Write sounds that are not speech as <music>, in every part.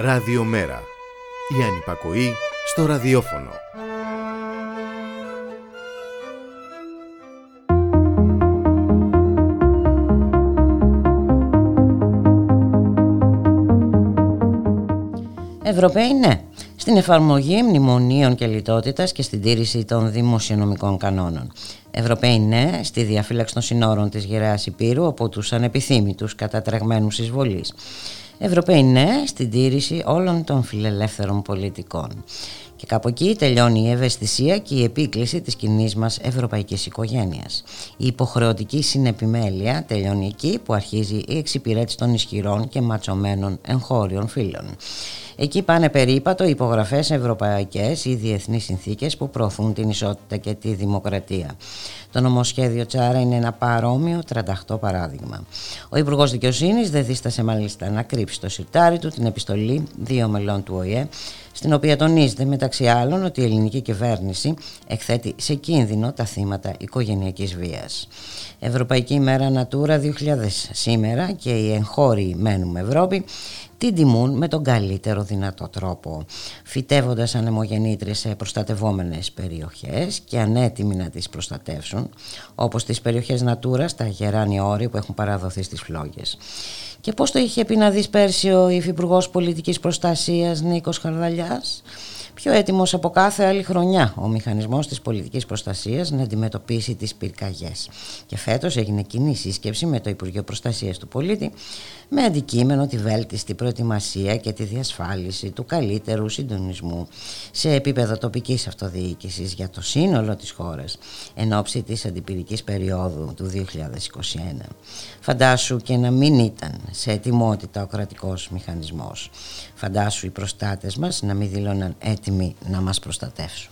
Ραδιομέρα. Η ανυπακοή στο ραδιόφωνο. Ευρωπαίοι ναι, στην εφαρμογή μνημονίων και λιτότητας και στην τήρηση των δημοσιονομικών κανόνων. Ευρωπαίοι ναι, στη διαφύλαξη των συνόρων της Γεραιάς Υπήρου από τους ανεπιθύμητους κατατρεγμένους εισβολείς. Ευρωπαίοι ναι, στην τήρηση όλων των φιλελεύθερων πολιτικών. Και κάπου εκεί τελειώνει η ευαισθησία και η επίκληση της κοινής μας ευρωπαϊκής οικογένειας. Η υποχρεωτική συνεπιμέλεια τελειώνει εκεί που αρχίζει η εξυπηρέτηση των ισχυρών και ματσωμένων εγχώριων φίλων. Εκεί πάνε περίπατο υπογραφές ευρωπαϊκές ή διεθνείς συνθήκες που προωθούν την ισότητα και τη δημοκρατία. Το νομοσχέδιο Τσάρα είναι ένα παρόμοιο 38 παράδειγμα. Ο Υπουργός Δικαιοσύνης δεν δίστασε μάλιστα να κρύψει στο σιρτάρι του την επιστολή δύο μελών του ΟΗΕ, στην οποία τονίζεται μεταξύ άλλων ότι η ελληνική κυβέρνηση εκθέτει σε κίνδυνο τα θύματα οικογενειακής βίας. Ευρωπαϊκή ημέρα Natura 2000 σήμερα και οι εγχώροι μένουμε Ευρώπη την τιμούν με τον καλύτερο δυνατό τρόπο, φυτεύοντας ανεμογεννήτρες σε προστατευόμενες περιοχές και ανέτοιμοι να τις προστατεύσουν, όπως τις περιοχές Natura στα γεράνια όρη που έχουν παραδοθεί στις φλόγες. Και πώς το είχε πει να δεις πέρσι ο Υφυπουργός Πολιτικής Προστασίας Νίκος Χαρδαλιάς, πιο έτοιμος από κάθε άλλη χρονιά ο μηχανισμός της πολιτικής προστασίας να αντιμετωπίσει τις πυρκαγιές. Και φέτος έγινε κοινή σύσκεψη με το Υπουργείο Προστασίας του Πολίτη με αντικείμενο τη βέλτιστη προετοιμασία και τη διασφάλιση του καλύτερου συντονισμού σε επίπεδο τοπικής αυτοδιοίκησης για το σύνολο της χώρας εν ώψη της αντιπυρικής περίοδου του 2021. Φαντάσου και να μην ήταν σε ετοιμότητα ο κρατικός μηχανισμός. Φαντάσου οι προστάτες μας να μην δηλώναν έτοιμοι να μας προστατεύσουν.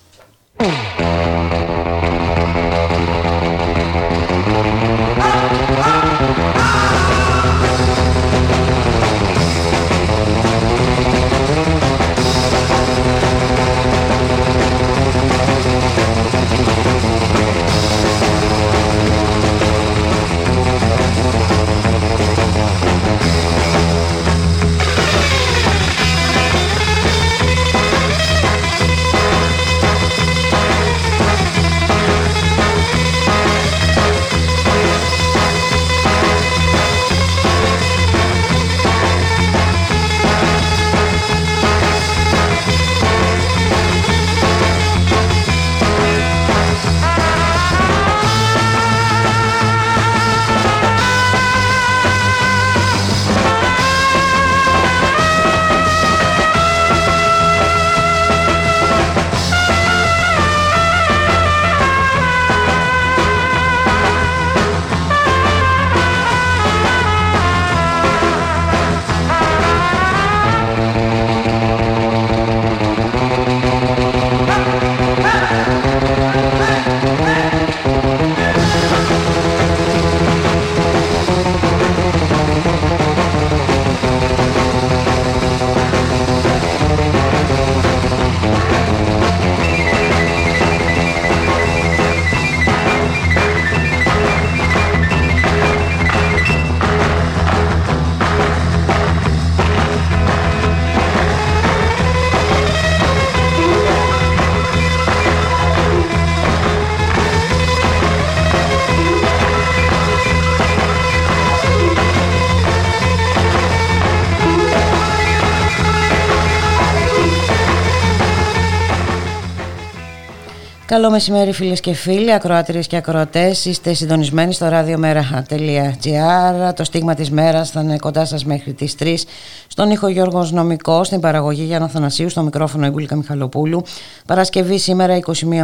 Καλό μεσημέρι φίλες και φίλοι, ακροάτριες και ακροατές. Είστε συντονισμένοι στο radiomera.gr. Το στίγμα της μέρας θα είναι κοντά σας μέχρι τις 3. Στον ήχο Γιώργος Νομικό, στην παραγωγή Γιάννα Θανασίου, στο μικρόφωνο Ιμπούλικα Μιχαλοπούλου. Παρασκευή σήμερα 21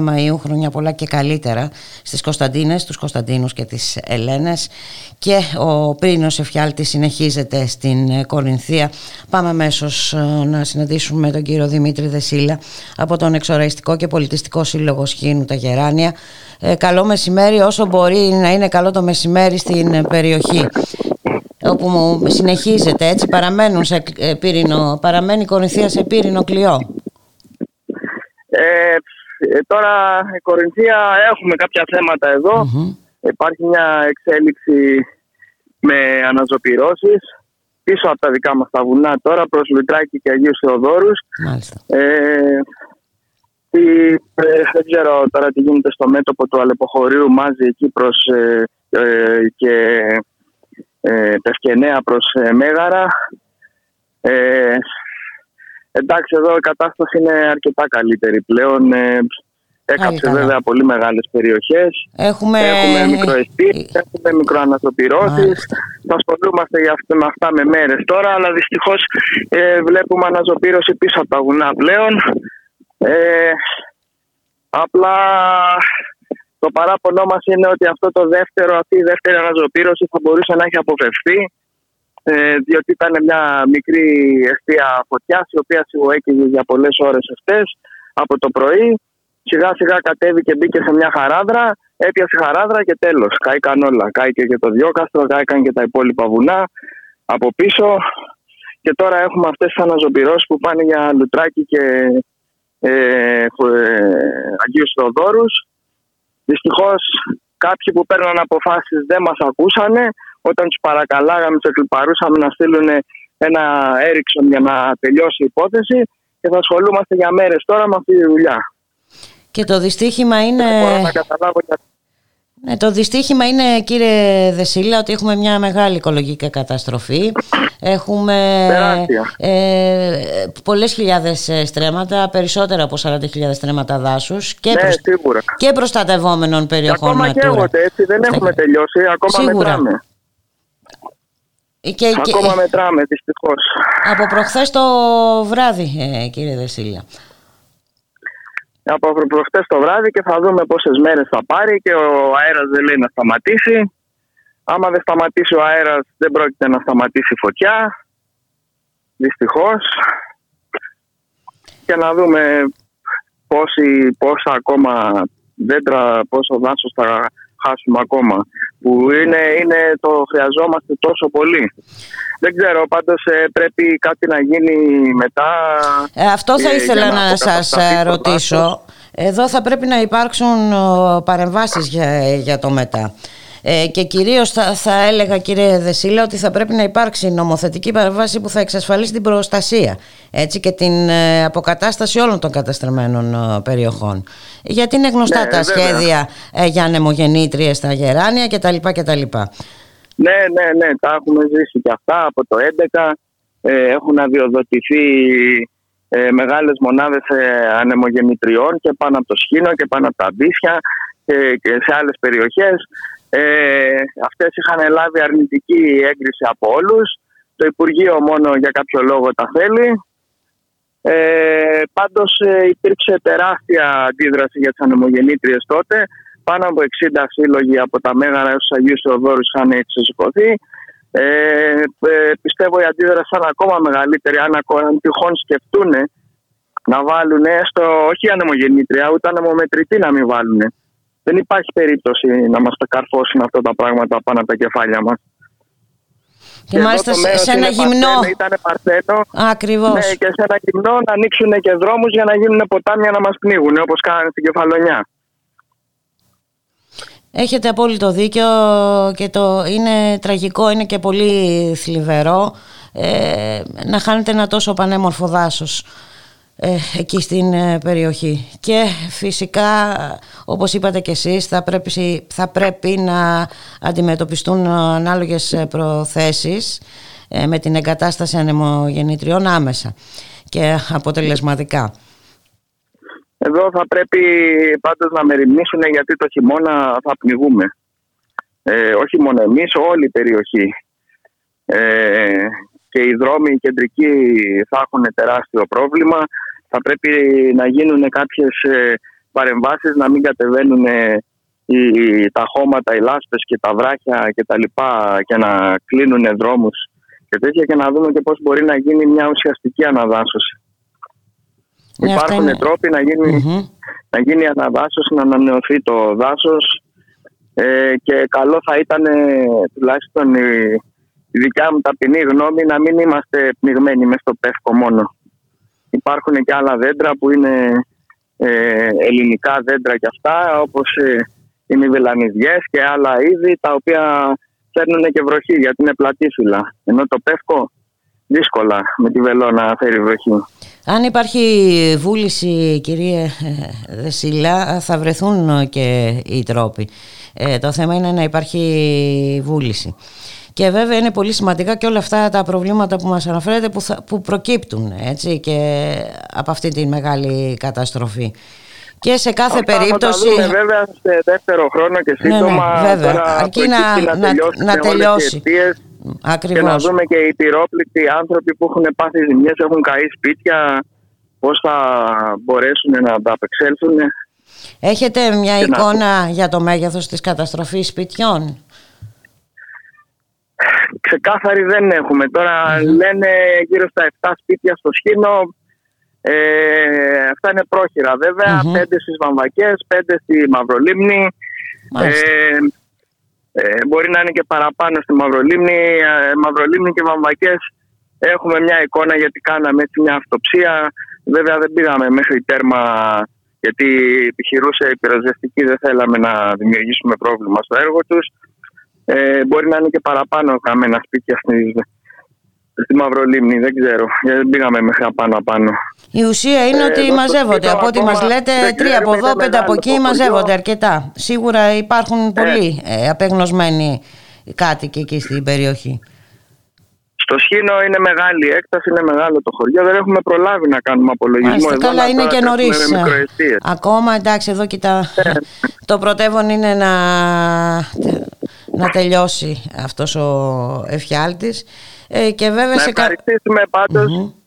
Μαΐου, χρόνια πολλά και καλύτερα στις Κωνσταντίνες, τους Κωνσταντίνους και τις Ελένες. Και ο Πρίνος Εφιάλτης συνεχίζεται στην Κορινθία. Πάμε αμέσως ε, να συναντήσουμε τον κύριο Δημήτρη Δεσίλα από τον Εξοραϊστικό και Πολιτιστικό Σύλλογο Σχήνου τα Γεράνια. Ε, καλό μεσημέρι όσο μπορεί να είναι καλό το μεσημέρι στην περιοχή όπου μου συνεχίζεται έτσι παραμένουν σε ε, πύρινο, παραμένει η Κορινθία σε πύρινο κλειό. Ε, ε, τώρα η Κορινθία έχουμε κάποια θέματα Υπάρχει μια εξέλιξη με αναζωπυρώσεις πίσω από τα δικά μας τα βουνά τώρα προς Λουτράκη και Αγίου Θεοδόρους. Ε, ε, δεν ξέρω τώρα τι γίνεται στο μέτωπο του Αλεποχωρίου μάζει εκεί προς ε, ε, και ε, Πευκενέα προς ε, Μέγαρα. Ε, εντάξει εδώ η κατάσταση είναι αρκετά καλύτερη πλέον. Ε, έκαψε βέβαια πολύ μεγάλες περιοχές. Έχουμε, έχουμε μικροεστίες, έχουμε μικροαναζωπηρώσεις. Θα ασχολούμαστε για αυτό, με αυτά με μέρες τώρα, αλλά δυστυχώς ε, βλέπουμε αναζωπήρωση πίσω από τα βουνά πλέον. Ε, απλά το παράπονό μας είναι ότι αυτό το δεύτερο, αυτή η δεύτερη αναζωπήρωση θα μπορούσε να έχει αποφευθεί. Ε, διότι ήταν μια μικρή αιστεία φωτιά η οποία σιγοέκυγε για πολλές ώρες αυτέ από το πρωί. Σιγά σιγά κατέβηκε, μπήκε σε μια χαράδρα, έπιασε χαράδρα και τέλος. Κάηκαν όλα. Κάηκε και το διόκαστρο, κάηκαν και τα υπόλοιπα βουνά από πίσω. Και τώρα έχουμε αυτές τις αναζωπηρώσει που πάνε για λουτράκι και ε, ε, Αγίου Θεοδόρους. Δυστυχώς κάποιοι που παίρνουν αποφάσεις δεν μας ακούσανε. Όταν τους παρακαλάγαμε, τους εκλυπαρούσαμε να στείλουν ένα έριξον για να τελειώσει η υπόθεση και θα ασχολούμαστε για μέρες τώρα με αυτή τη δουλειά. Και το δυστύχημα είναι... μπορώ να καταλάβω ναι, το δυστύχημα είναι κύριε Δεσίλα ότι έχουμε μια μεγάλη οικολογική καταστροφή. Έχουμε ε, πολλές χιλιάδες ε, στρέμματα, περισσότερα από 40.000 στρέμματα δάσους και, ναι, και προστατευόμενων περιοχών. Και ακόμα καίγονται έτσι, δεν έχουμε τελειώσει, ακόμα σίγουρα. μετράμε. Και, ακόμα μετράμε δυστυχώς. Από προχθές το βράδυ ε, κύριε Δεσίλα από προχτές το βράδυ και θα δούμε πόσες μέρες θα πάρει και ο αέρας δεν λέει να σταματήσει. Άμα δεν σταματήσει ο αέρας δεν πρόκειται να σταματήσει η φωτιά. Δυστυχώς. Και να δούμε πόσοι, πόσα ακόμα δέντρα, πόσο δάσος θα χάσουμε ακόμα. Που είναι, είναι το χρειαζόμαστε τόσο πολύ. Δεν ξέρω, πάντως ε, πρέπει κάτι να γίνει μετά. Ε, αυτό θα ήθελα να, να σας ε, ρωτήσω. Εδώ θα πρέπει να υπάρξουν παρεμβάσεις για, για το μετά. Ε, και κυρίως θα, θα έλεγα κύριε Δεσίλα ότι θα πρέπει να υπάρξει νομοθετική παρεμβάση που θα εξασφαλίσει την προστασία έτσι, και την ε, αποκατάσταση όλων των καταστραμμένων ε, περιοχών. Γιατί είναι γνωστά ναι, τα σχέδια για ανεμογεννήτριες στα γεράνια κτλ. κτλ. Ναι, ναι, ναι, τα έχουμε ζήσει και αυτά από το 2011. έχουν αδειοδοτηθεί ε, μεγάλες μονάδες ανεμογεννητριών και πάνω από το Σχήνο και πάνω από τα Αντίσια και σε άλλες περιοχές. Ε, αυτές είχαν λάβει αρνητική έγκριση από όλους. Το Υπουργείο μόνο για κάποιο λόγο τα θέλει. Ε, πάντως ε, υπήρξε τεράστια αντίδραση για τις ανεμογεννήτριες τότε. Πάνω από 60 σύλλογοι από τα Μέγαρα έως τους Αγίους Θεοδόρους είχαν εξεσηκωθεί. Ε, ε, πιστεύω η αντίδραση ήταν ακόμα μεγαλύτερη αν, αν τυχόν σκεφτούν να βάλουν έστω όχι ανεμογεννήτρια ούτε ανεμομετρητή να μην βάλουν δεν υπάρχει περίπτωση να μας τα καρφώσουν αυτά τα πράγματα πάνω από τα κεφάλια μας. Και, και μάλιστα σε ένα γυμνό. Ήταν παρθένο. Ακριβώς. Ναι, και σε ένα γυμνό να ανοίξουν και δρόμους για να γίνουν ποτάμια να μας πνίγουν, όπως κάνανε στην Κεφαλονιά. Έχετε απόλυτο δίκιο και το είναι τραγικό, είναι και πολύ θλιβερό ε, να χάνετε ένα τόσο πανέμορφο δάσος. Ε, εκεί στην ε, περιοχή και φυσικά όπως είπατε και εσείς θα πρέπει, θα πρέπει να αντιμετωπιστούν ανάλογες προθέσεις ε, με την εγκατάσταση ανεμογεννητριών άμεσα και αποτελεσματικά. Εδώ θα πρέπει πάντως να μεριμνήσουν γιατί το χειμώνα θα πνιγούμε. Ε, όχι μόνο εμείς, όλη η περιοχή. Ε, και οι δρόμοι οι κεντρικοί θα έχουν τεράστιο πρόβλημα. Θα πρέπει να γίνουν κάποιες ε, παρεμβάσεις, να μην κατεβαίνουν ε, οι, τα χώματα, οι λάσπες και τα βράχια και τα λοιπά και να κλείνουν δρόμους και τέτοια και να δούμε και πώς μπορεί να γίνει μια ουσιαστική αναδάσωση. Ναι, Υπάρχουν είναι... τρόποι να γίνει, να γίνει αναδάσωση, να ανανεωθεί το δάσος ε, και καλό θα ήταν τουλάχιστον η, η δικιά μου ταπεινή γνώμη να μην είμαστε πνιγμένοι μέσα στο πεύκο μόνο. Υπάρχουν και άλλα δέντρα που είναι ε, ελληνικά δέντρα και αυτά όπως ε, οι βελανιδιές και άλλα είδη τα οποία φέρνουν και βροχή γιατί είναι πλατήφυλλα. Ενώ το πεύκο δύσκολα με τη βελόνα να φέρει βροχή. Αν υπάρχει βούληση κυρία Δεσίλα θα βρεθούν και οι τρόποι. Ε, το θέμα είναι να υπάρχει βούληση. Και βέβαια είναι πολύ σημαντικά και όλα αυτά τα προβλήματα που μας αναφέρετε που, που προκύπτουν έτσι, και από αυτή τη μεγάλη καταστροφή. Και σε κάθε Αυτά περίπτωση. Θα τα δούμε βέβαια σε δεύτερο χρόνο και σύντομα. Ναι, ναι, βέβαια. Αρκεί να, να, να, να τελειώσει. Ακριβώς. Και να δούμε και οι πυρόπληκτοι άνθρωποι που έχουν πάθει ζημιές, έχουν καεί σπίτια, πώς θα μπορέσουν να τα απεξέλθουν. Έχετε μια εικόνα για το μέγεθος της καταστροφής σπιτιών; Ξεκάθαρη δεν έχουμε. λένε γύρω στα 7 σπίτια στο Σχήνο. Ε, αυτά είναι πρόχειρα βέβαια. Mm-hmm. Πέντε στις Βαμβακές, πέντε στη Μαυρολίμνη. Ε, ε, μπορεί να είναι και παραπάνω στη Μαυρολίμνη. Ε, Μαυρολίμνη και Βαμβακές έχουμε μια εικόνα γιατί κάναμε έτσι μια αυτοψία. Βέβαια δεν πήγαμε μέχρι τέρμα γιατί επιχειρούσε η πυροσβεστική, δεν θέλαμε να δημιουργήσουμε πρόβλημα στο έργο τους. Ε, μπορεί να είναι και παραπάνω καμένα σπίτια στη, στη Μαυρολίμνη, δεν ξέρω. Γιατί δεν πήγαμε μέχρι απάνω απάνω. Η ουσία είναι ε, ότι μαζεύονται. Από ό,τι μας λέτε, τρία από εδώ, πέντε από εκεί μαζεύονται αρκετά. Σίγουρα υπάρχουν ε. πολλοί ε, απεγνωσμένοι κάτοικοι εκεί στην περιοχή. Στο Σχήνο είναι μεγάλη έκταση, είναι μεγάλο το χωριό. Δεν έχουμε προλάβει να κάνουμε απολογισμό. Μάλιστα, καλά, είναι και νωρί. Ακόμα εντάξει, εδώ κοιτά. Ε. Το πρωτεύον είναι να, να τελειώσει αυτός ο εφιάλτης. Ε, και βέβαια να σε ευχαριστήσουμε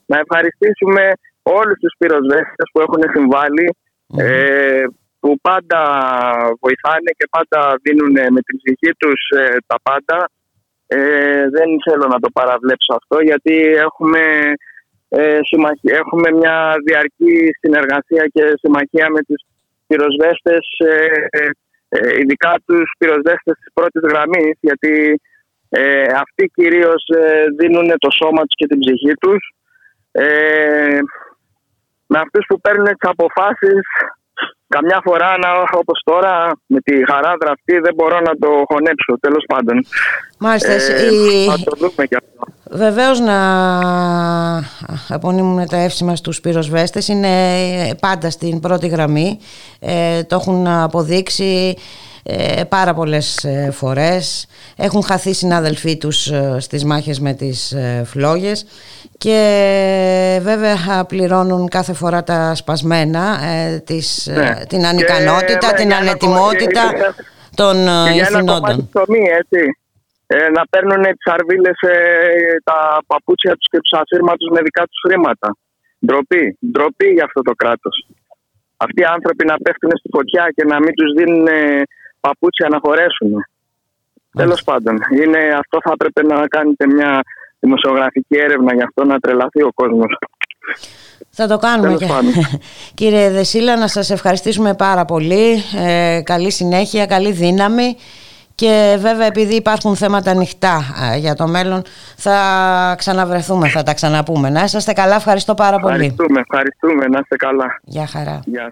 να ευχαριστήσουμε όλους τους πυροσβέστες που έχουν ε, που πάντα βοηθάνε και πάντα δίνουν με την ψυχή τους ε, τα πάντα. Ε, δεν θέλω να το παραβλέψω αυτό γιατί έχουμε, ε, έχουμε μια διαρκή συνεργασία και συμμαχία με τους πυροσβέστες, ε, ε, ειδικά τους πυροσβέστες της πρώτης γραμμής γιατί ε, αυτοί κυρίως δίνουν το σώμα τους και την ψυχή τους. με αυτούς που παίρνουν τις αποφάσεις Καμιά φορά, όπως τώρα, με τη χαρά δραυτή δεν μπορώ να το χωνέψω, τέλος πάντων. Μάλιστα. Ε, Θα το δούμε κι αυτό. Βεβαίως να απονείμουμε τα εύσημα στους πυροσβέστες. Είναι πάντα στην πρώτη γραμμή. Ε, το έχουν αποδείξει ε, πάρα πολλές ε, φορές. Έχουν χαθεί συνάδελφοί τους ε, στις μάχες με τις φλόγες και βέβαια πληρώνουν κάθε φορά τα σπασμένα, της, ναι. την ανικανότητα, την ανετοιμότητα των ηθινόντων. έτσι. να παίρνουν τις αρβίλες, τα παπούτσια τους και τους αφήρματους με δικά τους χρήματα. Ντροπή, ντροπή για αυτό το κράτος. Αυτοί οι άνθρωποι να πέφτουν στη φωτιά και να μην τους δίνουν παπούτσια να χωρέσουν. Τέλος πάντων, είναι, αυτό θα έπρεπε να κάνετε μια δημοσιογραφική έρευνα για αυτό να τρελαθεί ο κόσμος. Θα το κάνουμε και. <laughs> Κύριε Δεσίλα, να σας ευχαριστήσουμε πάρα πολύ. Ε, καλή συνέχεια, καλή δύναμη. Και βέβαια επειδή υπάρχουν θέματα ανοιχτά ε, για το μέλλον θα ξαναβρεθούμε, θα τα ξαναπούμε. Να είσαστε καλά, ευχαριστώ πάρα πολύ. Ευχαριστούμε, ευχαριστούμε, να είστε καλά. Γεια χαρά. Γεια.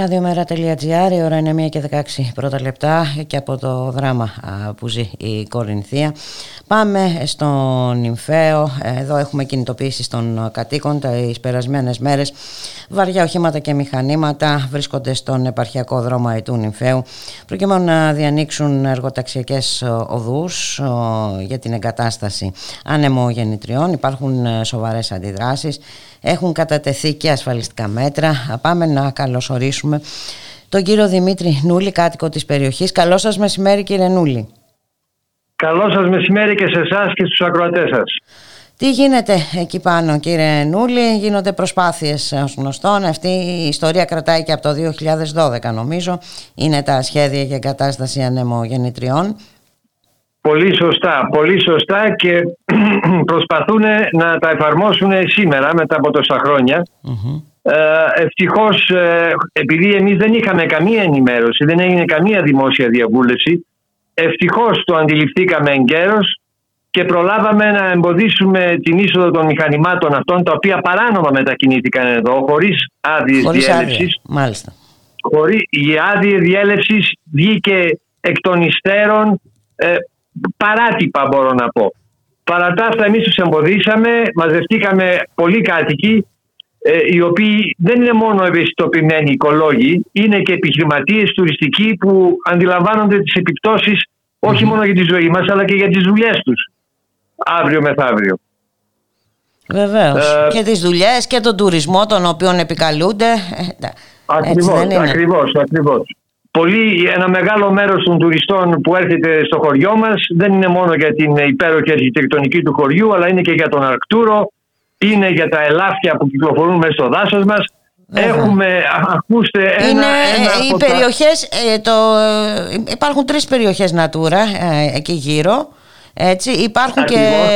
Ραδιομέρα.gr, η ώρα είναι 1 και 16 πρώτα λεπτά και από το δράμα που ζει η Κορινθία. Πάμε στον Νυμφαίο, εδώ έχουμε κινητοποίηση των κατοίκων τα περασμένες μέρες. Βαριά οχήματα και μηχανήματα βρίσκονται στον επαρχιακό δρόμο Αιτού Νυμφαίου προκειμένου να διανοίξουν εργοταξιακές οδούς για την εγκατάσταση ανεμογεννητριών. Υπάρχουν ε, σοβαρές αντιδράσεις έχουν κατατεθεί και ασφαλιστικά μέτρα. Πάμε να καλωσορίσουμε τον κύριο Δημήτρη Νούλη, κάτοικο της περιοχής. Καλό σας μεσημέρι κύριε Νούλη. Καλό σας μεσημέρι και σε εσάς και στους ακροατές σας. Τι γίνεται εκεί πάνω κύριε Νούλη, γίνονται προσπάθειες ως γνωστόν, αυτή η ιστορία κρατάει και από το 2012 νομίζω, είναι τα σχέδια για εγκατάσταση ανεμογεννητριών. Πολύ σωστά, πολύ σωστά και <clears throat> προσπαθούν να τα εφαρμόσουν σήμερα μετά από τόσα χρόνια. Mm-hmm. Ε, ευτυχώς ε, επειδή εμείς δεν είχαμε καμία ενημέρωση, δεν έγινε καμία δημόσια διαβούλευση, ευτυχώς το αντιληφθήκαμε εγκαίρως και προλάβαμε να εμποδίσουμε την είσοδο των μηχανημάτων αυτών τα οποία παράνομα μετακινήθηκαν εδώ χωρίς άδειες χωρίς διέλευσης. Μάλιστα. Χωρί, η άδεια διέλευσης βγήκε εκ των υστέρων ε, παράτυπα μπορώ να πω. Παρά τα αυτά εμείς τους εμποδίσαμε, μαζευτήκαμε πολλοί κάτοικοι ε, οι οποίοι δεν είναι μόνο ευαισθητοποιημένοι οικολόγοι, είναι και επιχειρηματίες τουριστικοί που αντιλαμβάνονται τις επιπτώσεις όχι μόνο για τη ζωή μας αλλά και για τις δουλειές τους αύριο μεθαύριο. Βεβαίως. Ε, και τις δουλειές και τον τουρισμό τον οποίων επικαλούνται. Ε, ακριβώς, ακριβώς, ακριβώς πολύ, ένα μεγάλο μέρος των τουριστών που έρχεται στο χωριό μας δεν είναι μόνο για την υπέροχη αρχιτεκτονική του χωριού αλλά είναι και για τον Αρκτούρο, είναι για τα ελάφια που κυκλοφορούν μέσα στο δάσος μας. Έχουμε, ακούστε, ένα, είναι, ένα οι περιοχές, ε, το, υπάρχουν τρεις περιοχές Natura ε, εκεί γύρω. Έτσι, υπάρχουν και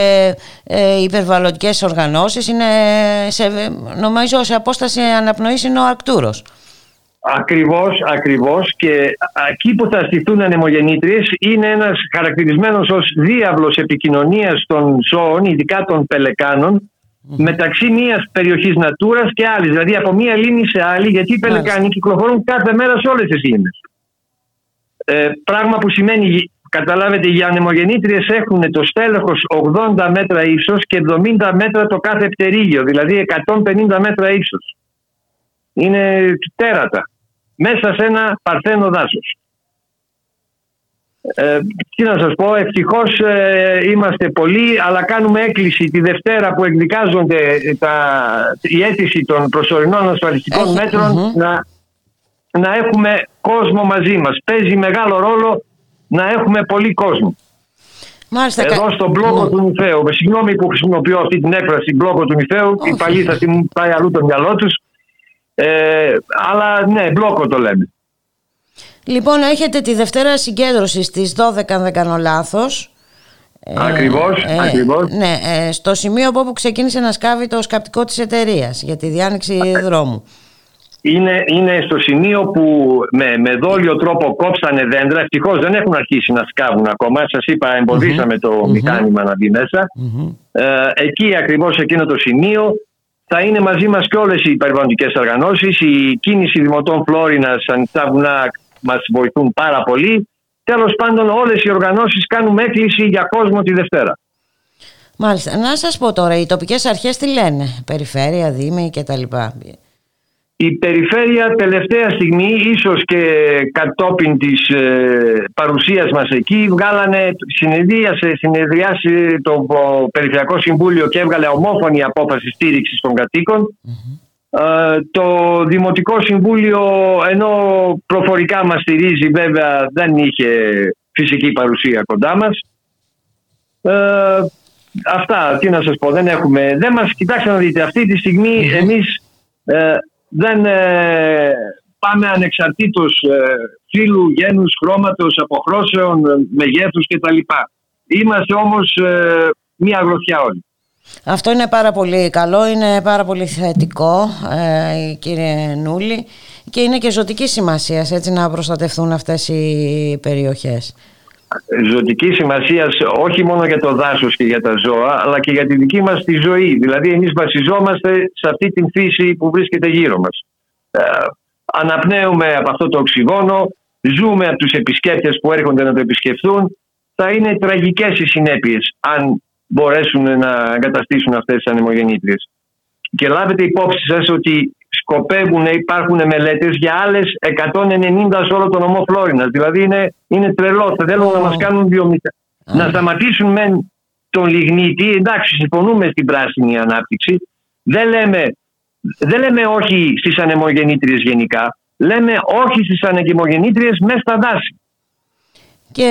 ε, υπερβαλλοντικές οργανώσεις, είναι σε, νομίζω σε απόσταση αναπνοής είναι ο Αρκτούρος. Ακριβώς, ακριβώς. Και εκεί που θα στηθούν ανεμογεννήτριες είναι ένας χαρακτηρισμένος ως διάβλος επικοινωνίας των ζώων, ειδικά των πελεκάνων, μεταξύ μιας περιοχής Νατούρας και άλλης, δηλαδή από μία λίμνη σε άλλη, γιατί οι πελεκάνοι κυκλοφορούν κάθε μέρα σε όλες τις λίμνες. Ε, πράγμα που σημαίνει, καταλάβετε, οι ανεμογεννήτριες έχουν το στέλεχος 80 μέτρα ύψος και 70 μέτρα το κάθε πτερίγιο, δηλαδή 150 μέτρα ύψος. Είναι τέρατα μέσα σε ένα παρθένο δάσος. Ε, τι να σας πω, ευτυχώς ε, είμαστε πολλοί αλλά κάνουμε έκκληση τη Δευτέρα που εκδικάζονται τα, η αίτηση των προσωρινών ασφαλιστικών μέτρων να, να έχουμε κόσμο μαζί μας. Παίζει μεγάλο ρόλο να έχουμε πολύ κόσμο. Μάλιστα, Εδώ στον μπλόκο του Νιφαίου, με συγγνώμη που χρησιμοποιώ αυτή την έκφραση μπλόκο του Νιφαίου, οι παλιοί θα την πάει αλλού το μυαλό τους, ε, αλλά ναι, μπλόκο το λέμε. Λοιπόν, έχετε τη Δευτέρα συγκέντρωση στις 12, αν δεν κάνω λάθος. Ε, ακριβώς, ε, ακριβώς. Ναι, ε, στο σημείο από όπου ξεκίνησε να σκάβει το σκαπτικό της εταιρείας για τη διάνοιξη δρόμου. Είναι, είναι στο σημείο που με, με δόλιο τρόπο κόψανε δέντρα. Ευτυχώς δεν έχουν αρχίσει να σκάβουν ακόμα. Σας είπα, το μηχάνημα να μπει μέσα. Ε, εκεί ακριβώς εκείνο το σημείο θα είναι μαζί μας και όλες οι περιβαλλοντικές οργανώσεις. Η κίνηση δημοτών Φλόρινας, ανοιχτά βουνά μας βοηθούν πάρα πολύ. Τέλος πάντων όλες οι οργανώσεις κάνουμε έκκληση για κόσμο τη Δευτέρα. Μάλιστα. Να σας πω τώρα, οι τοπικές αρχές τι λένε, περιφέρεια, δήμοι κτλ. Η περιφέρεια τελευταία στιγμή, ίσως και κατόπιν της ε, παρουσίας μας εκεί, βγάλανε συνεδρίασε, συνεδριάσει το Περιφερειακό Συμβούλιο και έβγαλε ομόφωνη απόφαση στήριξης των κατοικων ε, το Δημοτικό Συμβούλιο, ενώ προφορικά μας στηρίζει, βέβαια δεν είχε φυσική παρουσία κοντά μας. Ε, αυτά, τι να σας πω, δεν έχουμε... Δεν μας, κοιτάξτε να δείτε, αυτή τη στιγμή εμείς ε, δεν ε, πάμε ανεξαρτήτως ε, φύλου, γένους, χρώματος, αποχρώσεων, μεγέθους κτλ. Είμαστε όμως ε, μία αγροθιά όλοι. Αυτό είναι πάρα πολύ καλό, είναι πάρα πολύ θετικό ε, κύριε Νούλη και είναι και ζωτική σημασία έτσι να προστατευτούν αυτές οι περιοχές ζωτικής σημασίας όχι μόνο για το δάσος και για τα ζώα, αλλά και για τη δική μας τη ζωή. Δηλαδή, εμείς βασιζόμαστε σε αυτή την φύση που βρίσκεται γύρω μας. Ε, αναπνέουμε από αυτό το οξυγόνο, ζούμε από τους επισκέπτες που έρχονται να το επισκεφθούν. Θα είναι τραγικές οι συνέπειες αν μπορέσουν να εγκαταστήσουν αυτές τις ανεμογεννήτριες. Και λάβετε υπόψη σας ότι σκοπεύουν, υπάρχουν μελέτες για άλλες 190 σε όλο το νομό Φλόρινας. Δηλαδή είναι, είναι τρελό, θα θέλουν να μας κάνουν βιομηχανία. Να σταματήσουν με τον λιγνίτη, εντάξει συμφωνούμε στην πράσινη ανάπτυξη, δεν λέμε, δεν λέμε όχι στις ανεμογεννήτριες γενικά, λέμε όχι στις ανεμογεννήτριες μέσα στα δάση. Και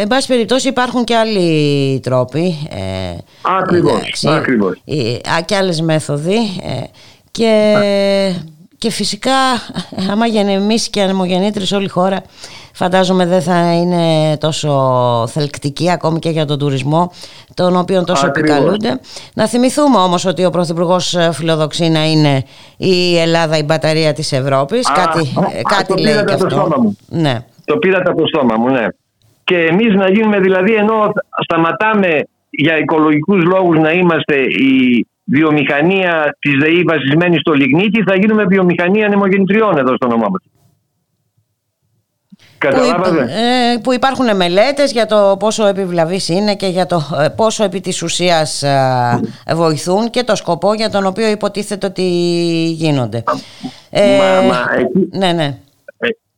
εν πάση περιπτώσει υπάρχουν και άλλοι τρόποι. Ε, ακριβώς, ακριβώς. Ε, και άλλες μέθοδοι. Ε, και, και φυσικά άμα γενεμήσει και ανεμογεννήτρες όλη η χώρα φαντάζομαι δεν θα είναι τόσο θελκτική ακόμη και για τον τουρισμό τον οποίο τόσο επικαλούνται. Να θυμηθούμε όμως ότι ο Πρωθυπουργός φιλοδοξεί να είναι η Ελλάδα η μπαταρία της Ευρώπης. κάτι κάτι λέει και αυτό. Μου. Ναι. Το πήρατε από το στόμα μου, ναι. Και εμείς να γίνουμε δηλαδή ενώ σταματάμε για οικολογικούς λόγους να είμαστε η βιομηχανία της ΔΕΗ βασισμένη στο λιγνίτη θα γίνουμε βιομηχανία νεμογεννητριών εδώ στο όνομά μας. Που, ε, που υπάρχουν μελέτες για το πόσο επιβλαβής είναι και για το ε, πόσο επί της ουσίας ε, βοηθούν και το σκοπό για τον οποίο υποτίθεται ότι γίνονται. Ε, μα, εκεί, ναι, ναι.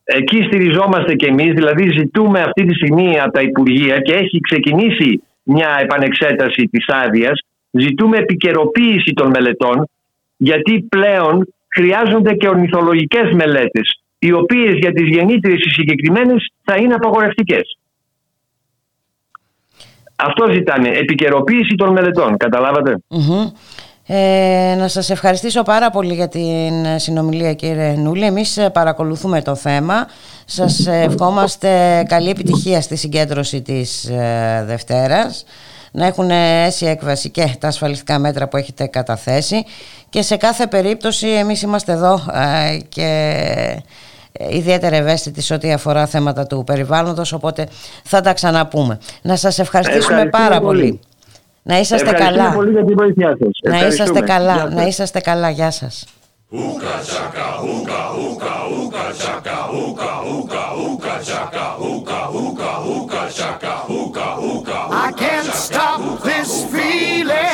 εκεί στηριζόμαστε και εμείς, δηλαδή ζητούμε αυτή τη στιγμή από τα Υπουργεία και έχει ξεκινήσει μια επανεξέταση της άδειας. Ζητούμε επικαιροποίηση των μελετών γιατί πλέον χρειάζονται και ορνηθολογικές μελέτες οι οποίες για τις γεννήτριες οι συγκεκριμένες θα είναι απαγορευτικές. Αυτό ζητάνε, επικαιροποίηση των μελετών, Ε, να σας ευχαριστήσω πάρα πολύ για την συνομιλία κύριε Νούλη. Εμείς παρακολουθούμε το θέμα. Σας ευχόμαστε καλή επιτυχία στη συγκέντρωση της ε, Δευτέρας. Να έχουν αίσια έκβαση και τα ασφαλιστικά μέτρα που έχετε καταθέσει. Και σε κάθε περίπτωση εμείς είμαστε εδώ ε, και ιδιαίτερα ευαίσθητη σε ό,τι αφορά θέματα του περιβάλλοντος, οπότε θα τα ξαναπούμε. Να σας ευχαριστήσουμε πάρα πολύ. Να είσαστε καλά. πολύ για την βοήθειά σας. Να είσαστε καλά. Να είσαστε καλά. Γεια σας. Hookah chaka, hookah, hookah, hookah chaka, hookah, hookah, hookah chaka, hookah, hookah, hookah chaka, hookah, hookah. I can't stop this feeling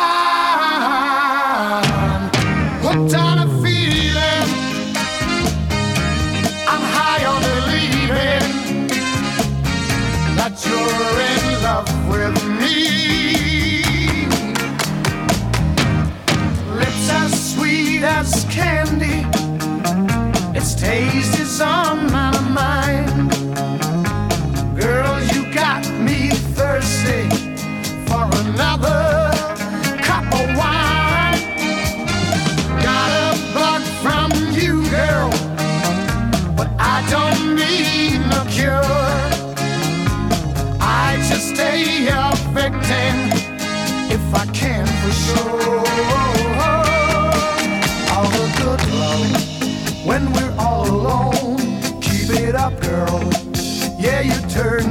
You're in love with me. Lips as sweet as candy. her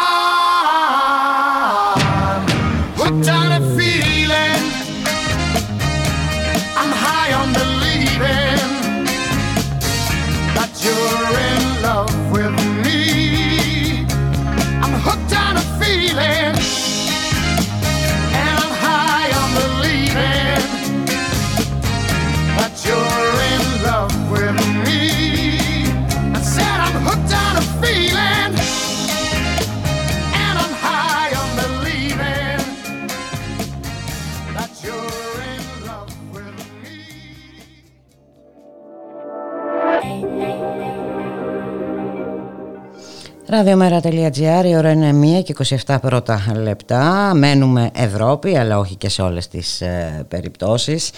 Ραδιομέρα.gr, η ώρα είναι 1 και 27 πρώτα λεπτά. Μένουμε Ευρώπη, αλλά όχι και σε όλες τις ε, περιπτώσεις.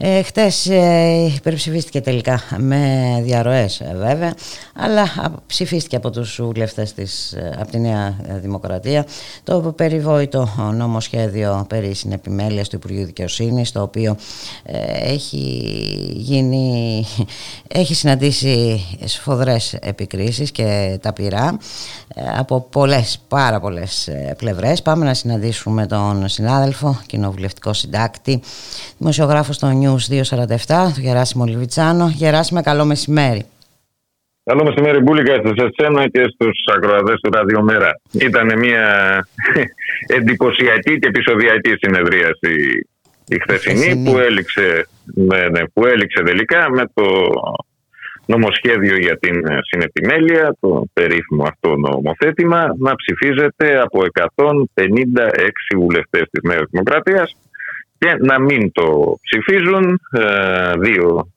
Ε, χτες ε, υπερψηφίστηκε τελικά με διαρροές ε, βέβαια αλλά ψηφίστηκε από τους βουλευτές της, ε, από τη Νέα Δημοκρατία το περιβόητο νομοσχέδιο περί συνεπιμέλειας του Υπουργείου Δικαιοσύνης το οποίο έχει γίνει έχει συναντήσει σφοδρές επικρίσεις και τα πειρά από πολλές, πάρα πολλές πλευρές. Πάμε να συναντήσουμε τον συνάδελφο, κοινοβουλευτικό συντάκτη, δημοσιογράφο στο News 247, τον Γεράσιμο Λιβιτσάνο. Γεράσιμε, καλό μεσημέρι. Καλό μεσημέρι, Μπούλικα, σε εσένα και στους ακροατές του Ραδιομέρα. Ήταν μια <laughs> εντυπωσιακή και επεισοδιακή συνεδρίαση η χθεσινή που έληξε, ναι, που έληξε τελικά με το νομοσχέδιο για την συνεπιμέλεια, το περίφημο αυτό νομοθέτημα, να ψηφίζεται από 156 βουλευτές της Νέας Δημοκρατίας και να μην το ψηφίζουν ε, δύο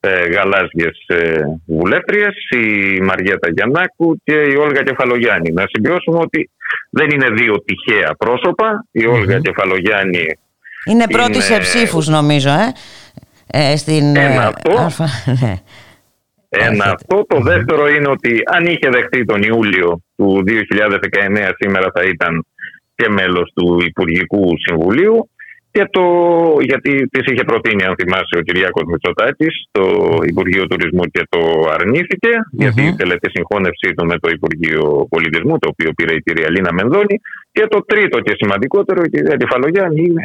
ε, γαλάζιες ε, βουλεύτριες, η Μαριέτα Γιαννάκου και η Όλγα Κεφαλογιάννη. Να συμπιώσουμε ότι δεν είναι δύο τυχαία πρόσωπα. Η Όλγα Κεφαλογιάννη είναι πρώτη είναι... σε ψήφους νομίζω, ε; ε στην... Ένα αυτό. <laughs> Ναι. Ένα αυτό. Το δεύτερο είναι ότι αν είχε δεχτεί τον Ιούλιο του 2019 σήμερα θα ήταν και μέλος του Υπουργικού Συμβουλίου και το, γιατί της είχε προτείνει, αν θυμάσαι, ο Κυριάκος Μητσοτάκης το Υπουργείο Τουρισμού και το αρνηθηκε γιατί ήθελε τη συγχώνευσή του με το Υπουργείο Πολιτισμού, το οποίο πήρε η κυρία Λίνα Μενδώνη. Και το τρίτο και σημαντικότερο, η κυρία Κεφαλογιάννη είναι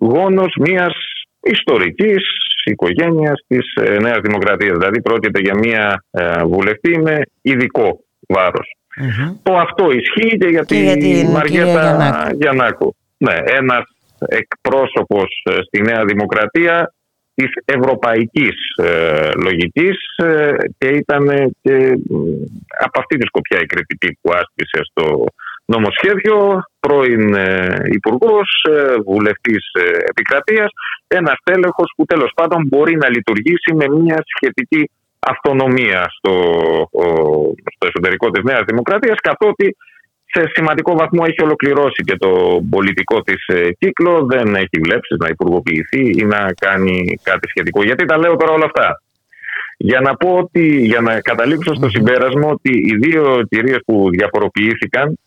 γόνος μιας ιστορικής οικογένειας της ε, Νέας Δημοκρατίας. Δηλαδή πρόκειται για μια ε, βουλευτή με ειδικό Το αυτό ισχύει και για τη Μαριέτα Γιαννάκου. Ναι, ένας εκπρόσωπος ε, στη Νέα Δημοκρατία της ευρωπαϊκής ε, λογικής ε, και ήταν και από αυτή τη σκοπιά η κριτική που άσκησε στο νομοσχέδιο πρώην ε, υπουργός, βουλευτής επικρατείας ένας τέλεχος που τέλος πάντων μπορεί να λειτουργήσει με μια σχετική αυτονομία στο, στο εσωτερικό της Νέας Δημοκρατίας καθότι σε σημαντικό βαθμό έχει ολοκληρώσει και το πολιτικό της ε, κύκλο. Δεν έχει βλέψεις να υπουργοποιηθεί ή να κάνει κάτι σχετικό. Γιατί τα λέω τώρα όλα αυτά. Για να πω ότι, για να καταλήξω στο συμπέρασμα ότι οι δύο κυρίες που διαφοροποιήθηκαν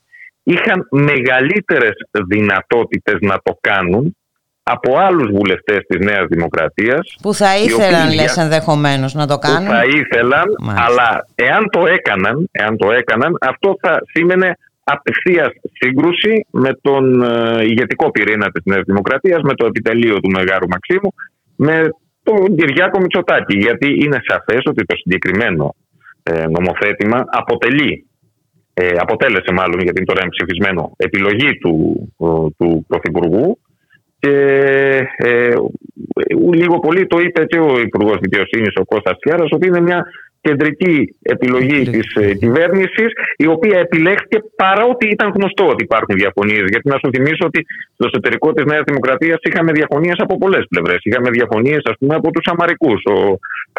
είχαν μεγαλύτερες δυνατότητες να το κάνουν από άλλους βουλευτές της Νέας Δημοκρατίας που θα ήθελαν λες για... ενδεχομένως να το κάνουν; που θα ήθελαν αλλά εάν το έκαναν, εάν το έκαναν αυτό θα σήμαινε απευθείας σύγκρουση με τον ε, ηγετικό πυρήνα της Νέας Δημοκρατίας, με το επιτελείο του Μεγάρου Μαξίμου, με τον Κυριάκο Μητσοτάκη. Γιατί είναι σαφές ότι το συγκεκριμένο ε, νομοθέτημα αποτελεί, ε, αποτέλεσε μάλλον γιατί είναι τώρα ψηφισμένο, επιλογή του, του Πρωθυπουργού. Και ε, λίγο πολύ το είπε και ο Υπουργός Δικαιοσύνης, ο Κώστας Φιάρας, ότι είναι μια κεντρική επιλογή της ε, κυβέρνησης, η οποία επιλέχθηκε παρότι ήταν γνωστό ότι υπάρχουν διαφωνίες. Γιατί να σου θυμίσω ότι στο εσωτερικό της Νέας Δημοκρατίας είχαμε διαφωνίες από πολλές πλευρές. Είχαμε διαφωνίες, ας πούμε, από τους Αμαρικούς. Ο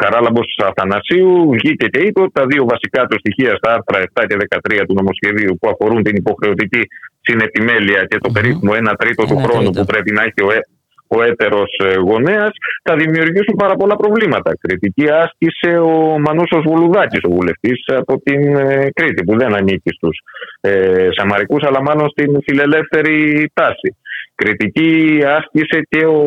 Καράλαμπος Αθανασίου βγήκε και είπε ότι τα δύο βασικά του στοιχεία στα άρθρα 7 και 13 του νομοσχεδίου που αφορούν την υποχρεωτική συνεπιμέλεια και το περίφημο 1 τρίτο του χρόνου που πρέπει να έχει ο ε- ο έτερος ε, γονέας θα δημιουργήσουν πάρα πολλά προβλήματα. Κριτική άσκησε ο Μανούσος Βουλουδάκης, ο βουλευτής από την ε, Κρήτη που δεν ανήκει στους ε, Σαμαρικούς αλλά μάλλον στην φιλελεύθερη τάση. Κριτική άσκησε και ο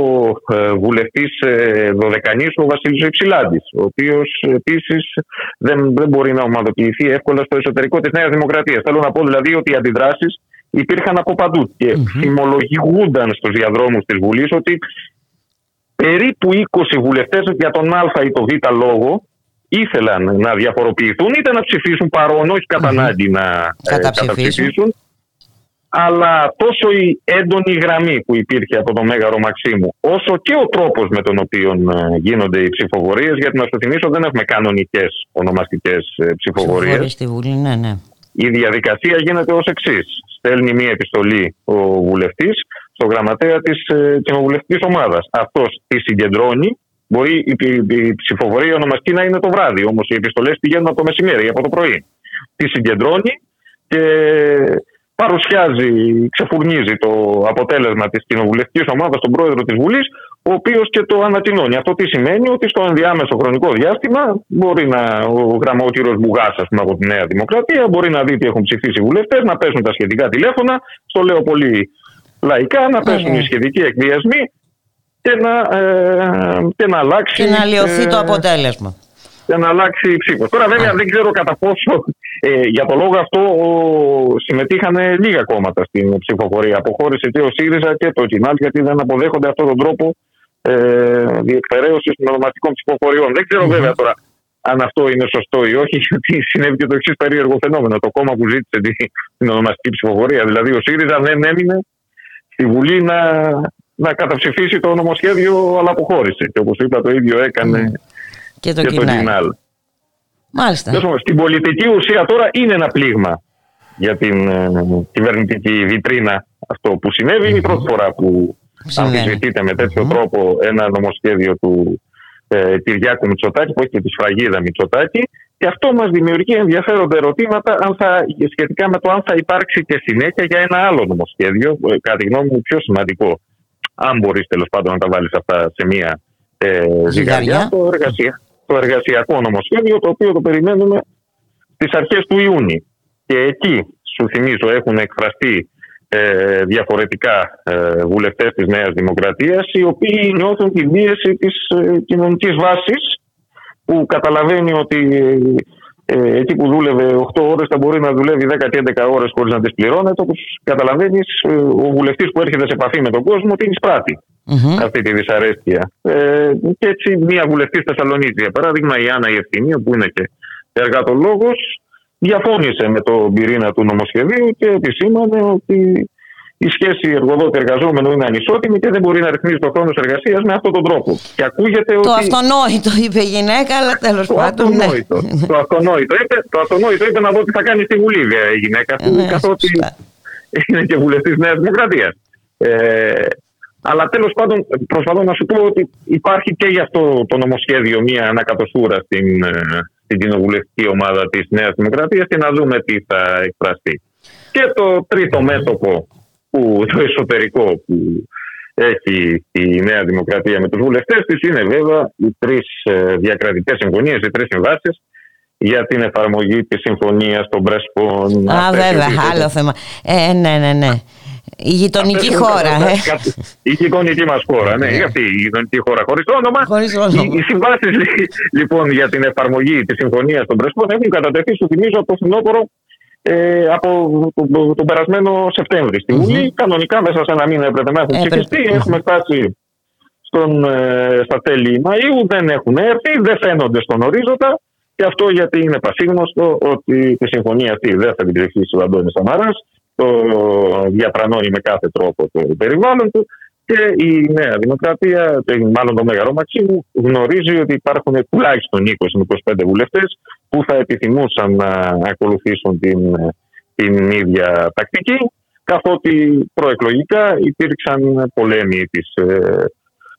ε, βουλευτής ε, Δωδεκανής, ο Βασίλης Υψηλάντης, ο οποίος επίσης δεν, δεν μπορεί να ομαδοποιηθεί εύκολα στο εσωτερικό της Νέας Δημοκρατίας. Θέλω να πω δηλαδή ότι οι αντιδράσεις υπήρχαν από παντού και mm-hmm. θυμολογούνταν στους διαδρόμους της Βουλής ότι περίπου 20 βουλευτές για τον Α ή τον Β λόγο ήθελαν να διαφοροποιηθούν είτε να ψηφίσουν παρόν, όχι κατά ανάγκη να ε, καταψηφίσουν. Αλλά τόσο η έντονη γραμμή που υπήρχε από τον Μέγαρο Μαξίμου, όσο και ο τρόπος με τον οποίο ε, γίνονται οι ψηφοφορίες, γιατί να σου θυμίσω δεν έχουμε κανονικές ονομαστικές ε, ψηφοφορίες. στη Βουλή, ναι, ναι. Η διαδικασία γίνεται ως εξής στέλνει μία επιστολή ο βουλευτής στο γραμματέα της ε, κοινοβουλευτική ομάδας. Αυτός τη συγκεντρώνει Μπορεί η, η, η ψηφοφορία ονομαστική να είναι το βράδυ, όμως οι επιστολές πηγαίνουν από το μεσημέρι, από το πρωί. Τι συγκεντρώνει και παρουσιάζει, ξεφουρνίζει το αποτέλεσμα της κοινοβουλευτικής ομάδας στον πρόεδρο της Βουλής, ο οποίος και το ανατινώνει. Αυτό τι σημαίνει ότι στο ενδιάμεσο χρονικό διάστημα μπορεί να, ο γραμματήριο Μπουγάς, από τη Νέα Δημοκρατία, μπορεί να δει τι έχουν ψηφίσει οι βουλευτές, να πέσουν τα σχετικά τηλέφωνα. Στο λέω πολύ λαϊκά, να πέσουν οι σχετικοί εκβιασμοί και να, ε, και να αλλάξει. Και να λιωθεί το ε, αποτέλεσμα για να αλλάξει η ψήφος. Τώρα, βέβαια, δεν ξέρω κατά πόσο ε, για το λόγο αυτό συμμετείχαν λίγα κόμματα στην ψηφοφορία. Αποχώρησε και ο ΣΥΡΙΖΑ και το ΚΙΝΑΛ, γιατί δεν αποδέχονται αυτόν τον τρόπο ε, διεκπαιρέωση των ονομαστικών ψηφοφοριών. Δεν ξέρω, βέβαια, τώρα αν αυτό είναι σωστό ή όχι, <laughs> γιατί συνέβη και το εξής περίεργο φαινόμενο. Το κόμμα που ζήτησε την ονομαστική ψηφοφορία, δηλαδή ο ΣΥΡΙΖΑ, δεν έμεινε στη Βουλή να, να καταψηφίσει το νομοσχέδιο, αλλά αποχώρησε. Και όπως είπα, το ίδιο έκανε και το, και Μάλιστα. Στην πολιτική ουσία τώρα είναι ένα πλήγμα για την ε, κυβερνητική βιτρίνα αυτό που συνέβη. Είναι η πρώτη φορά που αμφισβητείται με τετοιο τρόπο ένα νομοσχέδιο του ε, Κυριάκου Μητσοτάκη που έχει και τη σφραγίδα Μητσοτάκη και αυτό μας δημιουργεί ενδιαφέροντα ερωτήματα αν θα, σχετικά με το αν θα υπάρξει και συνέχεια για ένα άλλο νομοσχέδιο, ε, κατά τη γνώμη μου πιο σημαντικό, αν μπορείς τέλος πάντων να τα βάλεις αυτά σε μία ε, ζυγαριά, το εργασία το εργασιακό νομοσχέδιο, το οποίο το περιμένουμε στις αρχές του Ιούνιου. Και εκεί, σου θυμίζω, έχουν εκφραστεί ε, διαφορετικά ε, βουλευτές της Νέας Δημοκρατίας οι οποίοι νιώθουν την πίεση της ε, κοινωνικής βάσης που καταλαβαίνει ότι ε, εκεί που δούλευε 8 ώρες θα μπορεί να δουλεύει 10 και 11 ώρες χωρίς να τις πληρώνεται όπως καταλαβαίνεις ε, ο βουλευτής που έρχεται σε επαφή με τον κόσμο την εισπράττει mm-hmm. αυτή τη δυσαρέσκεια. Ε, και έτσι, μία βουλευτής Θεσσαλονίκης, για παράδειγμα, η Άννα Ιευθυμία, που είναι και εργατολόγος, διαφώνησε με τον πυρήνα του νομοσχεδίου και επισήμανε ότι η σχέση εργοδότη-εργαζόμενο είναι ανισότιμη και δεν μπορεί να ρυθμίζει το χρόνος εργασίας με αυτόν τον τρόπο. Και ακούγεται το ότι... αυτονόητο είπε η γυναίκα, αλλά τέλος πάντων. Ναι. Αυτονόητο. το, αυτονόητο. Είπε, το αυτονόητο είπε να δω τι θα κάνει στη Βουλή η γυναίκα, ε, ναι, καθότι είναι και βουλευτής Νέας Δημοκρατίας. Ε, αλλά τέλος πάντων, προσπαθώ να σου πω ότι υπάρχει και γι' αυτό το νομοσχέδιο μια ανακατοσούρα στην, ε, στην κοινοβουλευτική ομάδα της Νέας Δημοκρατίας και να δούμε τι θα εκφραστεί. Και το τρίτο μέτωπο, που, το εσωτερικό που έχει η Νέα Δημοκρατία με τους βουλευτές της είναι βέβαια οι τρεις ε, διακρατικές συμφωνίες, οι τρεις συμβάσεις για την εφαρμογή της συμφωνίας των Πρέσπων. Α, βέβαια, άλλο θέμα. Ε, ναι, ναι, ναι. Η γειτονική χώρα. Ε. Η γειτονική μας χώρα, ναι. ναι. Αυτή η γειτονική χώρα χωρίς όνομα. Χωρίς όνομα. Οι, οι συμβάσεις <laughs> λοιπόν για την εφαρμογή της συμφωνίας των Πρεσπών έχουν κατατεθεί, σου θυμίζω, από το φθινόπωρο ε, από τον, τον περασμένο Σεπτέμβρη στη Βουλή. Mm-hmm. Κανονικά μέσα σε ένα μήνα έπρεπε να έχουν ψηφιστεί. Έχουμε φτάσει στον, ε, στα τέλη Μαΐου, δεν έχουν έρθει, δεν φαίνονται στον ορίζοντα. Και αυτό γιατί είναι πασίγνωστο ότι τη συμφωνία αυτή δεν θα την ψηφίσει ο Αντώνης Σαμαράς το διαπρανώνει με κάθε τρόπο το περιβάλλον του και η Νέα Δημοκρατία, μάλλον το Μέγαρο Μαξίμου, γνωρίζει ότι υπάρχουν τουλάχιστον 20-25 βουλευτές που θα επιθυμούσαν να ακολουθήσουν την, την ίδια τακτική, καθότι προεκλογικά υπήρξαν πολέμοι της ε,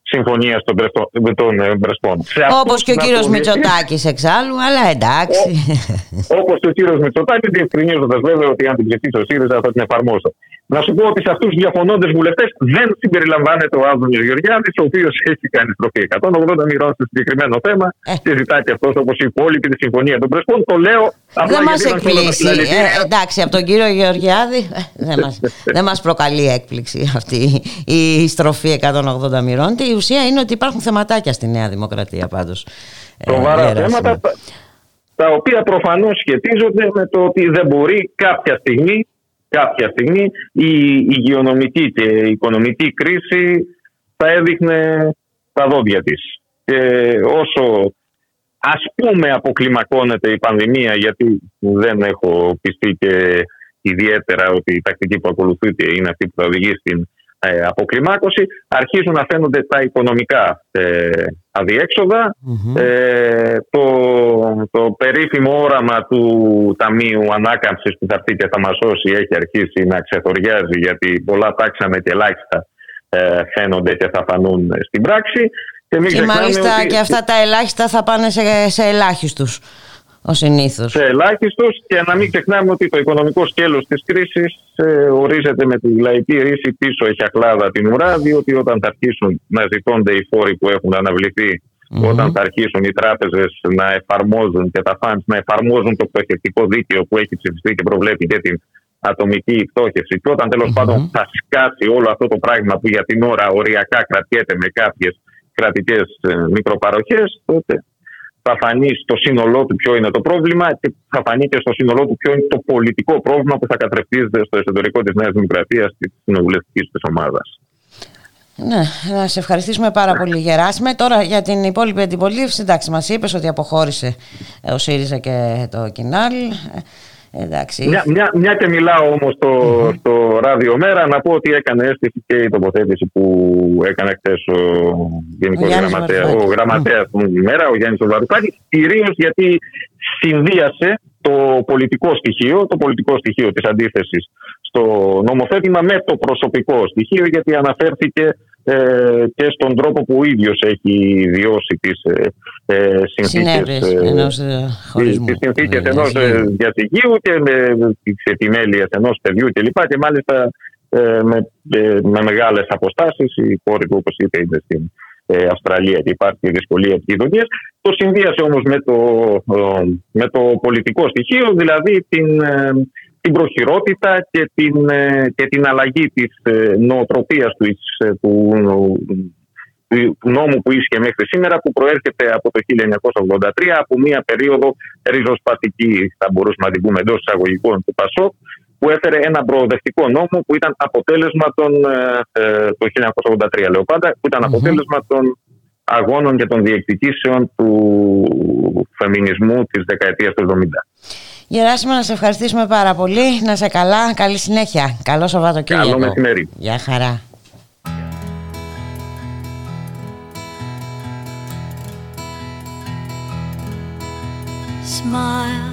συμφωνία των, των ε, Πρεσπών. Όπως και ο κύριος Μητσοτάκης εξάλλου, αλλά εντάξει. Όπως και ο κύριος Μητσοτάκης, διευκρινίζοντας βέβαια ότι αν την ψηφίσει ο ΣΥΡΙΖΑ θα την εφαρμόσω. Να σου πω ότι σε αυτούς τους διαφωνώντες βουλευτές δεν συμπεριλαμβάνεται ο Άδωνης Γεωργιάδης, ο οποίος έχει κάνει στροφή 180 μοιρών στο συγκεκριμένο θέμα ε. και ζητάει και αυτός όπως οι υπόλοιποι τη Συμφωνία των Πρεσπών. Το λέω απλά Δεν μας εκπλήσει. Ε, εντάξει, από τον κύριο Γεωργιάδη δεν μα προκαλεί έκπληξη αυτή η στροφή 180 μοιρών. Η ουσία είναι ότι υπάρχουν θεματάκια στη Νέα Δημοκρατία πάντως. Σοβαρά ε, θέματα τα οποία προφανώς σχετίζονται με το ότι δεν μπορεί κάποια στιγμή κάποια στιγμή η υγειονομική και η οικονομική κρίση θα έδειχνε τα δόντια της. Και όσο ας πούμε αποκλιμακώνεται η πανδημία γιατί δεν έχω πιστεί και ιδιαίτερα ότι η τακτική που ακολουθείται είναι αυτή που θα οδηγεί στην ε, αποκλιμάκωση αρχίζουν να φαίνονται τα οικονομικά ε, αδιεξοδα ε, το, το περίφημο όραμα του Ταμείου Ανάκαμψης που θα έρθει και θα μας σώσει έχει αρχίσει να ξεθοριάζει γιατί πολλά τάξαμε και ελάχιστα ε, φαίνονται και θα φανούν στην πράξη. Και, και μάλιστα ότι... και αυτά τα ελάχιστα θα πάνε σε, σε ελάχιστους ο συνήθως. Σε ελάχιστος και να μην ξεχνάμε ότι το οικονομικό σκέλος της κρίσης ε, ορίζεται με τη λαϊκή ρίση πίσω έχει ακλάδα την ουρά διότι όταν θα αρχίσουν να ζητώνται οι φόροι που έχουν αναβληθεί όταν θα αρχίσουν οι τράπεζες να εφαρμόζουν και τα funds να εφαρμόζουν το πτωχευτικό δίκαιο που έχει ψηφιστεί και προβλέπει και την ατομική πτώχευση, και όταν πάντων θα σκάσει όλο αυτό το πράγμα που για την ώρα οριακά κρατιέται με κάποιες κρατικές ε, μικροπαροχές, τότε θα φανεί στο σύνολό του ποιο είναι το πρόβλημα και θα φανεί και στο σύνολό του ποιο είναι το πολιτικό πρόβλημα που θα κατρεφτίζεται στο εσωτερικό της Νέας Δημοκρατίας και της κοινοβουλευτικής της ομάδας. Ναι, να σε ευχαριστήσουμε πάρα πολύ Γεράσιμε. Τώρα για την υπόλοιπη αντιπολίτευση, εντάξει, μας είπες ότι αποχώρησε ο ΣΥΡΙΖΑ και το Κινάλ. Εντάξει. Μια, μια, μια και μιλάω όμως στο, mm-hmm. στο ράδιο μέρα, να πω ότι έκανε αίσθηση και η τοποθέτηση που έκανε χθες ο Γενικός Γραμματέας, ο Γραμματέας του Μέρα, ο Γιάννης Βαρουφάκης, κυρίως γιατί συνδύασε το πολιτικό στοιχείο, το πολιτικό στοιχείο της αντίθεσης στο νομοθέτημα με το προσωπικό στοιχείο γιατί αναφέρθηκε ε, και στον τρόπο που ο ίδιος έχει βιώσει τις ε, ε συνθήκες, ε, ενός ε, χωρισμού. Τις συνθήκες ενός διαζυγίου και με τις επιμέλειες ενός παιδιού κλπ. Και, και μάλιστα με, με μεγάλες αποστάσεις η κόρη του όπως είπε είναι στην Αυστραλία και υπάρχει δυσκολία επικοινωνία. Το συνδύασε όμως με το, με το πολιτικό στοιχείο, δηλαδή την, την προχειρότητα και την, ε, και την αλλαγή της ε, νοοτροπίας του, ε, του, του νόμου που ίσχυε μέχρι σήμερα που προέρχεται από το 1983 από μια περίοδο ριζοσπαστική θα μπορούσαμε να την πούμε εντός εισαγωγικών του ΠΑΣΟΚ που έφερε ένα προοδευτικό νόμο που ήταν αποτέλεσμα των, το 1983 λέω πάντα, που ήταν αποτέλεσμα των αγώνων και των διεκδικήσεων του φεμινισμού της δεκαετίας του 70. Γεράσιμο, να σε ευχαριστήσουμε πάρα πολύ. Να σε καλά. Καλή συνέχεια. Καλό Σαββατοκύριακο. Καλό μεσημέρι. Γεια χαρά. Smile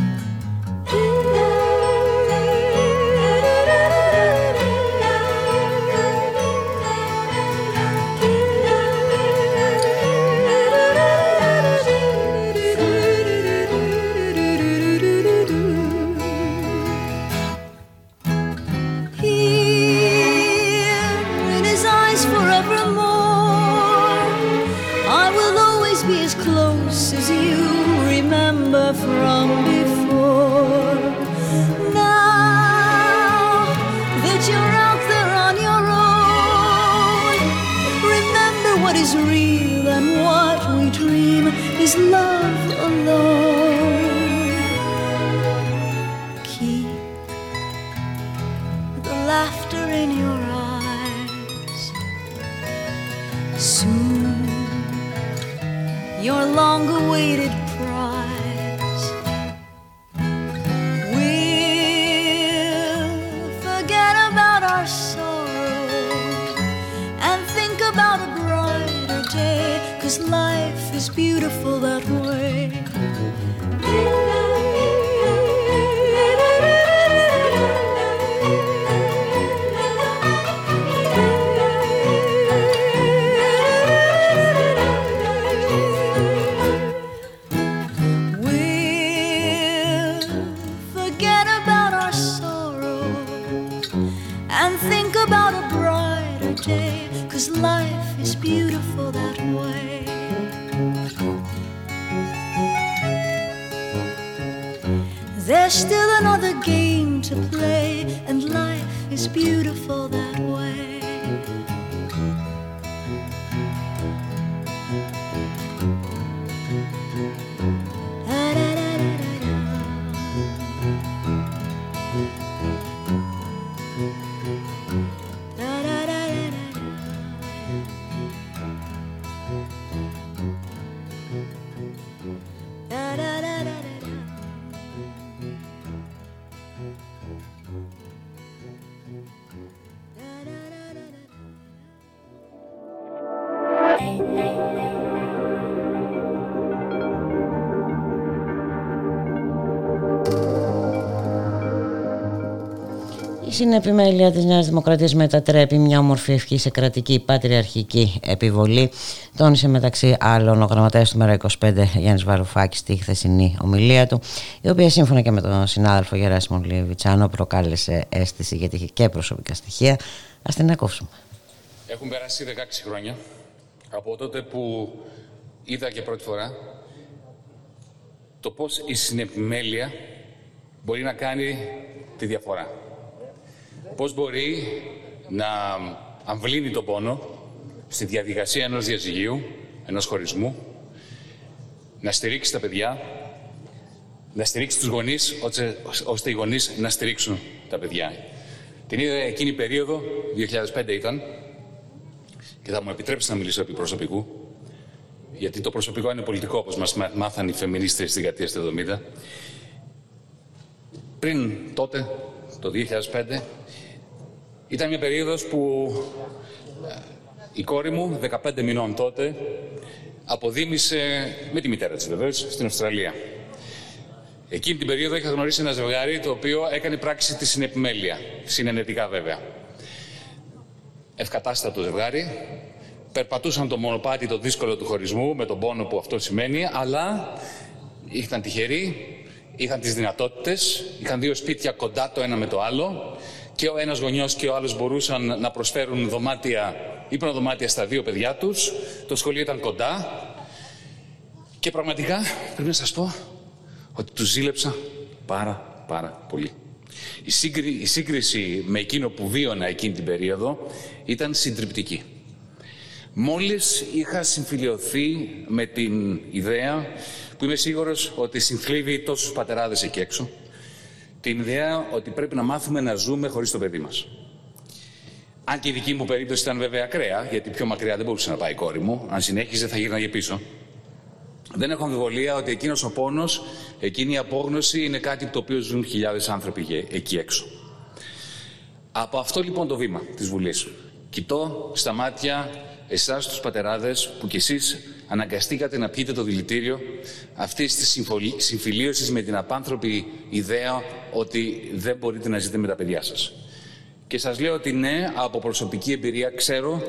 Συνεπιμέλεια της Νέας Δημοκρατίας μετατρέπει μια όμορφη ευχή σε κρατική πατριαρχική επιβολή. Τόνισε μεταξύ άλλων ο γραμματέας του Μέρα 25 Γιάννης Βαρουφάκης στη χθεσινή ομιλία του, η οποία σύμφωνα και με τον συνάδελφο Γεράσιμο Λιβιτσάνο προκάλεσε αίσθηση γιατί είχε και προσωπικά στοιχεία. Ας την ακούσουμε. Έχουν περάσει 16 χρόνια από τότε που είδα και πρώτη φορά το πώς η συνεπιμέλεια μπορεί να κάνει τη διαφορά πώς μπορεί να αμβλύνει τον πόνο στη διαδικασία ενός διαζυγίου, ενός χωρισμού, να στηρίξει τα παιδιά, να στηρίξει τους γονείς, ώστε οι γονείς να στηρίξουν τα παιδιά. Την είδα εκείνη περίοδο, 2005 ήταν, και θα μου επιτρέψεις να μιλήσω επί προσωπικού, γιατί το προσωπικό είναι πολιτικό, όπως μας μάθαν οι φεμινίστρες στη δεκαετίας του 70. Πριν τότε, το 2005, ήταν μια περίοδος που ε, η κόρη μου, 15 μηνών τότε, αποδίμησε με τη μητέρα της βεβαίως στην Αυστραλία. Εκείνη την περίοδο είχα γνωρίσει ένα ζευγάρι το οποίο έκανε πράξη της συνεπιμέλεια, συνενετικά βέβαια. Ευκατάστατο ζευγάρι, περπατούσαν το μονοπάτι το δύσκολο του χωρισμού με τον πόνο που αυτό σημαίνει, αλλά ήταν τυχεροί, είχαν τις δυνατότητες, είχαν δύο σπίτια κοντά το ένα με το άλλο και ο ένας γονιός και ο άλλος μπορούσαν να προσφέρουν δωμάτια, δωμάτια στα δύο παιδιά τους. Το σχολείο ήταν κοντά. Και πραγματικά πρέπει να σας πω ότι τους ζήλεψα πάρα πάρα πολύ. Η, η σύγκριση με εκείνο που βίωνα εκείνη την περίοδο ήταν συντριπτική. Μόλις είχα συμφιλειωθεί με την ιδέα που είμαι σίγουρος ότι συνθλίβει τόσους πατεράδες εκεί έξω, την ιδέα ότι πρέπει να μάθουμε να ζούμε χωρίς το παιδί μας. Αν και η δική μου περίπτωση ήταν βέβαια ακραία, γιατί πιο μακριά δεν μπορούσε να πάει η κόρη μου, αν συνέχιζε θα γύρναγε πίσω. Δεν έχω αμφιβολία ότι εκείνος ο πόνος, εκείνη η απόγνωση είναι κάτι το οποίο ζουν χιλιάδες άνθρωποι εκεί έξω. Από αυτό λοιπόν το βήμα της Βουλής, κοιτώ στα μάτια εσάς τους πατεράδες που κι εσείς αναγκαστήκατε να πιείτε το δηλητήριο αυτής της συμφιλίωσης με την απάνθρωπη ιδέα ότι δεν μπορείτε να ζείτε με τα παιδιά σας. Και σας λέω ότι ναι, από προσωπική εμπειρία ξέρω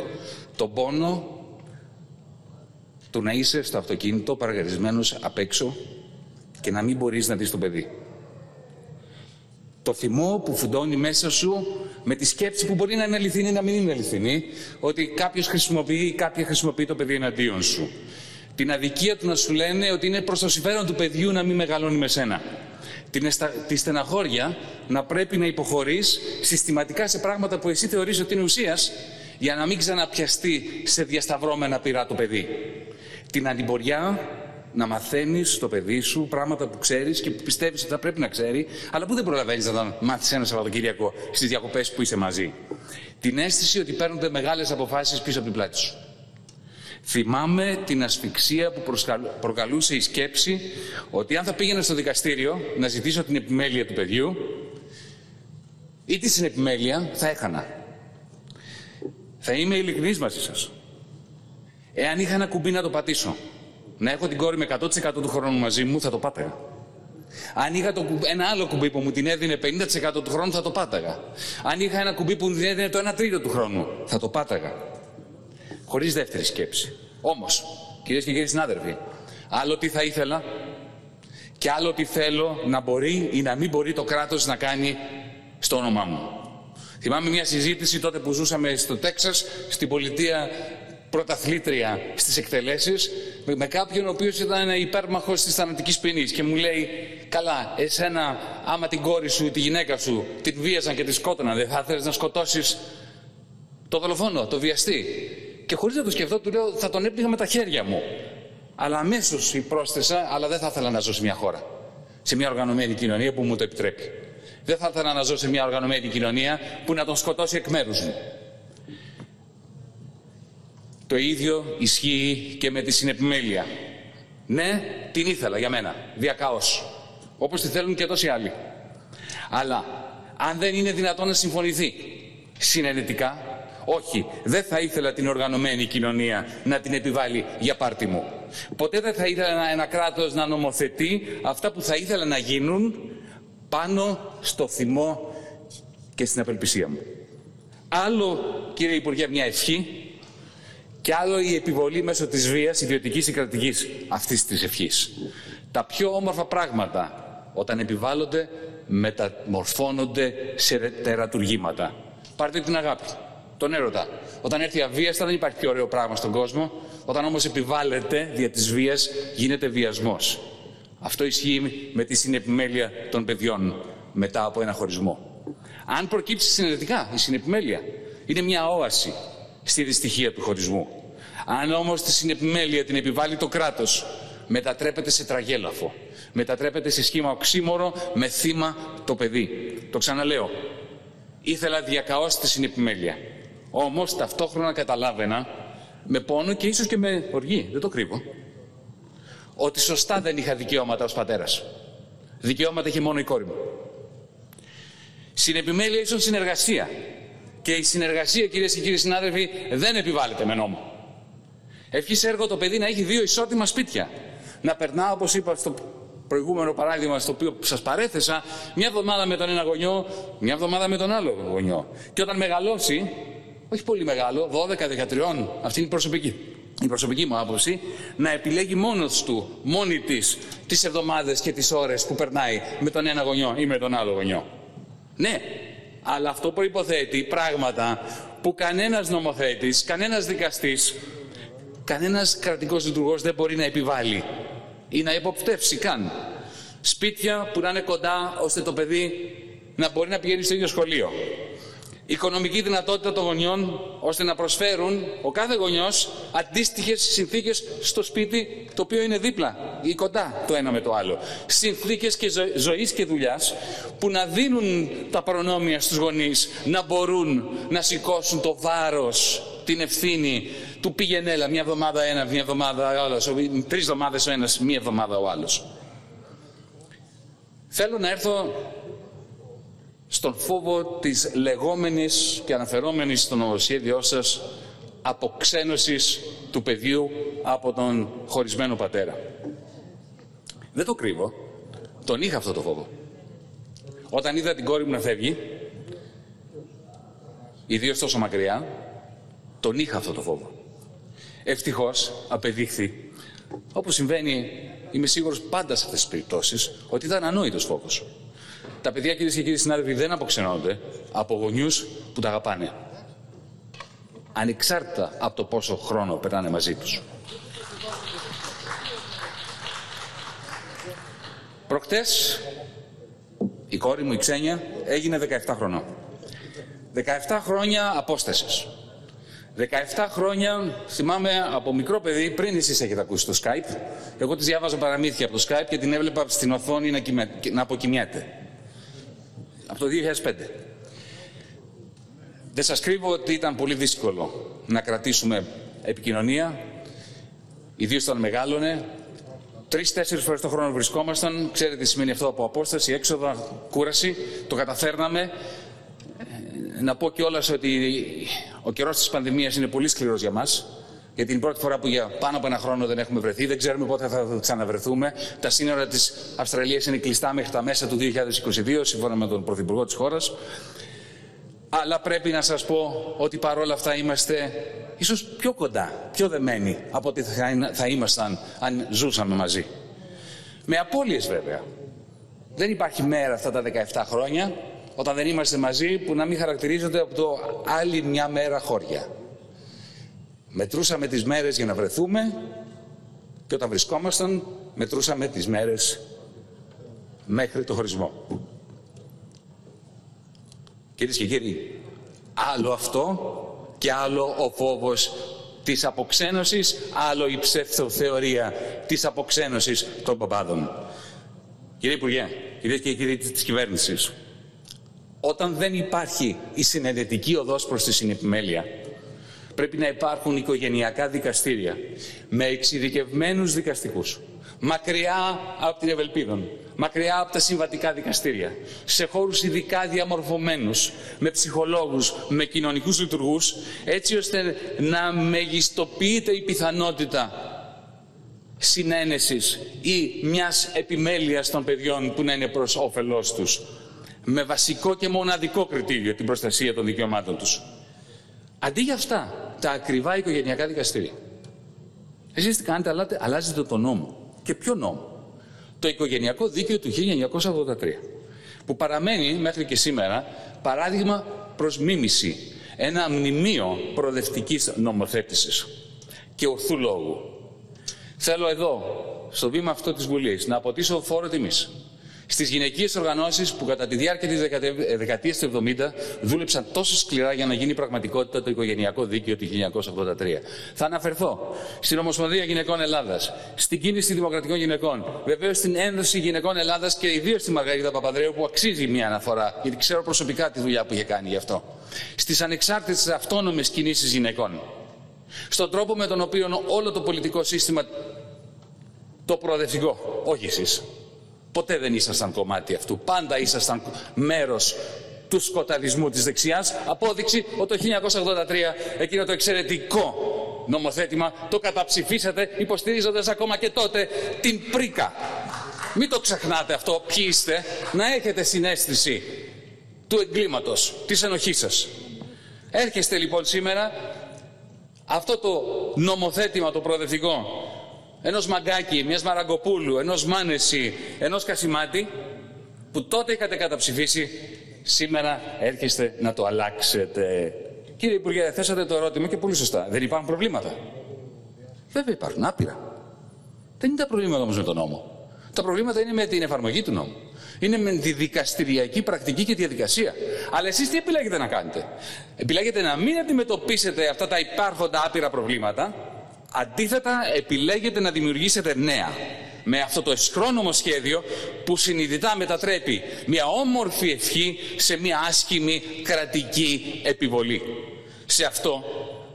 τον πόνο του να είσαι στο αυτοκίνητο παραγαρισμένος απ' έξω και να μην μπορείς να δεις το παιδί. Το θυμό που φουντώνει μέσα σου με τη σκέψη που μπορεί να είναι αληθινή ή να μην είναι αληθινή, ότι κάποιος χρησιμοποιεί ή κάποια χρησιμοποιεί το παιδί εναντίον σου. Την αδικία του να σου λένε ότι είναι προς το συμφέρον του παιδιού να μην μεγαλώνει με σένα. Την εστα... Τη στεναχώρια να πρέπει να υποχωρείς συστηματικά σε πράγματα που εσύ θεωρείς ότι είναι ουσίας για να μην ξαναπιαστεί σε διασταυρώμενα πειρά το παιδί. Την ανημποριά να μαθαίνεις στο παιδί σου πράγματα που ξέρεις και που πιστεύεις ότι θα πρέπει να ξέρει, αλλά που δεν προλαβαίνεις να τα μάθεις ένα Σαββατοκύριακο στις διακοπές που είσαι μαζί. Την αίσθηση ότι παίρνονται μεγάλες αποφάσεις πίσω από την πλάτη σου. Θυμάμαι την ασφυξία που προκαλούσε η σκέψη ότι αν θα πήγαινα στο δικαστήριο να ζητήσω την επιμέλεια του παιδιού ή τη συνεπιμέλεια θα έχανα. Θα είμαι ειλικρινής μαζί σας. Εάν είχα ένα κουμπί να το πατήσω, να έχω την κόρη με 100% του χρόνου μαζί μου, θα το πάταγα. Αν είχα το, ένα άλλο κουμπί που μου την έδινε 50% του χρόνου, θα το πάταγα. Αν είχα ένα κουμπί που μου την έδινε το 1 τρίτο του χρόνου, θα το πάταγα. Χωρίς δεύτερη σκέψη. Όμως, κυρίες και κύριοι συνάδελφοι, άλλο τι θα ήθελα και άλλο τι θέλω να μπορεί ή να μην μπορεί το κράτος να κάνει στο όνομά μου. Θυμάμαι μια συζήτηση τότε που ζούσαμε στο Τέξας, στην πολιτεία πρωταθλήτρια στις εκτελέσεις, με κάποιον ο οποίος ήταν υπέρμαχος της θανατικής ποινής και μου λέει «Καλά, εσένα άμα την κόρη σου, τη γυναίκα σου, την βίαζαν και τη σκότωναν, δεν θα θέλεις να σκοτώσεις το δολοφόνο, το βιαστή». Και χωρίς να το σκεφτώ, του λέω «Θα τον έπληγα με τα χέρια μου». Αλλά αμέσως πρόσθεσα, αλλά δεν θα ήθελα να ζω σε μια χώρα, σε μια οργανωμένη κοινωνία που μου το επιτρέπει. Δεν θα ήθελα να ζω σε μια οργανωμένη κοινωνία που να τον σκοτώσει εκ μέρους μου. Το ίδιο ισχύει και με τη συνεπιμέλεια. Ναι, την ήθελα για μένα, διακαώς. Όπως τη θέλουν και τόσοι άλλοι. Αλλά αν δεν είναι δυνατόν να συμφωνηθεί συνενετικά, όχι, δεν θα ήθελα την οργανωμένη κοινωνία να την επιβάλλει για πάρτι μου. Ποτέ δεν θα ήθελα ένα κράτος να νομοθετεί αυτά που θα ήθελα να γίνουν πάνω στο θυμό και στην απελπισία μου. Άλλο, κύριε Υπουργέ, μια ευχή και άλλο η επιβολή μέσω της βίας, ιδιωτικής ή κρατικής αυτής της ευχής. Τα πιο όμορφα πράγματα όταν επιβάλλονται μεταμορφώνονται σε τερατουργήματα. Πάρτε την αγάπη, τον έρωτα. Όταν έρθει αβίαστα δεν υπάρχει πιο ωραίο πράγμα στον κόσμο. Όταν όμως επιβάλλεται δια της βίας γίνεται βιασμός. Αυτό ισχύει με τη συνεπιμέλεια των παιδιών μετά από ένα χωρισμό. Αν προκύψει συνεργατικά η συνεπιμέλεια, είναι μια όαση στη δυστυχία του χωρισμού. Αν όμως τη συνεπιμέλεια την επιβάλλει το κράτος, μετατρέπεται σε τραγέλαφο. Μετατρέπεται σε σχήμα οξύμορο με θύμα το παιδί. Το ξαναλέω. Ήθελα διακαώς τη συνεπιμέλεια. Όμως ταυτόχρονα καταλάβαινα με πόνο και ίσως και με οργή, δεν το κρύβω, ότι σωστά δεν είχα δικαιώματα ως πατέρας. Δικαιώματα είχε μόνο η κόρη μου. Συνεπιμέλεια ίσον συνεργασία. Και η συνεργασία, κυρίες και κύριοι συνάδελφοι, δεν επιβάλλεται με νόμο. Ευχής έργο το παιδί να έχει δύο ισότιμα σπίτια. Να περνά, όπως είπα στο προηγούμενο παράδειγμα, στο οποίο σας παρέθεσα, μια εβδομάδα με τον ένα γονιό, μια εβδομάδα με τον άλλο γονιό. Και όταν μεγαλώσει, όχι πολύ μεγάλο, 12-13, αυτή είναι η προσωπική, η προσωπική μου άποψη, να επιλέγει μόνος του, μόνη της, τις εβδομάδες και τις ώρες που περνάει με τον ένα γονιό ή με τον άλλο γονιό. Ναι, αλλά αυτό προϋποθέτει πράγματα που κανένας νομοθέτης, κανένας δικαστής, κανένας κρατικός λειτουργός δεν μπορεί να επιβάλλει ή να υποπτεύσει καν. Σπίτια που να είναι κοντά ώστε το παιδί να μπορεί να πηγαίνει στο ίδιο σχολείο οικονομική δυνατότητα των γονιών ώστε να προσφέρουν ο κάθε γονιός αντίστοιχες συνθήκες στο σπίτι το οποίο είναι δίπλα ή κοντά το ένα με το άλλο. Συνθήκες και ζω... ζωής και δουλειάς που να δίνουν τα προνόμια στους γονείς να μπορούν να σηκώσουν το βάρος, την ευθύνη του πήγαινε μια εβδομάδα ένας, μια εβδομάδα ο άλλος, τρεις εβδομάδες ο ένας, μια εβδομάδα ο άλλος. Θέλω να έρθω στον φόβο της λεγόμενης και αναφερόμενης στο νομοσχέδιό σας αποξένωσης του παιδιού από τον χωρισμένο πατέρα. Δεν το κρύβω. Τον είχα αυτό το φόβο. Όταν είδα την κόρη μου να φεύγει, ιδίως τόσο μακριά, τον είχα αυτό το φόβο. Ευτυχώς απεδείχθη, όπως συμβαίνει, είμαι σίγουρος πάντα σε αυτές τις περιπτώσεις, ότι ήταν ανόητος φόβος. Τα παιδιά, κυρίες και κύριοι συνάδελφοι, δεν αποξενώνονται από γονιούς που τα αγαπάνε. Ανεξάρτητα από το πόσο χρόνο περνάνε μαζί τους. Προχτές, η κόρη μου, η Ξένια, έγινε 17 χρονών. 17 χρόνια απόστασης. 17 χρόνια, θυμάμαι από μικρό παιδί, πριν εσείς έχετε ακούσει το Skype, εγώ της διάβαζα παραμύθια από το Skype και την έβλεπα στην οθόνη να, να αποκοιμιέται από το 2005. Δεν σας κρύβω ότι ήταν πολύ δύσκολο να κρατήσουμε επικοινωνία, ιδίως όταν μεγάλωνε. Τρεις-τέσσερις φορές το χρόνο βρισκόμασταν. Ξέρετε τι σημαίνει αυτό από απόσταση, έξοδα, κούραση. Το καταφέρναμε. Ε, να πω κιόλας ότι ο καιρός της πανδημίας είναι πολύ σκληρός για μας. Γιατί είναι η πρώτη φορά που για πάνω από ένα χρόνο δεν έχουμε βρεθεί, δεν ξέρουμε πότε θα ξαναβρεθούμε. Τα σύνορα της Αυστραλίας είναι κλειστά μέχρι τα μέσα του 2022, σύμφωνα με τον Πρωθυπουργό της χώρας. Αλλά πρέπει να σας πω ότι παρόλα αυτά είμαστε ίσως πιο κοντά, πιο δεμένοι από ό,τι θα ήμασταν αν ζούσαμε μαζί. Με απώλειες βέβαια. Δεν υπάρχει μέρα αυτά τα 17 χρόνια όταν δεν είμαστε μαζί που να μην χαρακτηρίζονται από το άλλη μια μέρα χώρια. Μετρούσαμε τις μέρες για να βρεθούμε Και όταν βρισκόμασταν, μετρούσαμε τις μέρες μέχρι το χωρισμό. Κυρίες και κύριοι, άλλο αυτό και άλλο ο φόβος της αποξένωσης, άλλο η ψευθοθεωρία της αποξένωσης των παπάδων. Κύριε Υπουργέ, κυρίες και κύριοι της κυβέρνησης, όταν δεν υπάρχει η συνενετική οδός προς τη συνεπιμέλεια, πρέπει να υπάρχουν οικογενειακά δικαστήρια με εξειδικευμένους δικαστικούς, μακριά από την Ευελπίδων, μακριά από τα συμβατικά δικαστήρια, σε χώρους ειδικά διαμορφωμένους, με ψυχολόγους, με κοινωνικούς λειτουργούς, έτσι ώστε να μεγιστοποιείται η πιθανότητα συνένεσης ή μιας επιμέλειας των παιδιών που να είναι προς όφελός τους, με βασικό και μοναδικό κριτήριο την προστασία των δικαιωμάτων τους. Αντί για αυτά, τα ακριβά οικογενειακά δικαστήρια. Εσείς τι κάνετε, αλλάζετε τον νόμο. Και ποιο νόμο; Το οικογενειακό δίκαιο του 1983 που παραμένει μέχρι και σήμερα παράδειγμα προς μίμηση ένα μνημείο προοδευτικής νομοθέτησης και ορθού λόγου. Θέλω εδώ, στο βήμα αυτό της Βουλής, να αποτίσω φόρο τιμής στις γυναικείες οργανώσεις που κατά τη διάρκεια της δεκαετίας του 70 δούλεψαν τόσο σκληρά για να γίνει πραγματικότητα το οικογενειακό δίκαιο του 1983. Θα αναφερθώ στην Ομοσπονδία Γυναικών Ελλάδας, στην κίνηση δημοκρατικών γυναικών, βεβαίως στην Ένωση Γυναικών Ελλάδας και ιδίως στη Μαργαρίτα Παπαδρέου που αξίζει μια αναφορά, γιατί ξέρω προσωπικά τη δουλειά που είχε κάνει γι' αυτό. Στις ανεξάρτητες αυτόνομες κινήσεις γυναικών. Στον τρόπο με τον οποίο όλο το πολιτικό σύστημα το προοδευτικό, όχι εσείς, Ποτέ δεν ήσασταν κομμάτι αυτού. Πάντα ήσασταν μέρος του σκοταδισμού της δεξιάς. Απόδειξη ότι το 1983 εκείνο το εξαιρετικό νομοθέτημα το καταψηφίσατε υποστηρίζοντας ακόμα και τότε την πρίκα. Μην το ξεχνάτε αυτό ποιοι είστε, να έχετε συνέστηση του εγκλήματος, της ενοχής σας. Έρχεστε λοιπόν σήμερα αυτό το νομοθέτημα το προοδευτικό ενός Μαγκάκη, μιας Μαραγκοπούλου, ενός Μάνεση, ενός Κασιμάτη, που τότε είχατε καταψηφίσει, σήμερα έρχεστε να το αλλάξετε. Κύριε Υπουργέ, θέσατε το ερώτημα και πολύ σωστά. Δεν υπάρχουν προβλήματα. Βέβαια υπάρχουν, άπειρα. Δεν είναι τα προβλήματα όμως με τον νόμο. Τα προβλήματα είναι με την εφαρμογή του νόμου. Είναι με τη δικαστηριακή πρακτική και διαδικασία. Αλλά εσείς τι επιλέγετε να κάνετε; Επιλέγετε να μην αντιμετωπίσετε αυτά τα υπάρχοντα άπειρα προβλήματα, Αντίθετα, επιλέγετε να δημιουργήσετε νέα με αυτό το εσχρόνομο σχέδιο που συνειδητά μετατρέπει μια όμορφη ευχή σε μια άσχημη κρατική επιβολή. Σε αυτό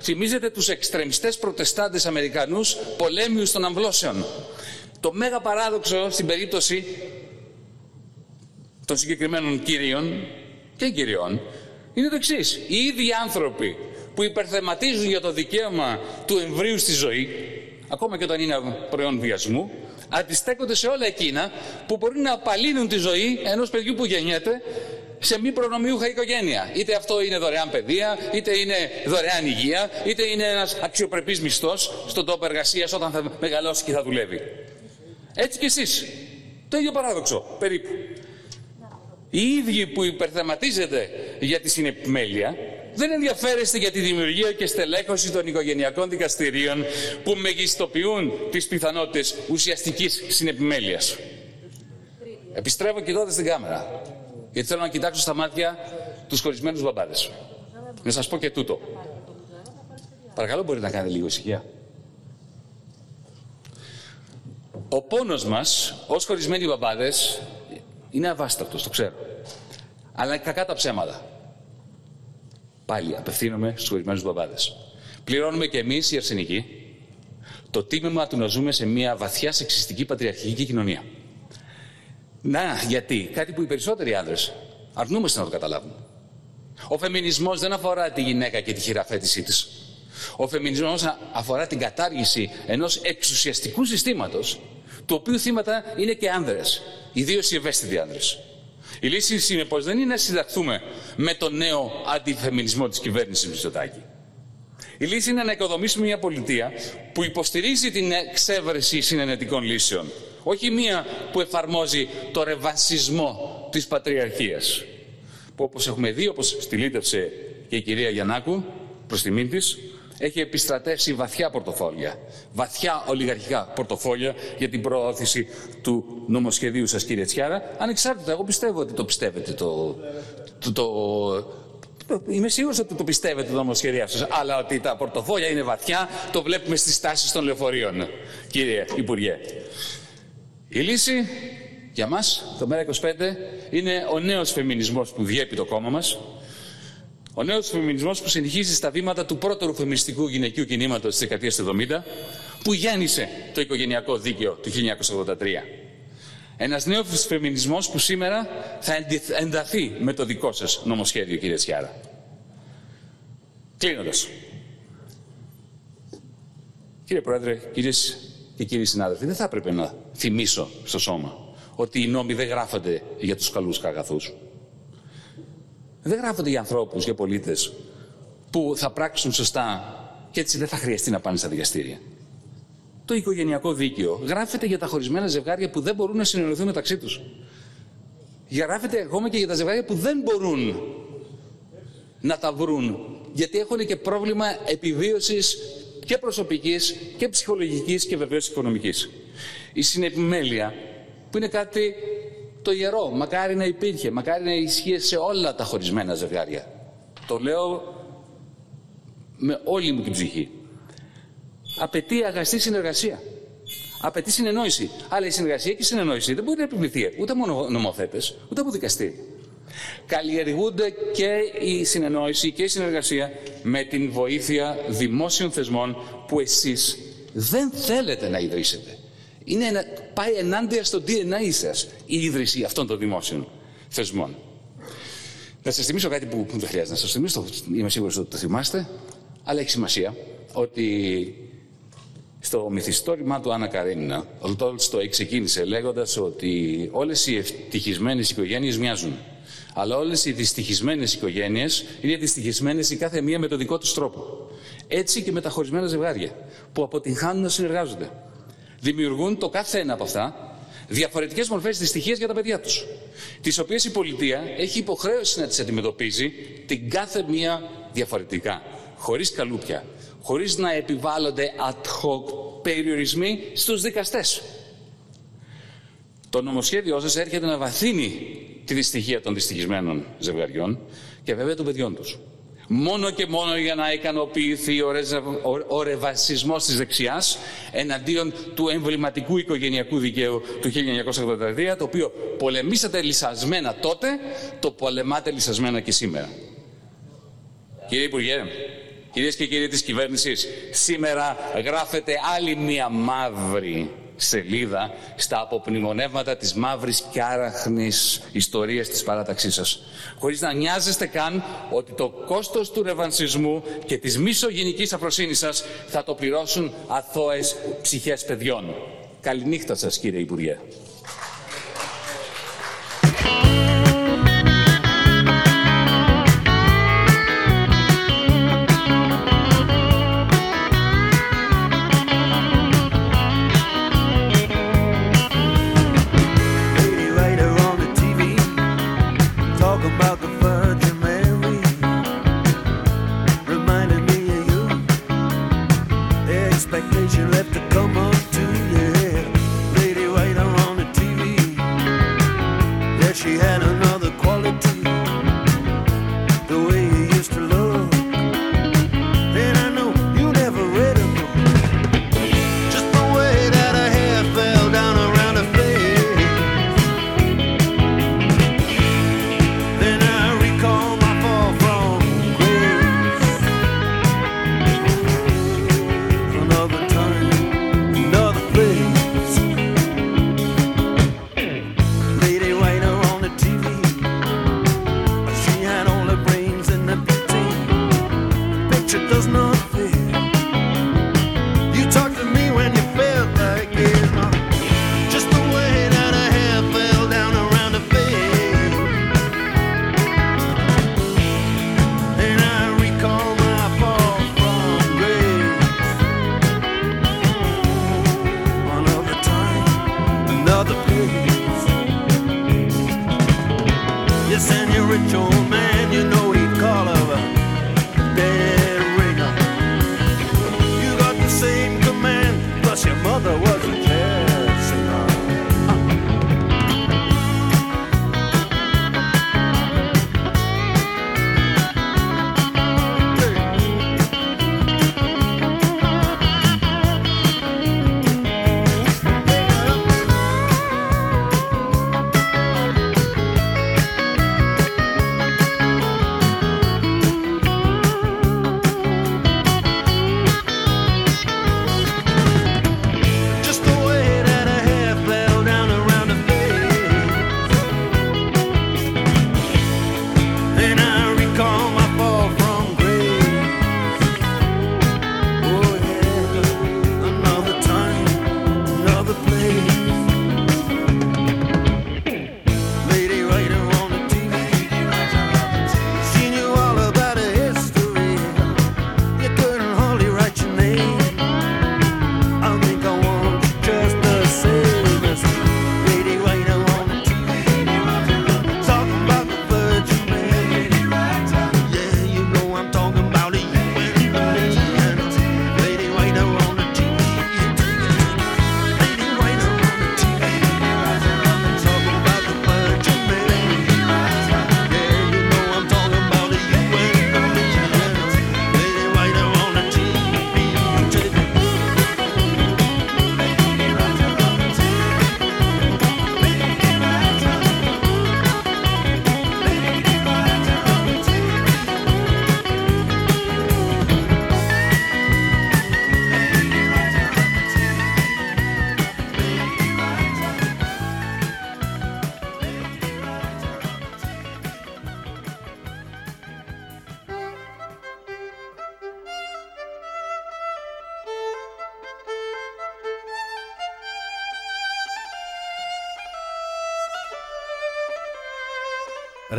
θυμίζετε τους εξτρεμιστές προτεστάντες Αμερικανούς πολέμιους των αμβλώσεων. Το μέγα παράδοξο στην περίπτωση των συγκεκριμένων κυρίων και κυριών είναι το εξής. Οι ίδιοι άνθρωποι που υπερθεματίζουν για το δικαίωμα του εμβρίου στη ζωή, ακόμα και όταν είναι προϊόν βιασμού, αντιστέκονται σε όλα εκείνα που μπορεί να απαλύνουν τη ζωή ενός παιδιού που γεννιέται σε μη προνομιούχα οικογένεια. Είτε αυτό είναι δωρεάν παιδεία, είτε είναι δωρεάν υγεία, είτε είναι ένας αξιοπρεπής μισθός στον τόπο εργασίας όταν θα μεγαλώσει και θα δουλεύει. Έτσι κι εσείς. Το ίδιο παράδοξο, περίπου. Οι ίδιοι που υπερθεματίζεται για τη συνεπιμέλεια, δεν ενδιαφέρεστε για τη δημιουργία και στελέχωση των οικογενειακών δικαστηρίων που μεγιστοποιούν τις πιθανότητες ουσιαστικής συνεπιμέλειας. Επιστρέφω κοιτώντα στην κάμερα, γιατί θέλω να κοιτάξω στα μάτια τους χωρισμένους μπαμπάδες. Να σας πω και τούτο. Παρακαλώ μπορείτε να κάνετε λίγο ησυχία. Ο πόνος μας ως χωρισμένοι μπαμπάδες είναι αβάστακτος, το ξέρω. Αλλά κακά τα ψέματα. Πάλι απευθύνομαι στους ορισμένους μπαμπάδε. Πληρώνουμε και εμείς οι αρσενικοί το τίμημα του να ζούμε σε μια βαθιά σεξιστική πατριαρχική κοινωνία. Να, γιατί κάτι που οι περισσότεροι άντρε αρνούμαστε να το καταλάβουν. Ο φεμινισμός δεν αφορά τη γυναίκα και τη χειραφέτησή της. Ο φεμινισμός αφορά την κατάργηση ενός εξουσιαστικού συστήματος, του οποίου θύματα είναι και άνδρες, ιδίως οι ευαίσθητοι άνδρες. Η λύση συνεπώ δεν είναι να συνταχθούμε με το νέο αντιφεμινισμό της κυβέρνησης Μητσοτάκη. Η λύση είναι να οικοδομήσουμε μια πολιτεία που υποστηρίζει την εξέβρεση συνενετικών λύσεων. Όχι μία που εφαρμόζει το ρεβασισμό της πατριαρχίας. Που όπως έχουμε δει, όπως στηλίτευσε και η κυρία Γιαννάκου προς τιμήν της, έχει επιστρατεύσει βαθιά πορτοφόλια, βαθιά ολιγαρχικά πορτοφόλια για την προώθηση του νομοσχεδίου σας κύριε Τσιάρα. Ανεξάρτητα, εγώ πιστεύω ότι το πιστεύετε το... το, το Είμαι σίγουρος ότι το πιστεύετε το νομοσχέδιο σας, αλλά ότι τα πορτοφόλια είναι βαθιά, το βλέπουμε στις τάσεις των λεωφορείων, κύριε Υπουργέ. Η λύση για μας, το ΜΕΡΑ25, είναι ο νέος φεμινισμός που διέπει το κόμμα μας, ο νέος φεμινισμός που συνεχίζει στα βήματα του πρώτου φεμινιστικού γυναικείου κινήματος της δεκαετίας του 70, που γέννησε το οικογενειακό δίκαιο του 1983. Ένας νέος φεμινισμός που σήμερα θα ενταθεί με το δικό σας νομοσχέδιο, κύριε Τσιάρα. Κλείνοντας. Κύριε Πρόεδρε, κυρίες και κύριοι συνάδελφοι, δεν θα έπρεπε να θυμίσω στο σώμα ότι οι νόμοι δεν γράφονται για τους καλούς καγαθούς. Δεν γράφονται για ανθρώπους, για πολίτες που θα πράξουν σωστά και έτσι δεν θα χρειαστεί να πάνε στα δικαστήρια. Το οικογενειακό δίκαιο γράφεται για τα χωρισμένα ζευγάρια που δεν μπορούν να συνεννοηθούν μεταξύ τους. Γράφεται ακόμα και για τα ζευγάρια που δεν μπορούν να τα βρουν γιατί έχουν και πρόβλημα επιβίωσης και προσωπικής και ψυχολογικής και βεβαίως οικονομικής. Η συνεπιμέλεια που είναι κάτι το ιερό. Μακάρι να υπήρχε, μακάρι να ισχύει σε όλα τα χωρισμένα ζευγάρια. Το λέω με όλη μου την ψυχή. Απαιτεί αγαστή συνεργασία. Απαιτεί συνεννόηση. Αλλά η συνεργασία και η συνεννόηση δεν μπορεί να επιβληθεί ούτε από νομοθέτες, ούτε από δικαστή. Καλλιεργούνται και η συνεννόηση και η συνεργασία με την βοήθεια δημόσιων θεσμών που εσείς δεν θέλετε να ιδρύσετε. Είναι ένα, πάει ενάντια στο DNA σας η ίδρυση αυτών των δημόσιων θεσμών. Να σας θυμίσω κάτι που δεν χρειάζεται να σας θυμίσω, είμαι σίγουρος ότι το θυμάστε, αλλά έχει σημασία ότι στο μυθιστόρημά του Άννα Καρένινα, ο Τόλστο ξεκίνησε λέγοντας ότι όλες οι ευτυχισμένες οικογένειες μοιάζουν. Αλλά όλες οι δυστυχισμένες οικογένειες είναι δυστυχισμένες η κάθε μία με τον δικό τους τρόπο. Έτσι και με τα χωρισμένα ζευγάρια, που αποτυγχάνουν να συνεργάζονται δημιουργούν το κάθε ένα από αυτά διαφορετικές μορφές δυστυχίας για τα παιδιά τους. Τις οποίες η πολιτεία έχει υποχρέωση να τις αντιμετωπίζει την κάθε μία διαφορετικά. Χωρίς καλούπια. Χωρίς να επιβάλλονται ad hoc περιορισμοί στους δικαστές. Το νομοσχέδιό σας έρχεται να βαθύνει τη δυστυχία των δυστυχισμένων ζευγαριών και βέβαια των παιδιών τους μόνο και μόνο για να ικανοποιηθεί ο ρεβασισμός της δεξιάς εναντίον του εμβληματικού οικογενειακού δικαίου του 1983, το οποίο πολεμήσατε λυσασμένα τότε, το πολεμάτε λυσασμένα και σήμερα. Κύριε Υπουργέ, κυρίες και κύριοι της κυβέρνησης, σήμερα γράφετε άλλη μία μαύρη σελίδα στα αποπνημονεύματα της μαύρης και άραχνης ιστορίας της παράταξής σας. Χωρίς να νοιάζεστε καν ότι το κόστος του ρεβανσισμού και της μισογενικής αφροσύνης σας θα το πληρώσουν αθώες ψυχές παιδιών. Καληνύχτα σας κύριε Υπουργέ.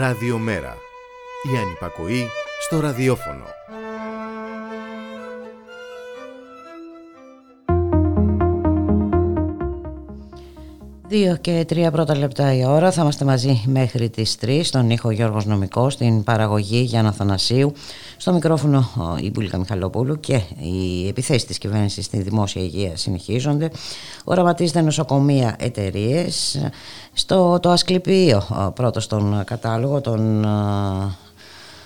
Ραδιομέρα. Η ανυπακοή στο ραδιόφωνο. Δύο και τρία πρώτα λεπτά η ώρα θα είμαστε μαζί μέχρι τις 3 στον ήχο Γιώργος Νομικός, στην παραγωγή Γιάννα Θανασίου, στο μικρόφωνο η Μπουλίκα Μιχαλοπούλου και οι επιθέσεις της κυβέρνησης στη δημόσια υγεία συνεχίζονται. Οραματίζεται νοσοκομεία εταιρείες στο το Ασκληπείο πρώτος στον κατάλογο των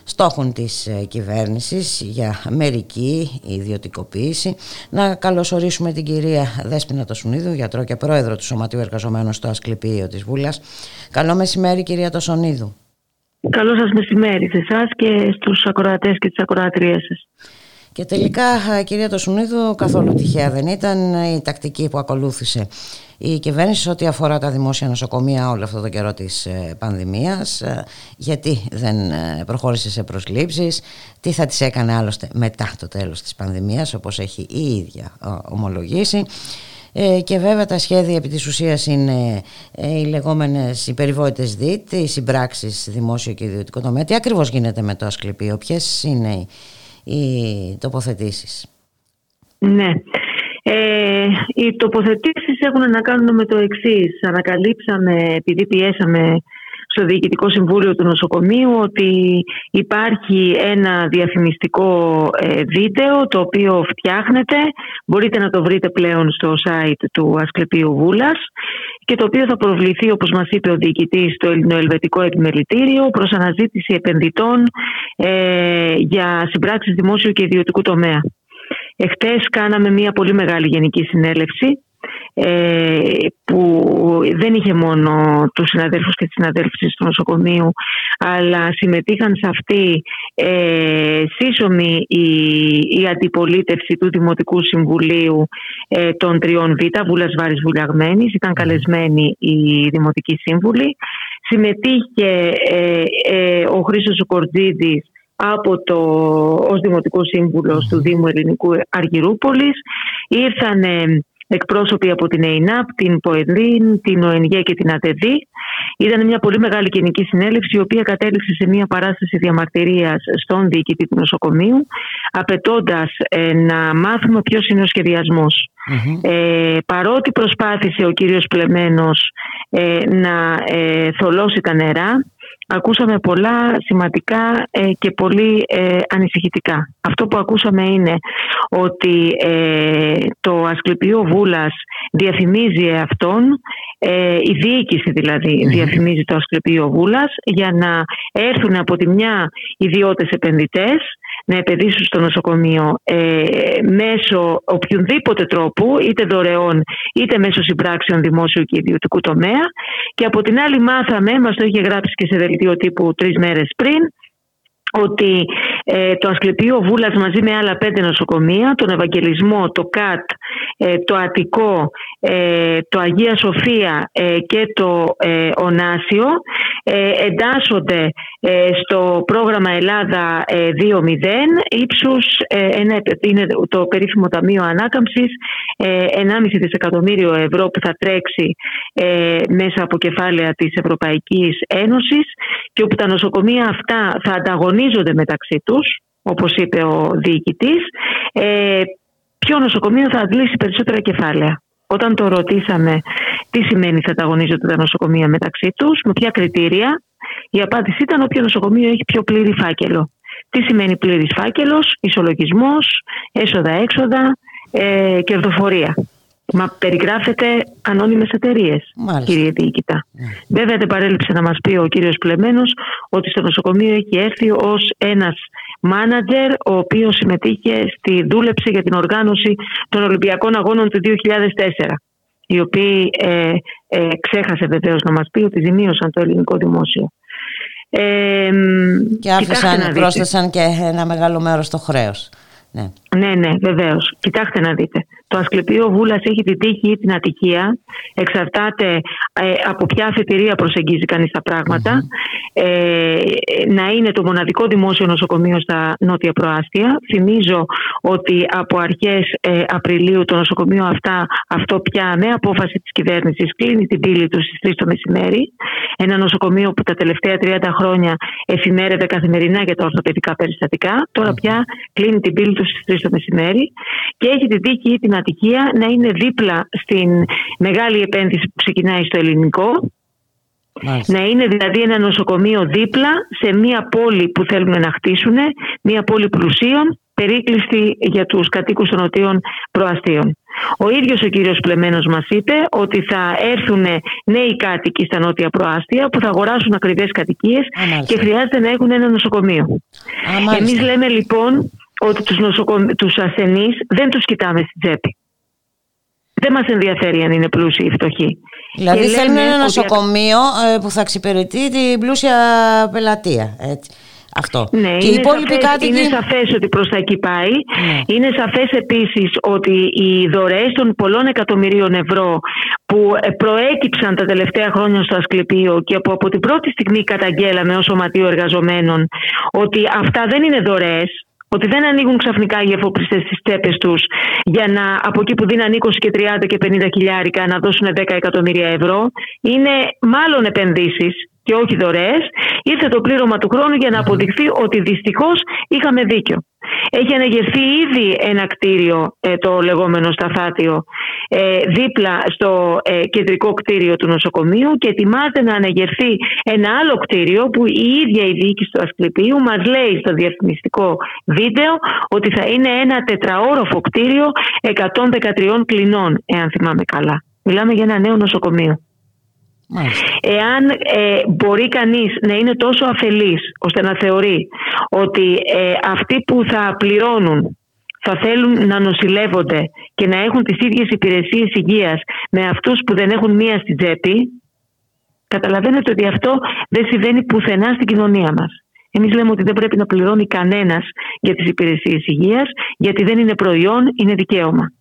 στόχων της ε, κυβέρνησης για μερική ιδιωτικοποίηση. Να καλωσορίσουμε την κυρία Δέσποινα Τοσουνίδου, γιατρό και πρόεδρο του Σωματείου Εργαζομένων στο Ασκληπείο της Βούλας. Καλό μεσημέρι κυρία Τοσονίδου. Καλό σας μεσημέρι σε εσάς και στους ακροατές και τις ακροατρίες σας. Και τελικά, κυρία Τοσουνίδου, καθόλου τυχαία δεν ήταν η τακτική που ακολούθησε η κυβέρνηση ό,τι αφορά τα δημόσια νοσοκομεία όλο αυτό το καιρό της ε, πανδημίας ε, γιατί δεν ε, προχώρησε σε προσλήψεις τι θα τις έκανε άλλωστε μετά το τέλος της πανδημίας όπως έχει η ίδια ομολογήσει και βέβαια τα σχέδια επί της ουσίας είναι οι λεγόμενες οι περιβόητες ΔΙΤ, οι συμπράξεις δημόσιο και ιδιωτικό τομέα. Τι ακριβώς γίνεται με το Ασκληπείο, ποιες είναι οι τοποθετήσεις. Ναι, ε, οι τοποθετήσεις έχουν να κάνουν με το εξής. Ανακαλύψαμε, επειδή πιέσαμε στο Διοικητικό Συμβούλιο του Νοσοκομείου ότι υπάρχει ένα διαφημιστικό ε, βίντεο το οποίο φτιάχνεται, μπορείτε να το βρείτε πλέον στο site του Ασκλεπίου Βούλας και το οποίο θα προβληθεί όπως μας είπε ο διοικητής στο Ελληνοελβετικό Επιμελητήριο προς αναζήτηση επενδυτών ε, για συμπράξεις δημόσιου και ιδιωτικού τομέα. Εχθές κάναμε μια πολύ μεγάλη γενική συνέλευση ε, που δεν είχε μόνο τους συναδέλφους και τις συναδέλφους του νοσοκομείου αλλά συμμετείχαν σε αυτή ε, σύσσωμη η, η αντιπολίτευση του Δημοτικού Συμβουλίου ε, των τριών Β, Βούλας Βάρης Βουλιαγμένης, ήταν καλεσμένοι οι Δημοτικοί Σύμβουλοι. Συμμετείχε ε, ε, ο Χρήστος Κορτζίδης από το, ως Δημοτικό Σύμβουλος του Δήμου Ελληνικού Αργυρούπολης. Ήρθαν εκπρόσωποι από την ΕΙΝΑΠ, την ΠΟΕΔΗΝ, την ΟΕΝΓΕ και την ΑΤΕΔΗ. Ήταν μια πολύ μεγάλη κοινική συνέλευση, η οποία κατέληξε σε μια παράσταση διαμαρτυρίας στον διοικητή του νοσοκομείου, απαιτώντας ε, να μάθουμε ποιος είναι ο σχεδιασμο Ε, παρότι προσπάθησε ο κύριος Πλεμένος ε, να ε, θολώσει τα νερά, ακούσαμε πολλά σημαντικά ε, και πολύ ε, ανησυχητικά. Αυτό που ακούσαμε είναι ότι ε, το Ασκληπείο Βούλας διαφημίζει αυτόν, η διοίκηση δηλαδή διαφημίζει το Ασκληπείο Βούλας για να έρθουν από τη μια ιδιώτες επενδυτές να επενδύσουν στο νοσοκομείο ε, μέσω οποιονδήποτε τρόπου, είτε δωρεών είτε μέσω συμπράξεων δημόσιου και ιδιωτικού τομέα. Και από την άλλη μάθαμε, μας το είχε γράψει και σε δελτίο τύπου τρεις μέρες πριν, ότι ε, το Ασκληπείο Βούλας μαζί με άλλα πέντε νοσοκομεία, τον Ευαγγελισμό, το ΚΑΤ, ε, το Αττικό, ε, το Αγία Σοφία και το Ονάσιο εντάσσονται στο πρόγραμμα Ελλάδα 2.0 ύψους είναι το περίφημο Ταμείο Ανάκαμψης 1,5 δισεκατομμύριο ευρώ που θα τρέξει μέσα από κεφάλαια της Ευρωπαϊκής Ένωσης και όπου τα νοσοκομεία αυτά θα ανταγωνίζονται μεταξύ τους όπως είπε ο διοικητής ποιο νοσοκομείο θα αντλήσει περισσότερα κεφάλαια; Όταν το ρωτήσαμε τι σημαίνει θα ανταγωνίζονται τα νοσοκομεία μεταξύ τους, με ποια κριτήρια, η απάντηση ήταν όποιο νοσοκομείο έχει πιο πλήρη φάκελο. Τι σημαίνει πλήρης φάκελος, ισολογισμός, έσοδα-έξοδα, ε, κερδοφορία. Μα περιγράφεται ανώνυμες εταιρείες, κύριε Διοικητά. Βέβαια δεν παρέλειψε να μας πει ο κύριος Πλεμένος ότι στο νοσοκομείο έχει έρθει ως ένας μάνατζερ ο οποίος συμμετείχε στη δούλεψη για την οργάνωση των Ολυμπιακών Αγώνων του 2004 οι οποίοι ε, ε, ξέχασε βεβαίως να μας πει ότι ζημίωσαν το ελληνικό δημόσιο. Ε, και άφησαν, πρόσθεσαν και ένα μεγάλο μέρος στο χρέος Ναι, ναι, ναι βεβαίως. Κοιτάξτε να δείτε. Το Ασκληπείο Βούλας έχει την τύχη ή την ατυχία. Εξαρτάται ε, από ποια αφετηρία προσεγγίζει κανείς τα πραγματα Ε, να είναι το μοναδικό δημόσιο νοσοκομείο στα νότια προάστια. Θυμίζω ότι από αρχές ε, Απριλίου το νοσοκομείο αυτά, αυτό πια με απόφαση της κυβέρνησης κλείνει την πύλη τους στις 3 το μεσημέρι. Ένα νοσοκομείο που τα τελευταία 30 χρόνια εφημέρευε καθημερινά για τα ορθοπαιδικά περιστατικά. Τώρα πια κλείνει την πύλη τους στι 3 το μεσημέρι και έχει την τύχη ή την ατυχία να είναι δίπλα στην μεγάλη επένδυση που ξεκινάει στο ελληνικό. Να είναι δηλαδή ένα νοσοκομείο δίπλα σε μια πόλη που θέλουν να χτίσουν, μια πόλη πλουσίων, περίκλειστη για τους κατοίκους των νοτίων προαστίων. Ο ίδιος ο κύριος Πλεμένος μας είπε ότι θα έρθουν νέοι κάτοικοι στα νότια προάστια που θα αγοράσουν ακριβές κατοικίες και χρειάζεται να έχουν ένα νοσοκομείο. Εμείς λέμε λοιπόν ότι τους, νοσοκομ... τους ασθενείς δεν τους κοιτάμε στην τσέπη. Δεν μας ενδιαφέρει αν είναι πλούσιοι ή φτωχοί. Δηλαδή θέλουν ένα νοσοκομείο ε, που θα εξυπηρετεί την πλούσια πελατεία. Έτσι. Αυτό. Ναι, και είναι, σαφές, κάτοικοι... είναι σαφές ότι προς τα εκεί πάει. Ναι. Είναι σαφές επίσης ότι οι δωρεές των πολλών εκατομμυρίων ευρώ που ε, προέκυψαν τα τελευταία χρόνια στο Ασκληπείο και που από την πρώτη στιγμή καταγγέλαμε ως σωματείο εργαζομένων ότι αυτά δεν είναι δωρεές, ότι δεν ανοίγουν ξαφνικά οι εφοπλιστές στι τσέπες τους για να από εκεί που δίναν 20 και 30 και 50 χιλιάρικα να δώσουν 10 εκατομμύρια ευρώ. Είναι μάλλον επενδύσεις και όχι δωρεές. Ήρθε το πλήρωμα του χρόνου για να αποδειχθεί ότι δυστυχώς είχαμε δίκιο. Έχει αναγερθεί ήδη ένα κτίριο, ε, το λεγόμενο σταθάτιο, ε, δίπλα στο ε, κεντρικό κτίριο του νοσοκομείου και ετοιμάζεται να αναγερθεί ένα άλλο κτίριο που η ίδια η διοίκηση του Ασκληπίου μας λέει στο διαφημιστικό βίντεο ότι θα είναι ένα τετραόροφο κτίριο 113 κλινών, εάν θυμάμαι καλά. Μιλάμε για ένα νέο νοσοκομείο. Εάν ε, μπορεί κανείς να είναι τόσο αφελής ώστε να θεωρεί ότι ε, αυτοί που θα πληρώνουν θα θέλουν να νοσηλεύονται και να έχουν τις ίδιες υπηρεσίες υγείας με αυτούς που δεν έχουν μία στην τσέπη, καταλαβαίνετε ότι αυτό δεν συμβαίνει πουθενά στην κοινωνία μας. Εμείς λέμε ότι δεν πρέπει να πληρώνει κανένας για τις υπηρεσίες υγείας, γιατί δεν είναι προϊόν, είναι δικαίωμα.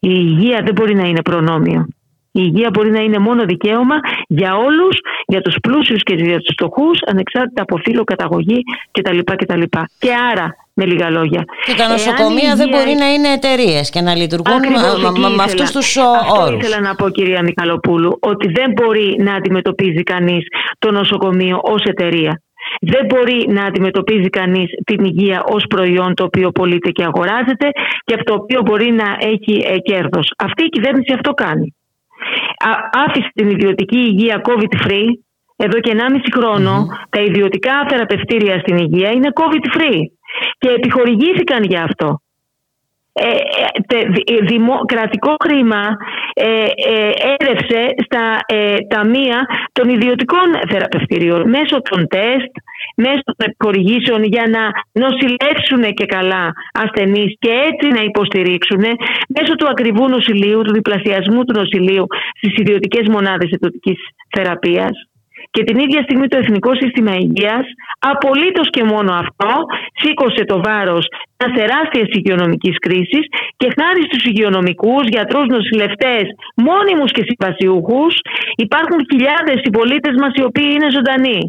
Η υγεία δεν μπορεί να είναι προνόμιο. Η υγεία μπορεί να είναι μόνο δικαίωμα για όλους, για τους πλούσιους και για τους φτωχούς, ανεξάρτητα από φύλλο, καταγωγή κτλ. κτλ. Και άρα, με λίγα λόγια. Και τα νοσοκομεία δεν μπορεί να είναι εταιρείες και να λειτουργούν με αυτούς τους όρου. Αυτό ήθελα να πω, κυρία Μιχαλοπούλου, ότι δεν μπορεί να αντιμετωπίζει κανείς το νοσοκομείο ως εταιρεία. Δεν μπορεί να αντιμετωπίζει κανείς την υγεία ως προϊόν το οποίο πωλείται και αγοράζεται και αυτό το οποίο μπορεί να έχει ε, κέρδος. Αυτή η κυβέρνηση αυτό κάνει άφησε την ιδιωτική υγεία COVID-free. Εδώ και 1,5 χρονο τα ιδιωτικά θεραπευτήρια στην υγεία είναι COVID-free και επιχορηγήθηκαν για αυτό. Ε, ε δημο, κρατικό χρήμα ε, ε, έρευσε στα ε, ταμεία των ιδιωτικών θεραπευτηρίων μέσω των τεστ, μέσω των επιχορηγήσεων για να νοσηλεύσουν και καλά ασθενείς και έτσι να υποστηρίξουν μέσω του ακριβού νοσηλείου, του διπλασιασμού του νοσηλείου στις ιδιωτικές μονάδες ιδιωτικής θεραπείας και την ίδια στιγμή το Εθνικό Σύστημα Υγείας απολύτως και μόνο αυτό σήκωσε το βάρος μια τεράστια υγειονομικής κρίση και χάρη στους υγειονομικούς, γιατρούς, νοσηλευτές, μόνιμους και συμβασιούχους, υπάρχουν χιλιάδες συμπολίτες μας οι οποίοι είναι ζωντανοί.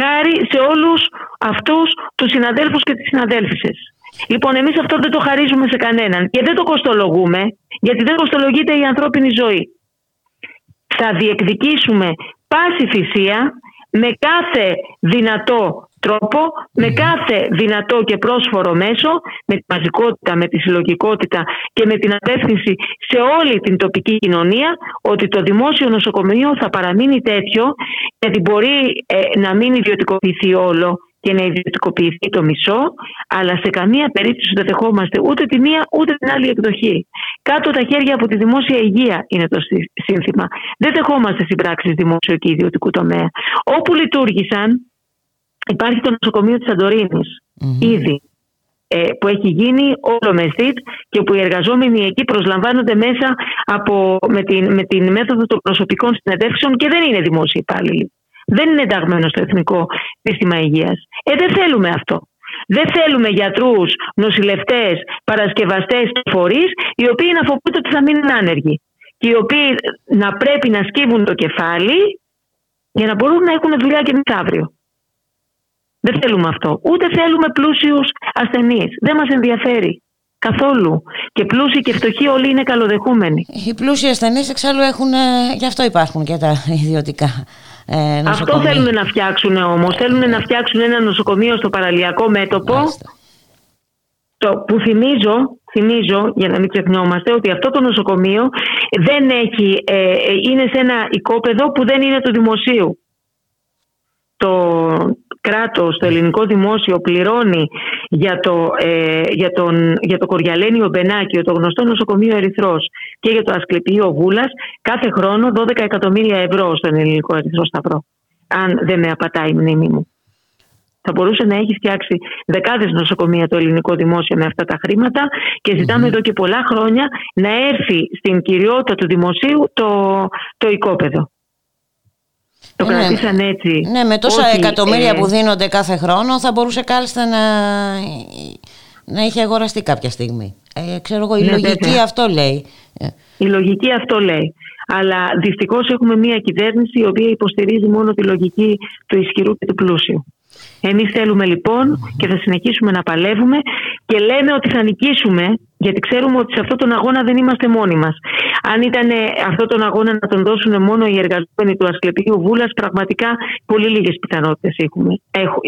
Χάρη σε όλους αυτούς τους συναδέλφους και τις συναδέλφισες. Λοιπόν, εμείς αυτό δεν το χαρίζουμε σε κανέναν και δεν το κοστολογούμε, γιατί δεν κοστολογείται η ανθρώπινη ζωή. Θα διεκδικήσουμε πάση θυσία με κάθε δυνατό τρόπο με κάθε δυνατό και πρόσφορο μέσο, με τη μαζικότητα, με τη συλλογικότητα και με την απεύθυνση σε όλη την τοπική κοινωνία ότι το δημόσιο νοσοκομείο θα παραμείνει τέτοιο γιατί μπορεί ε, να μην ιδιωτικοποιηθεί όλο και να ιδιωτικοποιηθεί το μισό, αλλά σε καμία περίπτωση δεν δεχόμαστε ούτε τη μία ούτε την άλλη εκδοχή. Κάτω τα χέρια από τη δημόσια υγεία είναι το σύνθημα. Δεν δεχόμαστε συμπράξεις δημόσιο και ιδιωτικού τομέα. Όπου λειτουργήσαν, Υπάρχει το νοσοκομείο της σαντορινης ήδη ε, που έχει γίνει όλο με ΣΥΤ και που οι εργαζόμενοι εκεί προσλαμβάνονται μέσα από, με, την, με την μέθοδο των προσωπικών συνεντεύξεων και δεν είναι δημόσιοι υπάλληλοι. Δεν είναι ενταγμένο στο Εθνικό Σύστημα Υγείας. Ε, δεν θέλουμε αυτό. Δεν θέλουμε γιατρούς, νοσηλευτές, παρασκευαστές και φορείς οι οποίοι να φοβούνται ότι θα μείνουν άνεργοι και οι οποίοι να πρέπει να σκύβουν το κεφάλι για να μπορούν να έχουν δουλειά και μεθαύριο. Δεν θέλουμε αυτό. Ούτε θέλουμε πλούσιους ασθενείς. Δεν μας ενδιαφέρει. Καθόλου. Και πλούσιοι και φτωχοί όλοι είναι καλοδεχούμενοι. Οι πλούσιοι ασθενείς εξάλλου έχουν. Ε, γι' αυτό υπάρχουν και τα <laughs> ιδιωτικά. Ε, αυτό θέλουν να φτιάξουν όμως. Θέλουν να φτιάξουν ένα νοσοκομείο στο παραλιακό μέτωπο. Το που θυμίζω, θυμίζω, για να μην ξεχνιόμαστε, ότι αυτό το νοσοκομείο δεν έχει, ε, είναι σε ένα οικόπεδο που δεν είναι του δημοσίου. Το, κράτος, το ελληνικό δημόσιο πληρώνει για το, ε, για τον, για το Κοριαλένιο Μπενάκιο, το γνωστό νοσοκομείο Ερυθρός και για το Ασκληπείο Βούλας κάθε χρόνο 12 εκατομμύρια ευρώ στον ελληνικό Ερυθρό Σταυρό. Αν δεν με απατάει η μνήμη μου. Θα μπορούσε να έχει φτιάξει δεκάδες νοσοκομεία το ελληνικό δημόσιο με αυτά τα χρήματα και ζηταμε εδώ και πολλά χρόνια να έρθει στην κυριότητα του δημοσίου το, το οικόπεδο. Το ναι, κρατήσαν έτσι. Ναι, με τόσα εκατομμύρια ε, που δίνονται κάθε χρόνο θα μπορούσε κάλλιστα να, να είχε αγοραστεί κάποια στιγμή. Ε, ξέρω εγώ, η ναι, λογική αυτό λέει. Η λογική αυτό λέει. Αλλά δυστυχώς έχουμε μια κυβέρνηση η οποία υποστηρίζει μόνο τη λογική του ισχυρού και του πλούσιου. Εμείς θέλουμε λοιπόν και θα συνεχίσουμε να παλεύουμε και λέμε ότι θα νικήσουμε γιατί ξέρουμε ότι σε αυτόν τον αγώνα δεν είμαστε μόνοι μας. Αν ήταν αυτόν τον αγώνα να τον δώσουν μόνο οι εργαζόμενοι του Ασκλεπίου Βούλας, πραγματικά πολύ λίγες πιθανότητες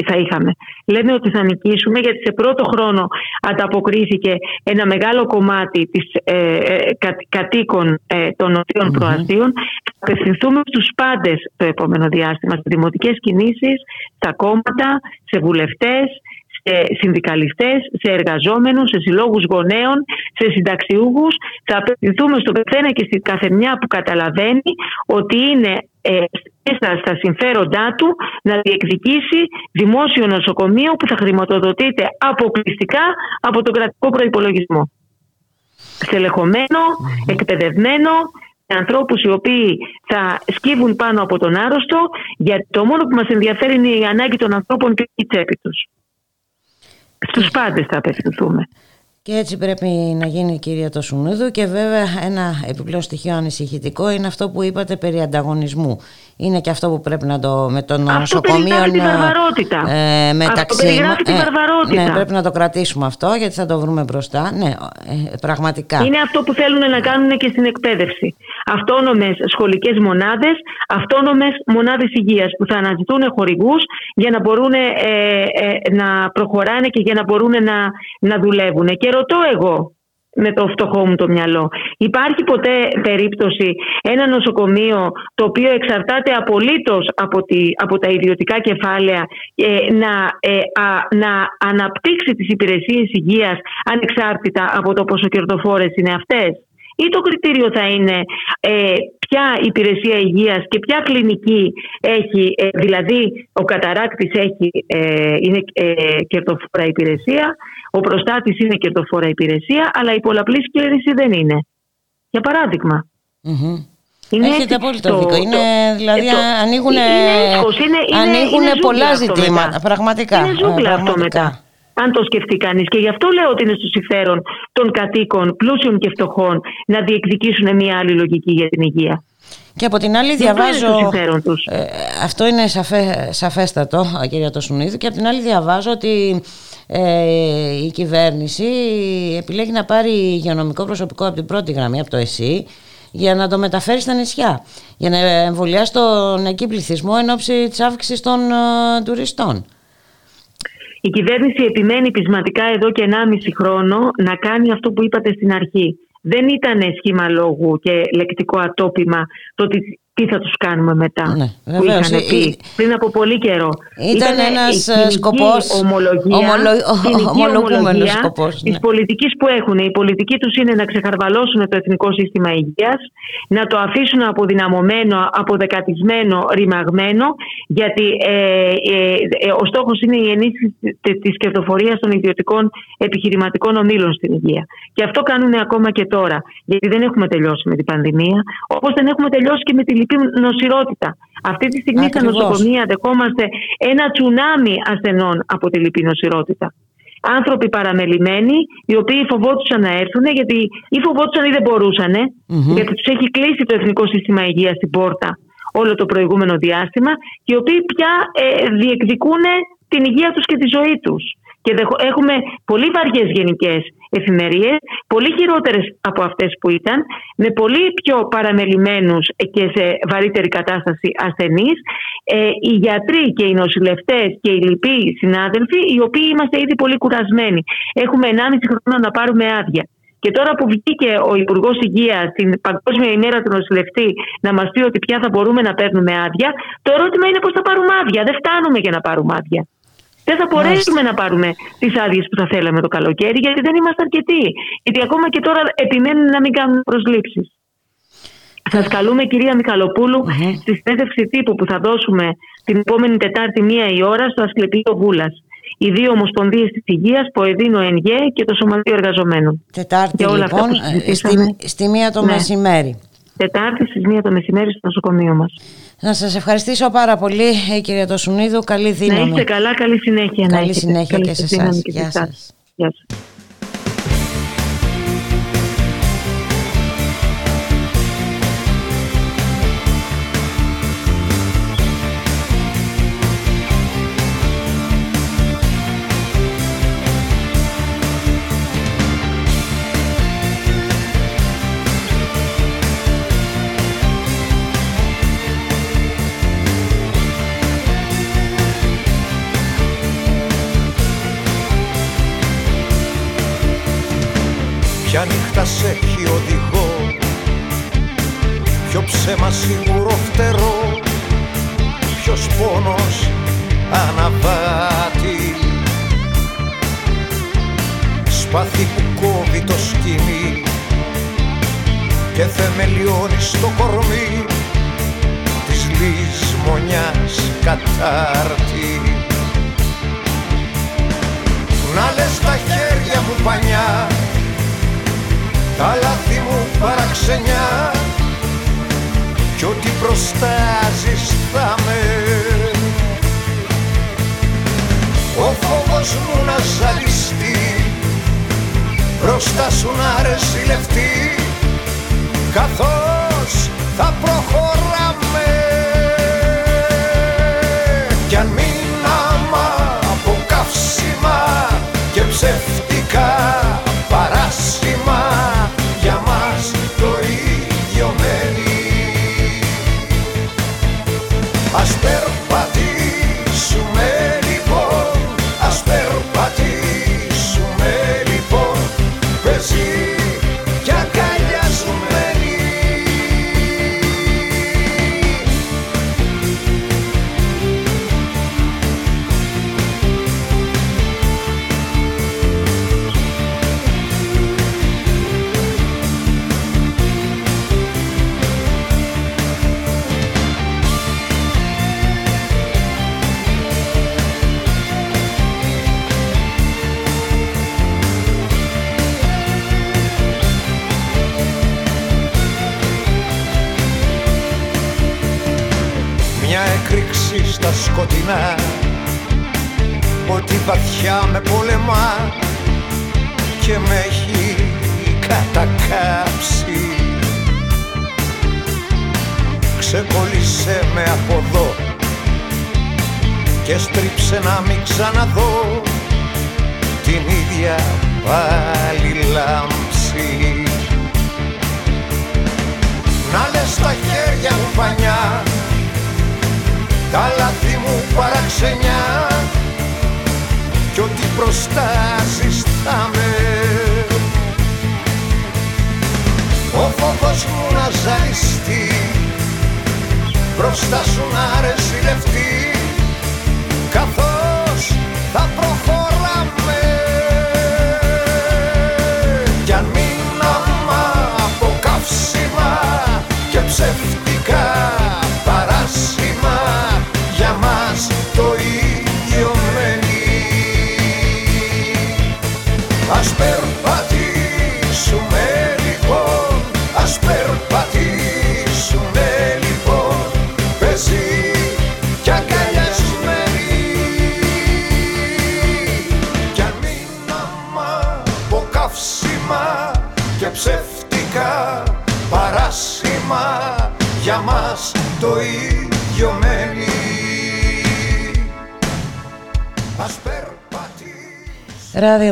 θα είχαμε. Λέμε ότι θα νικήσουμε, γιατί σε πρώτο χρόνο ανταποκρίθηκε ένα μεγάλο κομμάτι της, ε, ε κατοίκων ε, των νοτιων mm προαστίων. Θα απευθυνθούμε στους πάντες το επόμενο διάστημα, σε δημοτικές κινήσεις, στα κόμματα, σε βουλευτές, σε συνδικαλιστές, σε εργαζόμενους, σε συλλόγους γονέων, σε συνταξιούχους. Θα απευθυνθούμε στο καθένα και στην καθεμιά που καταλαβαίνει ότι είναι ε, στα συμφέροντά του να διεκδικήσει δημόσιο νοσοκομείο που θα χρηματοδοτείται αποκλειστικά από τον κρατικό προϋπολογισμό. Στελεχωμένο, εκπαιδευμένο, με ανθρώπους οι οποίοι θα σκύβουν πάνω από τον άρρωστο γιατί το μόνο που μας ενδιαφέρει είναι η ανάγκη των ανθρώπων και η τσέπη τους. Στους πάντες θα απευθυνθούμε. Και έτσι πρέπει να γίνει η κυρία Τοσουνούδου και βέβαια ένα επιπλέον στοιχείο ανησυχητικό είναι αυτό που είπατε περί ανταγωνισμού. Είναι και αυτό που πρέπει να το με τον νοσοκομείο να. Την βαρβαρότητα. Ε, μεταξύ αυτό την ε, βαρβαρότητα. Ναι, πρέπει να το κρατήσουμε αυτό γιατί θα το βρούμε μπροστά. Ναι, ε, πραγματικά. Είναι αυτό που θέλουν να κάνουν και στην εκπαίδευση. Αυτόνομες σχολικές μονάδες, αυτόνομες μονάδες υγείας που θα αναζητούν χορηγούς για να μπορούν ε, ε, να προχωράνε και για να μπορούν να, να δουλεύουν. Και ρωτώ εγώ, με το φτωχό μου το μυαλό. Υπάρχει ποτέ περίπτωση ένα νοσοκομείο το οποίο εξαρτάται απολύτως από, τη, από τα ιδιωτικά κεφάλαια ε, να, ε, να αναπτύξει τις υπηρεσίες υγείας ανεξάρτητα από το πόσο κερδοφόρες είναι αυτές; Ή το κριτήριο θα είναι ε, ποια υπηρεσία υγείας και ποια κλινική έχει, ε, δηλαδή ο καταράκτης έχει, ε, είναι κερδοφόρα υπηρεσία ο προστάτης είναι κερδοφόρα υπηρεσία, αλλά η πολλαπλή σκλήρηση δεν είναι. Για παραδειγμα Είναι Έχετε απόλυτο δίκιο. Είναι, δηλαδή το, ανοίγουν, είναι, πολλά ζητήματα. Πραγματικά. Είναι ζούγκλα αυτό μετά. Αν το σκεφτεί κανείς. Και γι' αυτό λέω ότι είναι στο συμφέρον των κατοίκων, πλούσιων και φτωχών, να διεκδικήσουν μια άλλη λογική για την υγεία. Και από την άλλη διαβάζω. Ε, αυτό είναι σαφέ, σαφέστατο, κυρία Τοσουνίδου. Και από την άλλη διαβάζω ότι ε, η κυβέρνηση επιλέγει να πάρει υγειονομικό προσωπικό από την πρώτη γραμμή, από το ΕΣΥ, για να το μεταφέρει στα νησιά. Για να εμβολιάσει τον εκεί πληθυσμό εν ώψη της αύξησης των ε, τουριστών. Η κυβέρνηση επιμένει πεισματικά εδώ και 1,5 χρόνο να κάνει αυτό που είπατε στην αρχή. Δεν ήταν σχήμα λόγου και λεκτικό ατόπιμα το ότι τι θα τους κάνουμε μετά ναι, που είχαν πει πριν από πολύ καιρό. Ήταν, Ήταν ένας ε, σκοπός ομολογία, ομολο, ομολογούμενος σκοπός. Ναι. Της πολιτικής που έχουν. Η πολιτική τους είναι να ξεχαρβαλώσουν το εθνικό σύστημα υγείας, να το αφήσουν αποδυναμωμένο, αποδεκατισμένο, ρημαγμένο, γιατί ε, ε, ε, ο στόχος είναι η ενίσχυση της κερδοφορίας των ιδιωτικών επιχειρηματικών ομίλων στην υγεία. Και αυτό κάνουν ακόμα και τώρα, γιατί δεν έχουμε τελειώσει με την πανδημία, όπως δεν έχουμε τελειώσει και με τη νοσηρότητα. Αυτή τη στιγμή στα νοσοκομεία δεχόμαστε ένα τσουνάμι ασθενών από τη λυπή νοσηρότητα. άνθρωποι παραμελημένοι, οι οποίοι φοβόντουσαν να έρθουν, γιατί ή φοβόντουσαν ή δεν μπορούσαν, γιατί τους έχει κλείσει το Εθνικό Σύστημα Υγείας στην πόρτα όλο το προηγούμενο διάστημα, και οι οποίοι πια ε, διεκδικούν την υγεία τους και τη ζωή τους. Και έχουμε πολύ βαριές γενικές εφημερίες, πολύ χειρότερες από αυτές που ήταν, με πολύ πιο παραμελημένους και σε βαρύτερη κατάσταση ασθενείς, ε, οι γιατροί και οι νοσηλευτές και οι λοιποί συνάδελφοι, οι οποίοι είμαστε ήδη πολύ κουρασμένοι. Έχουμε 1,5 χρόνο να πάρουμε άδεια. Και τώρα που βγήκε ο Υπουργός Υγείας την Παγκόσμια ημέρα του νοσηλευτή να μας πει ότι πια θα μπορούμε να παίρνουμε άδεια, το ερώτημα είναι πώς θα πάρουμε άδεια. Δεν φτάνουμε για να πάρουμε άδεια. Δεν θα μπορέσουμε να πάρουμε τις άδειες που θα θέλαμε το καλοκαίρι, γιατί δεν είμαστε αρκετοί. Γιατί ακόμα και τώρα επιμένουν να μην κάνουν προσλήψεις. Σας καλούμε, κυρία Μιχαλοπούλου, στη συνέντευξη τύπου που θα δώσουμε την επόμενη Τετάρτη μία η ώρα στο Ασκληπείο Βούλας. Οι δύο ομοσπονδίε της υγείας, Ποεδίνο ΕΝΓΕ και το Σωματείο Εργαζομένων. Τετάρτη, λοιπόν, στη, στη μία το ναι. μεσημέρι. Τετάρτη στις μία το μεσημέρι στο νοσοκομείο μας. Να σας ευχαριστήσω πάρα πολύ ε, κυρία Τοσουνίδου. Καλή δύναμη. Να είστε καλά, καλή συνέχεια. Καλή συνέχεια και σε εσάς. Γεια σας. Γεια σας. Ποιο ψέμα σίγουρο φτερό. Ποιος πόνος αναβάτη. Σπάθη που κόβει το σκηνή Και θεμελιώνει στο κορμί Της λησμονιάς κατάρτη. Να λες τα χέρια μου πανιά τα λάθη μου παραξενιά κι ό,τι προστάζεις θα με. Ο φόβος μου να ζαλιστεί μπροστά σου να ρεσιλευτεί καθώς θα προχωράμε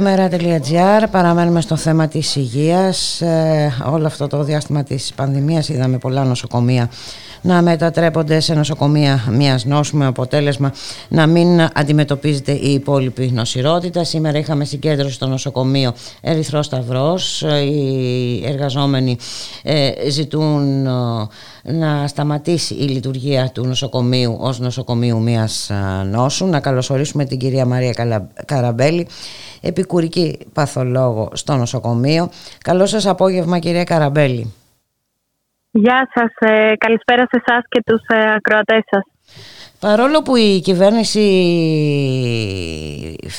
Ραδιομέρα.gr Παραμένουμε στο θέμα της υγείας. Ε, Όλο αυτό το διάστημα της πανδημίας είδαμε πολλά νοσοκομεία να μετατρέπονται σε νοσοκομεία μιας νόσου με αποτέλεσμα να μην αντιμετωπίζεται η υπόλοιπη νοσηρότητα. Σήμερα είχαμε συγκέντρωση στο νοσοκομείο Ερυθρός Σταυρός. Οι εργαζόμενοι ε, ζητούν ε, να σταματήσει η λειτουργία του νοσοκομείου ως νοσοκομείου μιας νόσου. Να καλωσορίσουμε την κυρία Μαρία Καραμπέλη, επικουρική παθολόγο στο νοσοκομείο. Καλό σας απόγευμα κυρία Καραμπέλη. Γεια σας, ε, καλησπέρα σε εσάς και τους ε, ακροατές σας. Παρόλο που η κυβέρνηση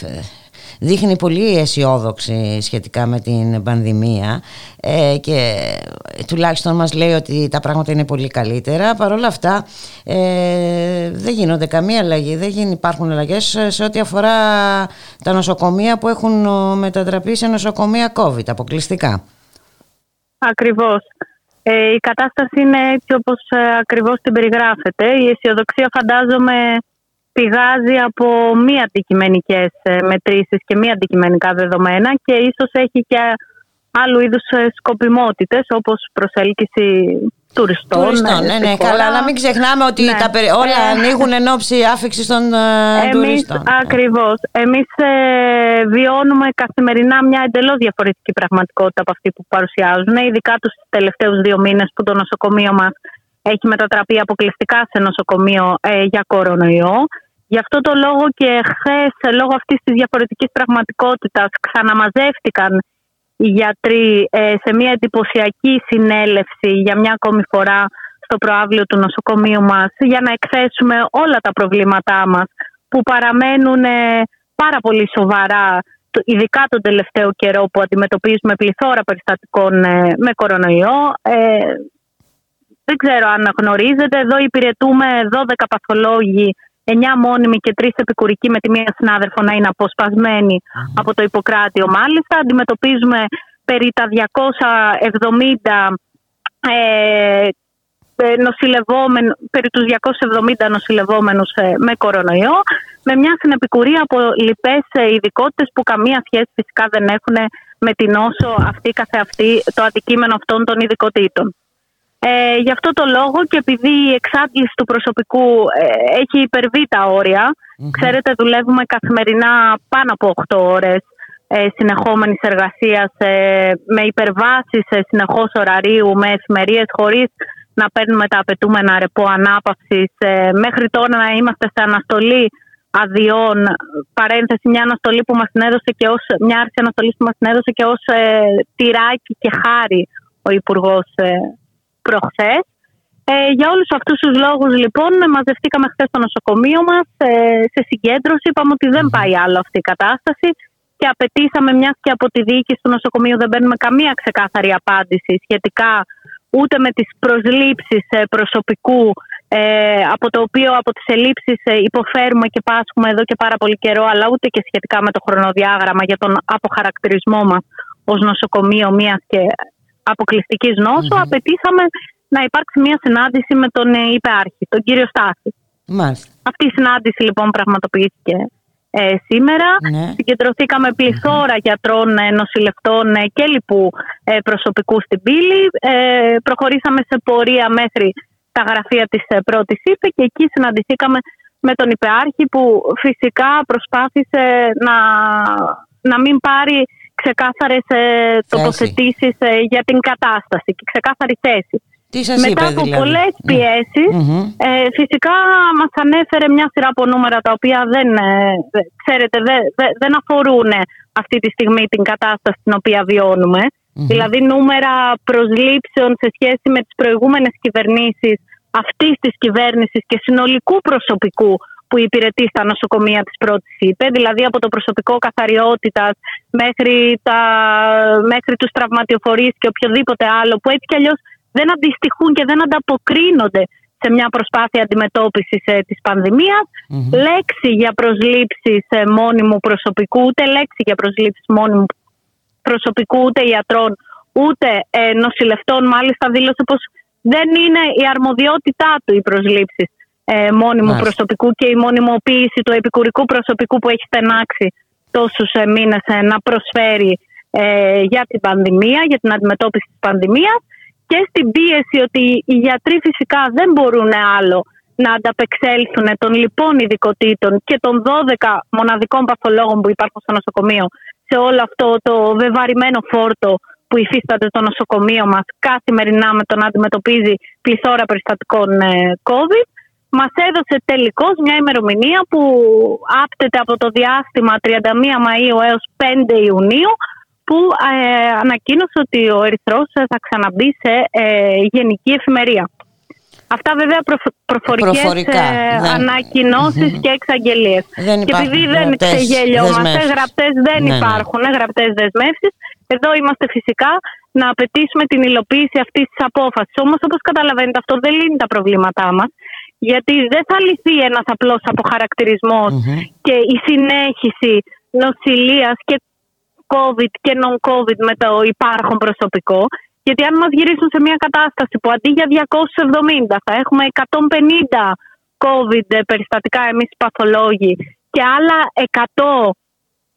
ε, δείχνει πολύ αισιόδοξη σχετικά με την πανδημία ε, και τουλάχιστον μας λέει ότι τα πράγματα είναι πολύ καλύτερα παρόλα αυτά ε, δεν γίνονται καμία αλλαγή δεν υπάρχουν αλλαγές σε ό,τι αφορά τα νοσοκομεία που έχουν μετατραπεί σε νοσοκομεία COVID αποκλειστικά. Ακριβώς. ε, η κατάσταση είναι έτσι όπως ε, ακριβώς την περιγράφεται. Η αισιοδοξία φαντάζομαι πηγάζει από μη αντικειμενικές ε, μετρήσεις και μη αντικειμενικά δεδομένα και ίσως έχει και άλλου είδους ε, σκοπιμότητες όπως προσέλκυση τουριστών. Τουριστών, ναι, ναι, καλά. Αλλά μην ξεχνάμε ότι ναι. τα, όλα ε, ανοίγουν εν ώψη άφηξης των ε, τουριστών. Ακριβώς. Εμείς ε, βιώνουμε καθημερινά μια εντελώς διαφορετική πραγματικότητα από αυτή που παρουσιάζουν, ειδικά τους τελευταίους δύο μήνες που το νοσοκομείο μας έχει μετατραπεί αποκλειστικά σε νοσοκομείο ε, για κορονοϊό. Γι' αυτό το λόγο και χθες, λόγω αυτής της διαφορετικής πραγματικότητας, ξαναμαζεύτηκαν οι γιατροί ε, σε μια εντυπωσιακή συνέλευση για μια ακόμη φορά στο προάβλιο του νοσοκομείου μας για να εκθέσουμε όλα τα προβλήματά μας που παραμένουν ε, πάρα πολύ σοβαρά ειδικά τον τελευταίο καιρό που αντιμετωπίζουμε πληθώρα περιστατικών ε, με κορονοϊό. δεν ξέρω αν γνωρίζετε, εδώ υπηρετούμε 12 παθολόγοι 9 μόνιμοι και 3 επικουρικοί με τη μία συνάδελφο να είναι από το Ιπποκράτιο μάλιστα. Αντιμετωπίζουμε περί τα 270 ε, νοσηλευόμενου, περί τους 270 νοσηλευόμενους ε, με κορονοϊό με μια συνεπικουρία από λοιπές ε, ειδικότητες που καμία σχέση φυσικά δεν έχουν με την όσο αυτή καθεαυτή το αντικείμενο αυτών των ειδικοτήτων. Ε, γι' αυτό το λόγο και επειδή η εξάντληση του προσωπικού ε, έχει υπερβεί τα ωρια ξέρετε δουλεύουμε καθημερινά πάνω από 8 ώρες ε, συνεχόμενης εργασίας ε, με υπερβάσεις ε, συνεχώς ωραρίου, με εφημερίες χωρίς να παίρνουμε τα απαιτούμενα ρεπό ανάπαυσης. Ε, μέχρι τώρα να είμαστε σε αναστολή αδειών, παρένθεση μια αναστολή που μας συνέδωσε και ως, μια άρση αναστολής που μας συνέδωσε και ως ε, τυράκι και χάρη ο Υπουργός προχθές. Ε, για όλους αυτούς τους λόγους λοιπόν μαζευτήκαμε χθες στο νοσοκομείο μας ε, σε συγκέντρωση. Είπαμε ότι δεν πάει άλλο αυτή η κατάσταση και απαιτήσαμε μιας και από τη διοίκηση του νοσοκομείου δεν παίρνουμε καμία ξεκάθαρη απάντηση σχετικά ούτε με τις προσλήψεις ε, προσωπικού ε, από το οποίο από τις ελλείψεις ε, υποφέρουμε και πάσχουμε εδώ και πάρα πολύ καιρό αλλά ούτε και σχετικά με το χρονοδιάγραμμα για τον αποχαρακτηρισμό μας ως νοσοκομείο μιας και αποκλειστικής νόσου, mm-hmm. απαιτήσαμε να υπάρξει μια συνάντηση με τον ε, υπεάρχη, τον κύριο Στάση. Αυτή η συνάντηση λοιπόν πραγματοποιήθηκε ε, σήμερα. Ναι. Συγκεντρωθήκαμε πληθώρα mm-hmm. γιατρών, ε, νοσηλευτών ε, και λοιπού ε, προσωπικούς στην πύλη. προχωρήσαμε σε πορεία μέχρι τα γραφεία της πρώτης ΥΠΕ και εκεί συναντηθήκαμε με τον υπεάρχη που φυσικά προσπάθησε να, να μην πάρει ξεκάθαρες ε, τοποθετήσεις ε, για την κατάσταση και ξεκάθαρη θέση. Τι σας Μετά είπε, από δηλαδή; πολλές ναι. πιέσεις, ε, φυσικά μας ανέφερε μια σειρά από νούμερα τα οποία δεν, ε, ξέρετε, δεν, δεν αφορούν αυτή τη στιγμή την κατάσταση την οποία Δηλαδή νούμερα προσλήψεων σε σχέση με τις προηγούμενες κυβερνήσεις αυτής της κυβέρνησης και συνολικού προσωπικού που υπηρετεί στα νοσοκομεία της πρώτης ΥΠΕ, δηλαδή από το προσωπικό καθαριότητας μέχρι, τα, μέχρι τους τραυματιοφορείς και οποιοδήποτε άλλο που έτσι κι αλλιώς δεν αντιστοιχούν και δεν ανταποκρίνονται σε μια προσπάθεια αντιμετώπισης ε, της πανδημιας Λέξη για προσλήψεις ε, μόνιμου προσωπικού, ούτε λέξη για προσλήψεις μόνιμου προσωπικού, ούτε ιατρών, ούτε ε, νοσηλευτών. Μάλιστα δήλωσε πως δεν είναι η αρμοδιότητά του οι προσλήψεις ε, μόνιμου προσωπικού και η μονιμοποίηση του επικουρικού προσωπικού που έχει στενάξει τόσους ε, μήνες ε, να προσφέρει ε, για την πανδημία, για την αντιμετώπιση της πανδημίας και στην πίεση ότι οι γιατροί φυσικά δεν μπορούν άλλο να ανταπεξέλθουν των λοιπόν ειδικοτήτων και των 12 μοναδικών παθολόγων που υπάρχουν στο νοσοκομείο σε όλο αυτό το βεβαρημένο φόρτο που υφίσταται το νοσοκομείο μας καθημερινά με το να αντιμετωπίζει πληθώρα περιστατικών COVID μας έδωσε τελικώς μια ημερομηνία που άπτεται από το διάστημα 31 Μαΐου έως 5 Ιουνίου που ε, ανακοίνωσε ότι ο Ερυθρός θα ξαναμπεί σε ε, γενική εφημερία. Αυτά βέβαια προφορικές Προφορικά, ε, ανακοινωσεις και εξαγγελίες. και επειδή δεν ξεγελιόμαστε, γραπτές δεν ναι, ναι. υπάρχουν, ναι. γραπτές δεσμεύσεις, εδώ είμαστε φυσικά να απαιτήσουμε την υλοποίηση αυτής της απόφασης. Όμως όπως καταλαβαίνετε αυτό δεν λύνει τα προβλήματά μας γιατί δεν θα λυθεί ένας απλός και η συνέχιση νοσηλείας και COVID και non-COVID με το υπάρχον προσωπικό. Γιατί αν μας γυρίσουν σε μια κατάσταση που αντί για 270 θα έχουμε 150 COVID περιστατικά εμείς παθολόγοι και άλλα 100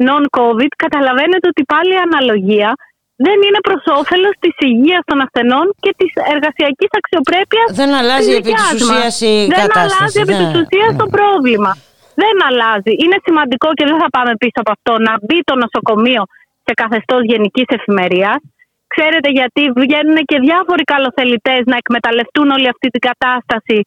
non-COVID, καταλαβαίνετε ότι πάλι η αναλογία δεν είναι προς όφελος της υγείας των ασθενών και της εργασιακής αξιοπρέπειας. Δεν αλλάζει επί της ουσίας η δεν κατάσταση. Δεν αλλάζει επί της ουσίας το πρόβλημα. Δεν αλλάζει. Είναι σημαντικό και δεν θα πάμε πίσω από αυτό να μπει το νοσοκομείο σε καθεστώς γενικής εφημερίας. Ξέρετε γιατί βγαίνουν και διάφοροι καλοθελητές να εκμεταλλευτούν όλη αυτή την κατάσταση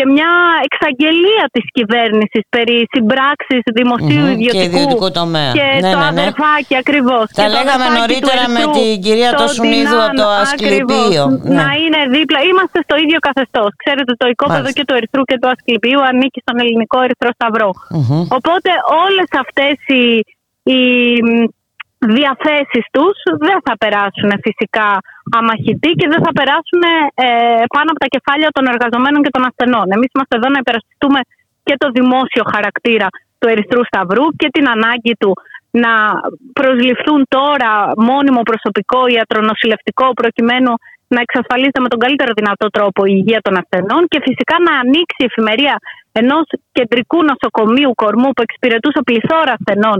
και μια εξαγγελία της κυβέρνησης περί συμπράξης δημοσίου mm-hmm, ιδιωτικού και, ιδιωτικού τομέα. και ναι, το ναι, ναι. αδερφάκι ακριβώς. Τα λέγαμε νωρίτερα με την κυρία το Σουνίδου από το Ασκληπείο. Ναι. Να είναι δίπλα. Είμαστε στο ίδιο καθεστώς. Ξέρετε το οικόπεδο και του Ερυθρού και του Ασκληπείου ανήκει στον ελληνικό Ερυθρό Σταυρό. Mm-hmm. Οπότε όλες αυτές οι, οι διαθέσεις τους δεν θα περάσουν φυσικά αμαχητοί και δεν θα περάσουν ε, πάνω από τα κεφάλια των εργαζομένων και των ασθενών. Εμείς είμαστε εδώ να υπερασπιστούμε και το δημόσιο χαρακτήρα του Ερυθρού Σταυρού και την ανάγκη του να προσληφθούν τώρα μόνιμο προσωπικό ιατρονοσηλευτικό προκειμένου να εξασφαλίζεται με τον καλύτερο δυνατό τρόπο η υγεία των ασθενών και φυσικά να ανοίξει η εφημερία ενός κεντρικού νοσοκομείου κορμού που εξυπηρετούσε πληθώρα ασθενών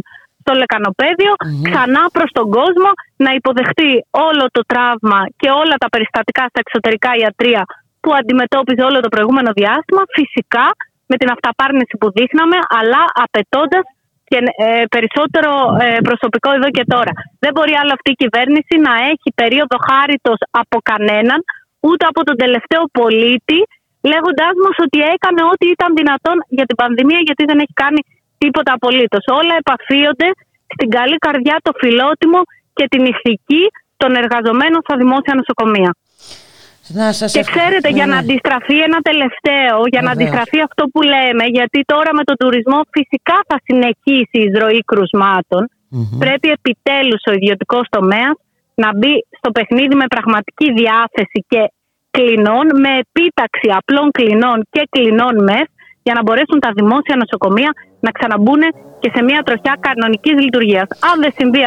στο λεκανοπεδιο ξανά προς τον κόσμο να υποδεχτεί όλο το τραύμα και όλα τα περιστατικά στα εξωτερικά ιατρία που αντιμετώπιζε όλο το προηγούμενο διάστημα, φυσικά με την αυταπάρνηση που δείχναμε, αλλά απαιτώντας και ε, περισσότερο ε, προσωπικό εδώ και τώρα. Δεν μπορεί άλλο αυτή η κυβέρνηση να έχει περίοδο χάριτος από κανέναν, ούτε από τον τελευταίο πολίτη, λέγοντάς μας ότι έκανε ό,τι ήταν δυνατόν για την πανδημία, γιατί δεν έχει κάνει τίποτα απολύτως. Όλα επαφίονται στην καλή καρδιά, το φιλότιμο και την ηθική των εργαζομένων στα δημόσια νοσοκομεία. Να και ξέρετε, για να ναι. αντιστραφεί ένα τελευταίο, για να αντιστραφεί αυτό που λέμε, γιατί τώρα με τον τουρισμό φυσικά θα συνεχίσει η εισρωή πρέπει επιτέλους ο ιδιωτικός τομέας να μπει στο παιχνίδι με πραγματική διάθεση και κλινών, με επίταξη απλών κλινών και κλινών μεθ, για να μπορέσουν τα δημόσια νοσοκομεία να ξαναμπούν και σε μια τροχιά κανονικής λειτουργίας. Αν δεν συμβεί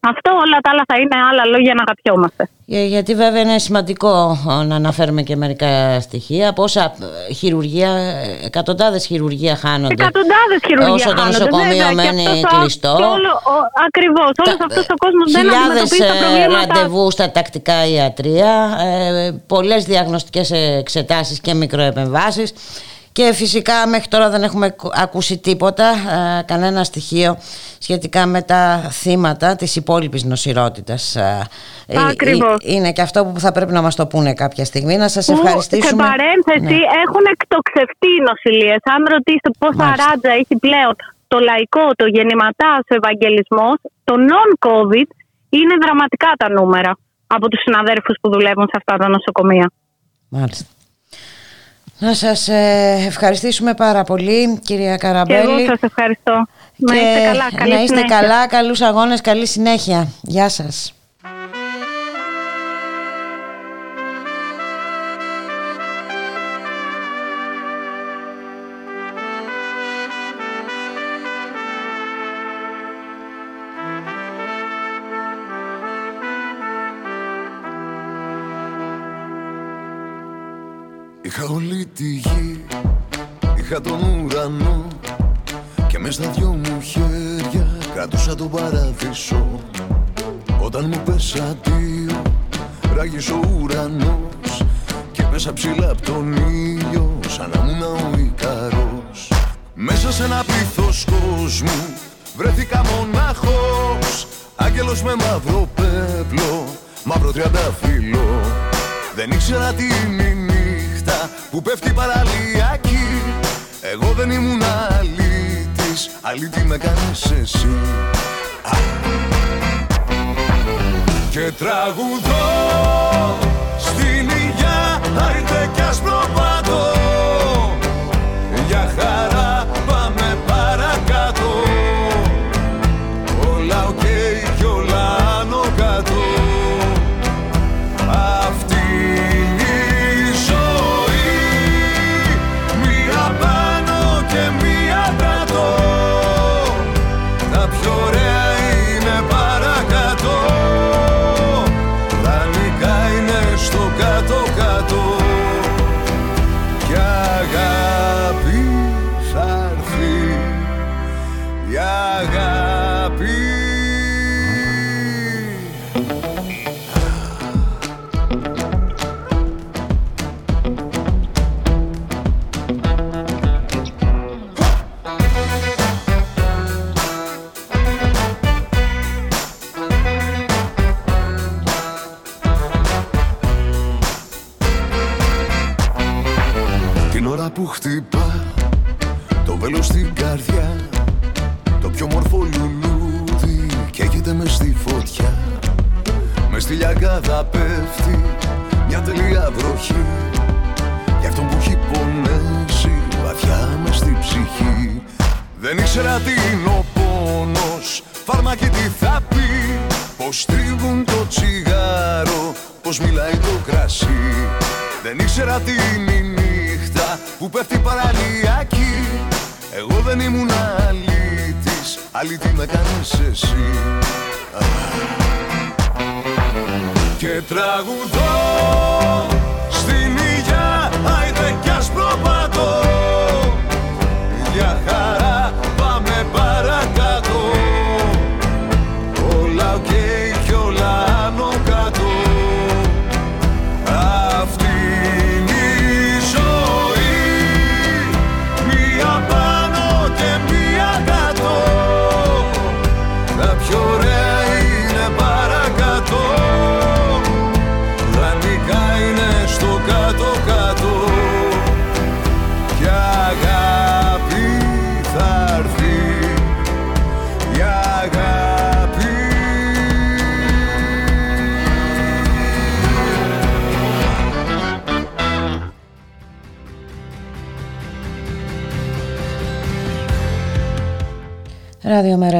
αυτό, όλα τα άλλα θα είναι άλλα λόγια να αγαπιόμαστε. Για, γιατί βέβαια είναι σημαντικό να αναφέρουμε και μερικά στοιχεία. Πόσα χειρουργία, εκατοντάδες χειρουργία χάνονται. Εκατοντάδες χειρουργία Όσο το νοσοκομείο μένει κλειστό. Ακριβώς. Όλος αυτός ο κόσμος δεν αντιμετωπίζει τα προβλήματα. ραντεβού στα τακτικά ιατρία. Ε, Πολλές διαγνωστικές εξετάσεις και μικροεπεμβάσεις. Και φυσικά μέχρι τώρα δεν έχουμε ακούσει τίποτα, ε, κανένα στοιχείο σχετικά με τα θύματα της υπόλοιπης νοσηρότητας. Ε, ε, Ακριβώς. Είναι και αυτό που θα πρέπει να μας το πούνε κάποια στιγμή. Να σας ευχαριστήσουμε. Σε παρένθεση ναι. έχουν εκτοξευτεί οι νοσηλίες. Αν ρωτήσετε πόσα ράτζα έχει πλέον το λαϊκό, το γεννηματάς, ο ευαγγελισμός, το non-covid είναι δραματικά τα νούμερα από τους συναδέρφους που δουλεύουν σε αυτά τα νοσοκομεία. Μάλιστα. Να σας ε, ευχαριστήσουμε πάρα πολύ κυρία Καραμπέλη. Και εγώ σας ευχαριστώ. να είστε καλά. Καλή να είστε καλά, καλούς αγώνες, καλή συνέχεια. Γεια σας. Είχα τον ουρανό Και μες στα δυο μου χέρια κρατούσα τον παράδεισο. Όταν μου πέσα δύο, ράγισε ο ουρανός Και μέσα ψηλά απ' τον ήλιο, σαν να ήμουν ο Ικαρός Μέσα σε ένα πλήθος κόσμου, βρέθηκα μονάχος Άγγελος με μαύρο πέπλο, μαύρο τριανταφύλλο. Δεν ήξερα τι είναι η νύχτα που πέφτει παραλιακή Εγώ δεν ήμουν αλήτης, αλήτη με κάνεις εσύ Α. Και τραγουδώ στην υγειά, άιτε κι ας προπατώ που χτυπά το βέλος στην καρδιά. Το πιο μορφό λουλούδι καίγεται μες στη φωτιά. Μες στη λιαγκάδα πέφτει μια τελεία βροχή. Για αυτόν που έχει πονέσει βαθιά μες στη ψυχή. Δεν ήξερα τι είναι ο πόνος Φάρμακι τι θα πει. Πως τρίβουν το τσιγάρο Πως μιλάει το κρασί. Δεν ήξερα τι είναι η νύχτα Που πέφτει παραλιακή. Εγώ δεν ήμουν αλήτης. Αλήτη με κάνεις εσύ. Α. Και τραγουδώ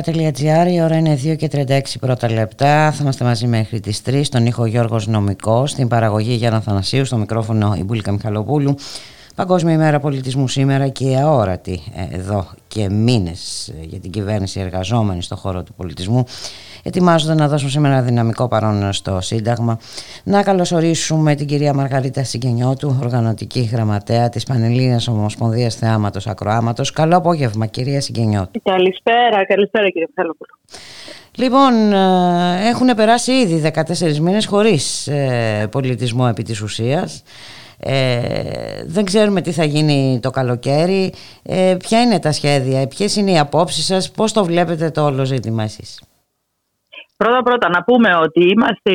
Ραδιομέρα.gr, η ώρα είναι 2 και 36 πρώτα λεπτά. Θα είμαστε μαζί μέχρι τις 3. Στον ήχο Γιώργος Νομικός, στην παραγωγή Γιάννα Θανασίου, στο μικρόφωνο η Μπουλίκα Μιχαλοπούλου. Παγκόσμια ημέρα πολιτισμού σήμερα και αόρατη ε, εδώ και μήνες ε, για την κυβέρνηση εργαζόμενη στον χώρο του πολιτισμού ετοιμάζονται να δώσουν σήμερα δυναμικό παρόν στο Σύνταγμα. Να καλωσορίσουμε την κυρία Μαργαρίτα Συγγενιώτου, οργανωτική γραμματέα της Πανελλήνιας Ομοσπονδίας Θεάματος Ακροάματος. Καλό απόγευμα κυρία Συγγενιώτου. Καλησπέρα, καλησπέρα κύριε Μιχαλόπουλο. Λοιπόν, ε, έχουν περάσει ήδη 14 μήνες χωρίς ε, πολιτισμό επί της ουσίας. Ε, δεν ξέρουμε τι θα γίνει το καλοκαίρι. Ε, ποια είναι τα σχέδια, ποιες είναι οι απόψεις σας, πώς το βλέπετε το όλο ζήτημα εσείς; Πρώτα πρώτα να πούμε ότι είμαστε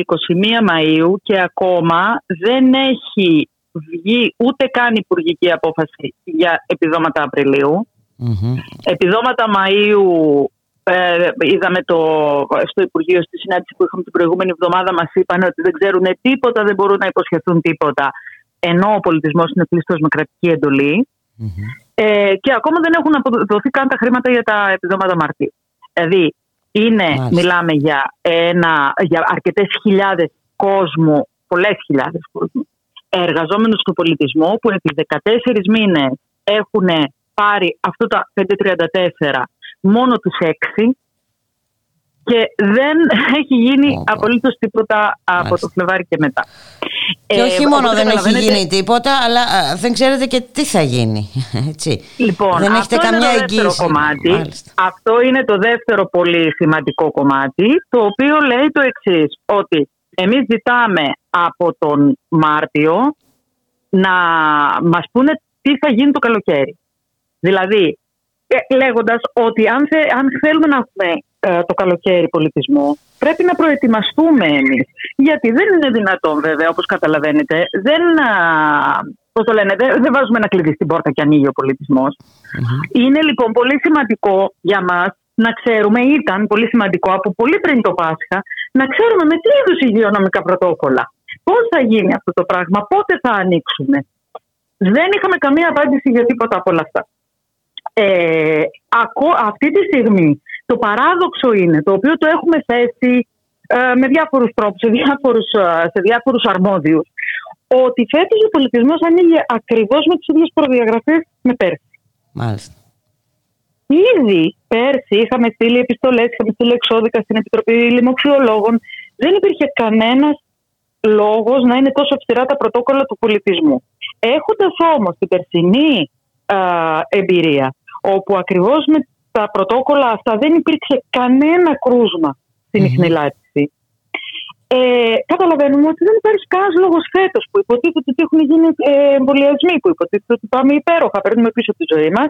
21 Μαΐου και ακόμα δεν έχει βγει ούτε καν υπουργική απόφαση για επιδόματα Απριλίου. Επιδόματα Μαΐου ε, είδαμε το, στο Υπουργείο στη συνάντηση που είχαμε την προηγούμενη εβδομάδα μας είπαν ότι δεν ξέρουν τίποτα, δεν μπορούν να υποσχεθούν τίποτα ενώ ο πολιτισμός είναι πλήστος με κρατική εντολή. Ε, και ακόμα δεν έχουν αποδοθεί καν τα χρήματα για τα επιδόματα Μαρτίου. Δηλαδή είναι, μιλάμε για, ένα, για αρκετές χιλιάδες κόσμου, πολλές χιλιάδες κόσμου, εργαζόμενους του πολιτισμό που επί 14 μήνες έχουν πάρει αυτό τα 534 μόνο τους 6 και δεν έχει γίνει απολύτως τίποτα από το Φλεβάρι και μετά. Και όχι ε, μόνο δεν έχει γίνει τίποτα, αλλά δεν ξέρετε και τι θα γίνει. <laughs> Έτσι. Λοιπόν, δεν έχετε αυτό καμιά είναι το Κομμάτι. Αυτό είναι το δεύτερο πολύ σημαντικό κομμάτι, το οποίο λέει το εξής ότι εμείς ζητάμε από τον Μάρτιο να μας πούνε τι θα γίνει το καλοκαίρι. Δηλαδή, ε, λέγοντας ότι αν, αν θέλουμε να έχουμε ε, το καλοκαίρι πολιτισμό, πρέπει να προετοιμαστούμε εμείς. Γιατί δεν είναι δυνατόν βέβαια, όπως καταλαβαίνετε, δεν, πώς το λένε, δεν, βάζουμε ένα κλειδί στην πόρτα και ανοίγει ο πολιτισμος Είναι λοιπόν πολύ σημαντικό για μας να ξέρουμε, ήταν πολύ σημαντικό από πολύ πριν το Πάσχα, να ξέρουμε με τι είδους υγειονομικά πρωτόκολλα. Πώς θα γίνει αυτό το πράγμα, πότε θα ανοίξουμε. Δεν είχαμε καμία απάντηση για τίποτα από όλα αυτά. Ε, αυτή τη στιγμή το παράδοξο είναι, το οποίο το έχουμε θέσει ε, με διάφορους τρόπους, σε διάφορους, ε, σε διάφορους αρμόδιους, ότι φέτος ο πολιτισμός ανοίγει ακριβώς με τις ίδιες προδιαγραφές με πέρσι. Μάλιστα. Ήδη πέρσι είχαμε στείλει επιστολές, είχαμε στείλει εξώδικα στην Επιτροπή Λοιμοξιολόγων. Δεν υπήρχε κανένας λόγος να είναι τόσο αυστηρά τα πρωτόκολλα του πολιτισμού. Έχοντας όμως την περσινή α, εμπειρία, όπου ακριβώς με τα πρωτόκολλα αυτά δεν υπήρξε κανένα κρούσμα στην mm-hmm. Ε, καταλαβαίνουμε ότι δεν υπάρχει κανένας λόγος φέτος που υποτίθεται ότι έχουν γίνει ε, εμβολιασμοί, που υποτίθεται ότι πάμε υπέροχα, παίρνουμε πίσω τη ζωή μας,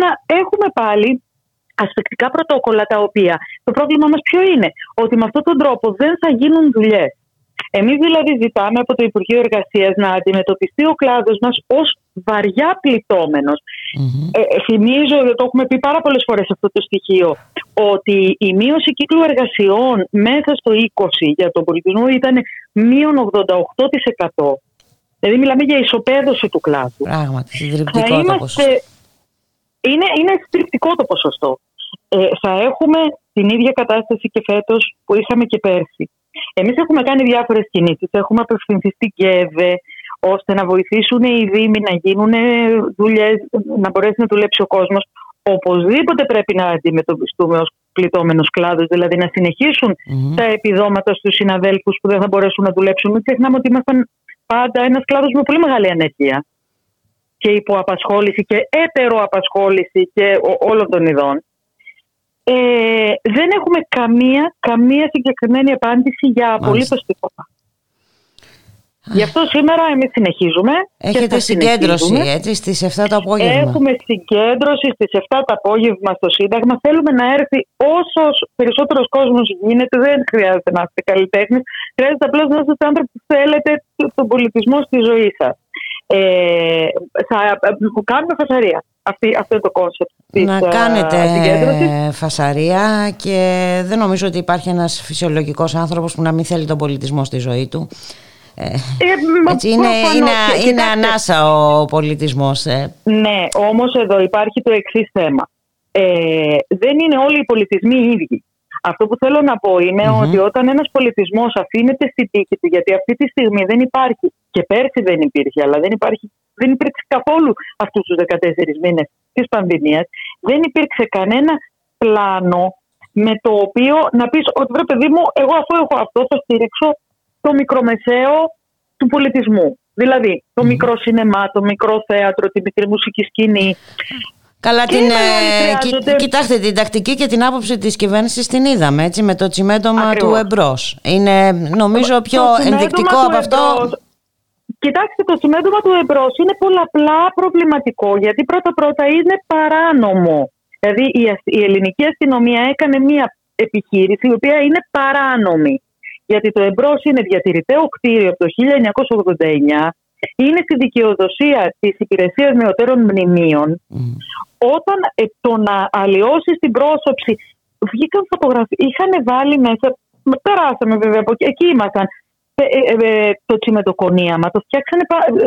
να έχουμε πάλι ασφεκτικά πρωτόκολλα τα οποία το πρόβλημα μας ποιο είναι, ότι με αυτόν τον τρόπο δεν θα γίνουν δουλειές. Εμείς δηλαδή ζητάμε από το Υπουργείο Εργασίας να αντιμετωπιστεί ο κλάδος μας ως βαριά πληττόμενος. Mm-hmm. Ε, θυμίζω, το έχουμε πει πάρα πολλές φορές αυτό το στοιχείο, ότι η μείωση κύκλου εργασιών μέσα στο 20 για τον πολιτισμό ήταν μείον 88%. Δηλαδή μιλάμε για ισοπαίδωση του κλάδου. Πράγματι, συντριπτικό το ποσοστό. Είναι, είναι συντριπτικό το ποσοστό. Ε, θα έχουμε την ίδια κατάσταση και φέτος που είχαμε και πέρσι. Εμείς έχουμε κάνει διάφορες κινήσεις. Έχουμε απευθυνθεί στην ΚΕΒΕ ώστε να βοηθήσουν οι Δήμοι να γίνουν δουλειές, να μπορέσει να δουλέψει ο κόσμος. Οπωσδήποτε πρέπει να αντιμετωπιστούμε ως πληττόμενος κλάδος, δηλαδή να συνεχισουν τα επιδόματα στους συναδέλφους που δεν θα μπορέσουν να δουλέψουν. Μην ξεχνάμε ότι ήμασταν πάντα ένας κλάδος με πολύ μεγάλη ανεργία και υποαπασχόληση και έτεροαπασχόληση και όλων των ειδών. Ε, δεν έχουμε καμία, καμία συγκεκριμένη απάντηση για απολύτως τίποτα. Γι' αυτό σήμερα εμείς συνεχίζουμε. Έχετε συγκέντρωση έτσι, στις 7 το απόγευμα. Έχουμε συγκέντρωση στις 7 το απόγευμα στο Σύνταγμα. Θέλουμε να έρθει όσος περισσότερος κόσμος γίνεται. Δεν χρειάζεται να είστε καλλιτέχνης. Χρειάζεται απλώς να είστε άνθρωποι που θέλετε τον πολιτισμό στη ζωή σας. Ε, θα κάνουμε φασαρία. Αυτή, αυτό είναι το concept Να ε, κάνετε φασαρία και δεν νομίζω ότι υπάρχει ένας φυσιολογικός άνθρωπος που να μην θέλει τον πολιτισμό στη ζωή του. Ε, ε έτσι είναι, είναι, είναι ανάσα ο πολιτισμός. Ε. Ναι, όμως εδώ υπάρχει το εξής θέμα. Ε, δεν είναι όλοι οι πολιτισμοί οι ίδιοι. Αυτό που θέλω να πω ειναι ότι όταν ένας πολιτισμός αφήνεται στη τύχη του, γιατί αυτή τη στιγμή δεν υπάρχει, και πέρσι δεν υπήρχε, αλλά δεν, υπάρχει, δεν υπήρξε καθόλου αυτούς τους 14 μήνες της πανδημίας, δεν υπήρξε κανένα πλάνο με το οποίο να πεις ότι βρε παιδί μου, εγώ αφού έχω αυτό θα στηρίξω το μικρομεσαίο του πολιτισμού. Δηλαδή το μικρό σινεμά, το μικρό θέατρο, την μικρή μουσική σκηνή, Καλά, την, ε, κοιτάξτε την τακτική και την άποψη της κυβέρνησης την είδαμε έτσι, με το τσιμέντομα του εμπρός. Είναι νομίζω πιο ενδεικτικό από αυτό. Κοιτάξτε, το τσιμέντομα του εμπρός είναι πολλαπλά προβληματικό γιατί πρώτα-πρώτα είναι παράνομο. Δηλαδή η, η ελληνική αστυνομία έκανε μια επιχείρηση η οποία είναι παράνομη. Γιατί το εμπρός είναι διατηρητέο κτίριο από το 1989 είναι στη δικαιοδοσία της Υπηρεσίας Νεωτέρων Μνημείων, όταν ε, το να αλλοιώσει την πρόσωψη βγήκαν φωτογραφίε, είχαν βάλει μέσα. Περάσαμε βέβαια από εκεί, εκεί ήμασταν. Ε, ε, το τσιμετοκονίαμα το φτιάξανε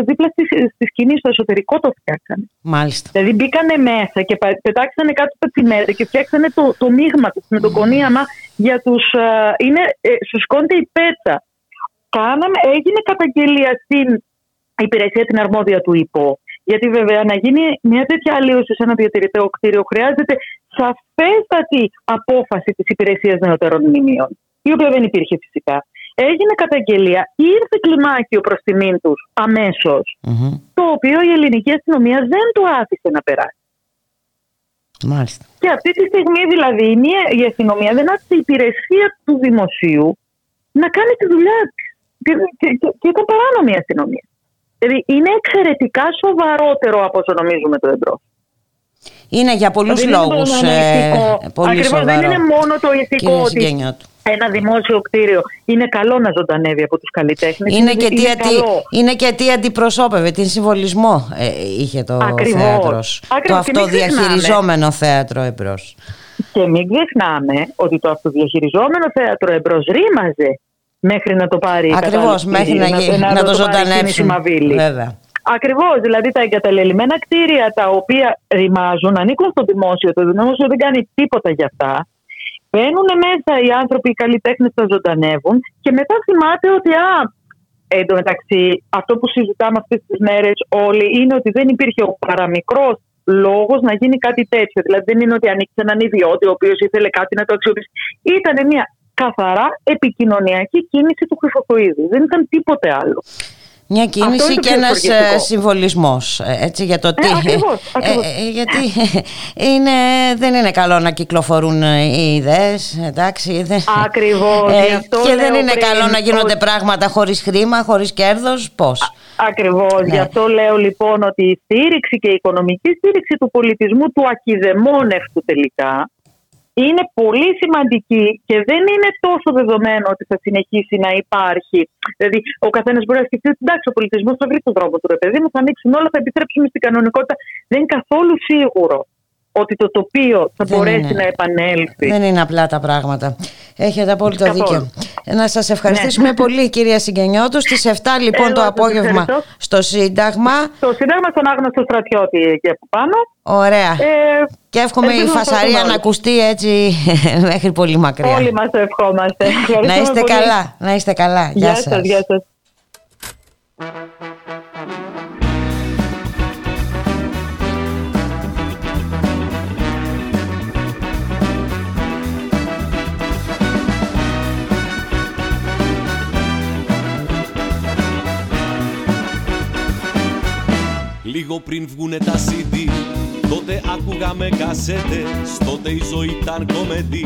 δίπλα στη, στη σκηνή, στο εσωτερικό το φτιάξανε. Μάλιστα. Δηλαδή μπήκανε μέσα και πετάξανε κάτω τα τσιμέτα και φτιάξανε το, το μείγμα του τσιμετοκονίαμα για τους... είναι, σου σκόνται η πέτσα. Κάναμε, έγινε καταγγελία στην υπηρεσία την αρμόδια του ΥΠΟ. Γιατί βέβαια να γίνει μια τέτοια αλλίωση σε ένα διατηρητέο κτίριο χρειάζεται σαφέστατη απόφαση της υπηρεσίας νεωτέρων μνημείων, η οποία δεν υπήρχε φυσικά. Έγινε καταγγελία, ήρθε κλιμάκιο προς τιμήν τους αμεσως το οποίο η ελληνική αστυνομία δεν το άφησε να περάσει. Μάλιστα. Και αυτή τη στιγμή δηλαδή η, μία- η αστυνομία δεν άφησε η υπηρεσία του δημοσίου να κάνει τη δουλειά της. Και, και, και, και ήταν παράνομη η αστυνομία. Δηλαδή είναι εξαιρετικά σοβαρότερο από όσο νομίζουμε το εμπρό. Είναι για πολλούς Δεν είναι λόγους μόνο ε, ηθικό. πολύ Ακριβώς, σοβαρό. δεν είναι μόνο το ηθικό Κύριε ότι Συγγενιώτου. Ένα δημόσιο κτίριο είναι καλό να ζωντανεύει από τους καλλιτέχνες. Είναι και, τι, είναι αντι- καλό. είναι και τι αντιπροσώπευε, τι συμβολισμό ε, είχε το Ακριβώς. θέατρος. Το Ακριβώς. Και μην αυτοδιαχειριζόμενο θέατρο εμπρός. Και μην ξεχνάμε ότι το αυτοδιαχειριζόμενο θέατρο εμπρός ρήμαζε μέχρι να το πάρει η Ακριβώς, κατάλληλη μέχρι να, κτίρια, γι- να, το πάρει η κίνηση ζωντανέψουν. Μαβίλη. Βέβαια. Ακριβώς. Δηλαδή τα εγκαταλελειμμένα κτίρια τα οποία ρημάζουν, ανήκουν στο δημόσιο. Το δημόσιο δεν κάνει τίποτα για αυτά. Μπαίνουν μέσα οι άνθρωποι, οι καλλιτέχνες τα ζωντανεύουν και μετά θυμάται ότι α, εν τω μεταξύ, αυτό που συζητάμε αυτές τις μέρες όλοι είναι ότι δεν υπήρχε ο παραμικρός λόγος να γίνει κάτι τέτοιο. Δηλαδή δεν είναι ότι ανοίξει έναν ιδιώτη ο οποίος ήθελε κάτι να το αξιοποιήσει. Ήταν μια καθαρά επικοινωνιακή κίνηση του Χρυσοκοίδου. Δεν ήταν τίποτε άλλο. Μια Αυτό κίνηση είναι το και πιο ένας στοργευτικό. ε, συμβολισμός ε, έτσι, για το τι. ακριβώς, ακριβώς. Ε, ε, γιατί <laughs> είναι, δεν είναι καλό να κυκλοφορούν ε, οι ιδέες, εντάξει. Δεν, Ακριβώς, γι' αυτό και δεν λέω είναι πριν καλό να γίνονται ότι- πράγματα χωρίς χρήμα, χωρίς κέρδος. Πώς; Ακριβώς. Ναι. Γι' αυτό λέω λοιπόν ότι η στήριξη και η οικονομική στήριξη του πολιτισμού του ακιδεμόνευτου τελικά είναι πολύ σημαντική και δεν είναι τόσο δεδομένο ότι θα συνεχίσει να υπάρχει. Δηλαδή, ο καθένας μπορεί να σκεφτεί ότι εντάξει, ο πολιτισμός θα βρει τον τρόπο του, ρε παιδί μου, θα ανοίξουν όλα, θα επιστρέψουμε στην κανονικότητα. Δεν είναι καθόλου σίγουρο ότι το τοπίο θα Δεν μπορέσει είναι. να επανέλθει. Δεν είναι απλά τα πράγματα. Έχετε απόλυτο Καθόλου. δίκιο. Να σας ευχαριστήσουμε Ναι. πολύ κυρία Συγγενιώτου. Στις 7 λοιπόν Εγώ το σας απόγευμα ευχαριστώ. στο Σύνταγμα. Το Σύνταγμα στον άγνωστο στρατιώτη εκεί από πάνω. Ωραία. Ε, Και εύχομαι η ελπίζω να το φασαρία δούμε να όλοι. ακουστεί έτσι <laughs> μέχρι πολύ μακριά. Όλοι μας το ευχόμαστε. Να Ευχαριστούμε είστε πολύ. καλά. Να είστε καλά. Γεια σας, γεια σας. Λίγο πριν βγουνε τα CD Τότε άκουγαμε κασέτες. Τότε η ζωή ήταν κομεντή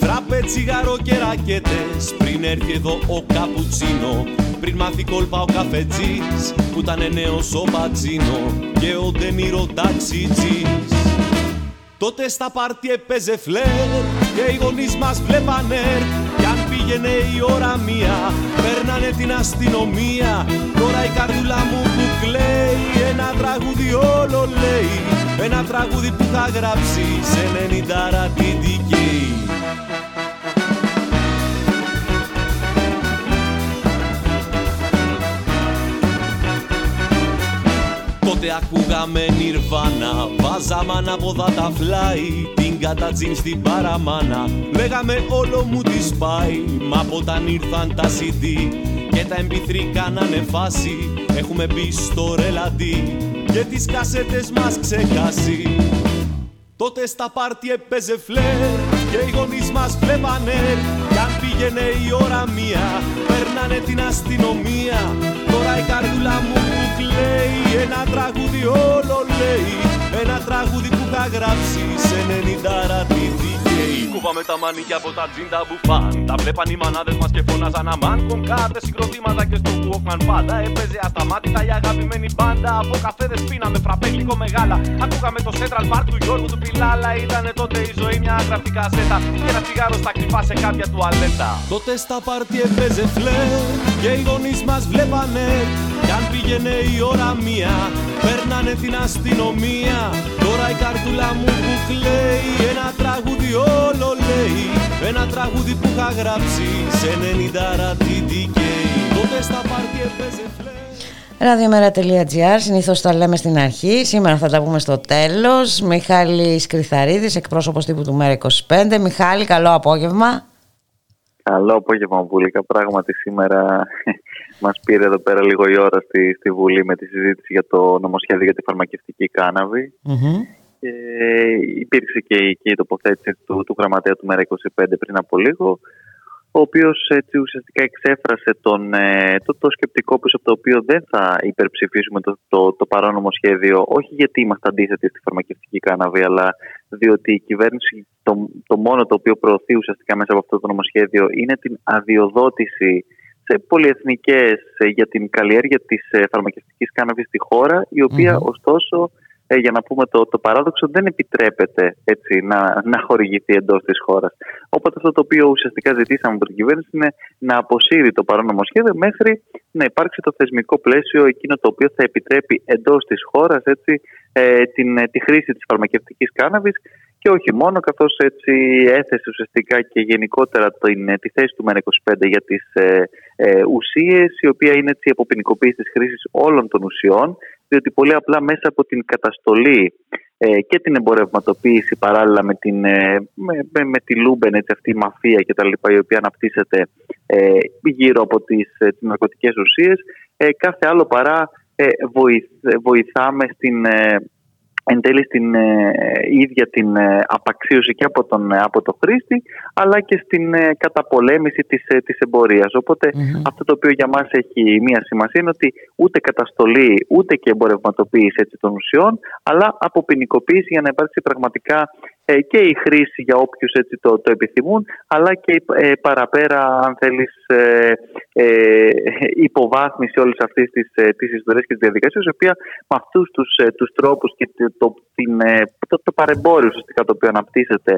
Φράπε, τσιγάρο και ρακέτες. Πριν έρθει εδώ ο καπουτσίνο Πριν μάθει κόλπα ο καφετζής Που ήταν νέος ο Πατζίνο Και ο Ντενίρο ταξιτζής. Τότε στα πάρτι έπαιζε φλερ και οι γονείς μας βλέπανε Κι αν πήγαινε η ώρα μία, παίρνανε την αστυνομία. Τώρα η καρδούλα μου που κλαίει, ένα τραγούδι όλο λέει. Ένα τραγούδι που θα γράψει σε 90 ρατητική Τότε ακούγαμε νιρβάνα Βάζαμε ανάποδα τα φλάι Την κατατζίν στην παραμάνα. Λέγαμε όλο μου τη σπάει Μα όταν ήρθαν τα CD Και τα MP3 κάνανε φάση. Έχουμε μπει στο ρελαντί Και τις κασέτες μας ξεχάσει. Τότε στα πάρτι έπαιζε φλερ Και οι γονείς μας βλέπανε. Κι αν πήγαινε η ώρα μία Παίρνανε την αστυνομία Τώρα η καρδούλα μου που κλαίει Ένα τραγούδι όλο λέει. Ένα τραγούδι που είχα γράψεις Σε 90 ρατηδικαίοι Κούβαμε τα μανίκια από τα τζίντα μπουφάν. Τα βλέπαν οι μανάδες μας και φώναζαν αμάν Κονκάρτες, συγκροτήματα και στο Walkman πάντα Έπαιζε ασταμάτητα η αγαπημένη μπάντα. Από καφέδες πίναμε φραπέ γλυκό μεγάλα. Ακούγαμε το Central Park του Γιώργου του Πιλάλα. Ήτανε τότε η ζωή μια γραφή κασέτα Και ένα τσιγάρο στα κρυφά σε κάποια τουαλέτα. Τότε στα πάρτι έπαιζε φλερ Και οι γονείς μας βλέπανε. Κι αν πήγαινε η ώρα μία Παίρνανε την αστυνομία. Τώρα η καρδούλα μου που κλαίει Ένα τραγούδι όλο λέει Ένα τραγούδι που είχα γράψει Σε 90 ρατητικαίοι Τότε στα πάρτι έπαιζε φλερ Ραδιομέρα.gr, συνήθως τα λέμε στην αρχή, σήμερα θα τα πούμε στο τέλος. Μιχάλη Κρυθαρίδης, εκπρόσωπος τύπου του ΜΕΡΑ 25. Μιχάλη, καλό απόγευμα. Καλό απόγευμα, Βούλικα. Πράγματι, σήμερα <laughs> μας πήρε εδώ πέρα λίγο η ώρα στη, στη Βουλή με τη συζήτηση για το νομοσχέδιο για τη φαρμακευτική κάναβη. Και υπήρξε και η, και η τοποθέτηση του, του γραμματέα του ΜΕΡΑ 25 πριν από λίγο. ο οποίος έτσι ουσιαστικά εξέφρασε τον, ε, το, το σκεπτικό πίσω από το οποίο δεν θα υπερψηφίσουμε το, το, το παρόνομο σχέδιο, όχι γιατί είμαστε αντίθετοι στη φαρμακευτική κάναβη, αλλά διότι η κυβέρνηση το, το μόνο το οποίο προωθεί ουσιαστικά μέσα από αυτό το νομοσχέδιο είναι την αδειοδότηση σε πολυεθνικές ε, για την καλλιέργεια της ε, φαρμακευτικής κάναβης στη χώρα, η οποια ωστόσο ε, για να πούμε το, το παράδοξο, δεν επιτρέπεται έτσι, να, να χορηγηθεί εντός της χώρας. Οπότε αυτό το οποίο ουσιαστικά ζητήσαμε από την κυβέρνηση είναι να αποσύρει το παρόν νομοσχέδιο μέχρι να υπάρξει το θεσμικό πλαίσιο εκείνο το οποίο θα επιτρέπει εντός της χώρας ε, την, τη χρήση της φαρμακευτικής κάνναβης και όχι μόνο, καθώς έτσι έθεσε ουσιαστικά και γενικότερα την, τη θέση του ΜέΡΑ25 για τις ε, ε, ουσίες, η οποία είναι έτσι η αποποινικοποίηση της χρήσης όλων των ουσιών, διότι πολύ απλά μέσα από την καταστολή ε, και την εμπορευματοποίηση παράλληλα με, την, ε, με, με, τη λούμπεν, έτσι, αυτή η μαφία κτλ. η οποία αναπτύσσεται ε, γύρω από τις, ε, τις ναρκωτικές ουσίες, κάθε άλλο παρά βοηθάμε στην εν τέλει στην ε, ίδια την ε, απαξίωση και από τον, από το χρήστη αλλά και στην ε, καταπολέμηση της, της εμπορίας. αυτό το οποίο για μας έχει μία σημασία είναι ότι ούτε καταστολή ούτε και εμπορευματοποίηση έτσι, των ουσιών αλλά αποποινικοποίηση για να υπάρξει πραγματικά ε, και η χρήση για όποιους έτσι το, το επιθυμούν αλλά και ε, παραπέρα αν θέλεις ε, ε, υποβάθμιση όλης αυτής της, ε, της ιστορίας και της διαδικασίας η οποία με αυτούς τους, ε, τους τρόπους και το, την, το, το παρεμπόριο ουσιαστικά το οποίο αναπτύσσεται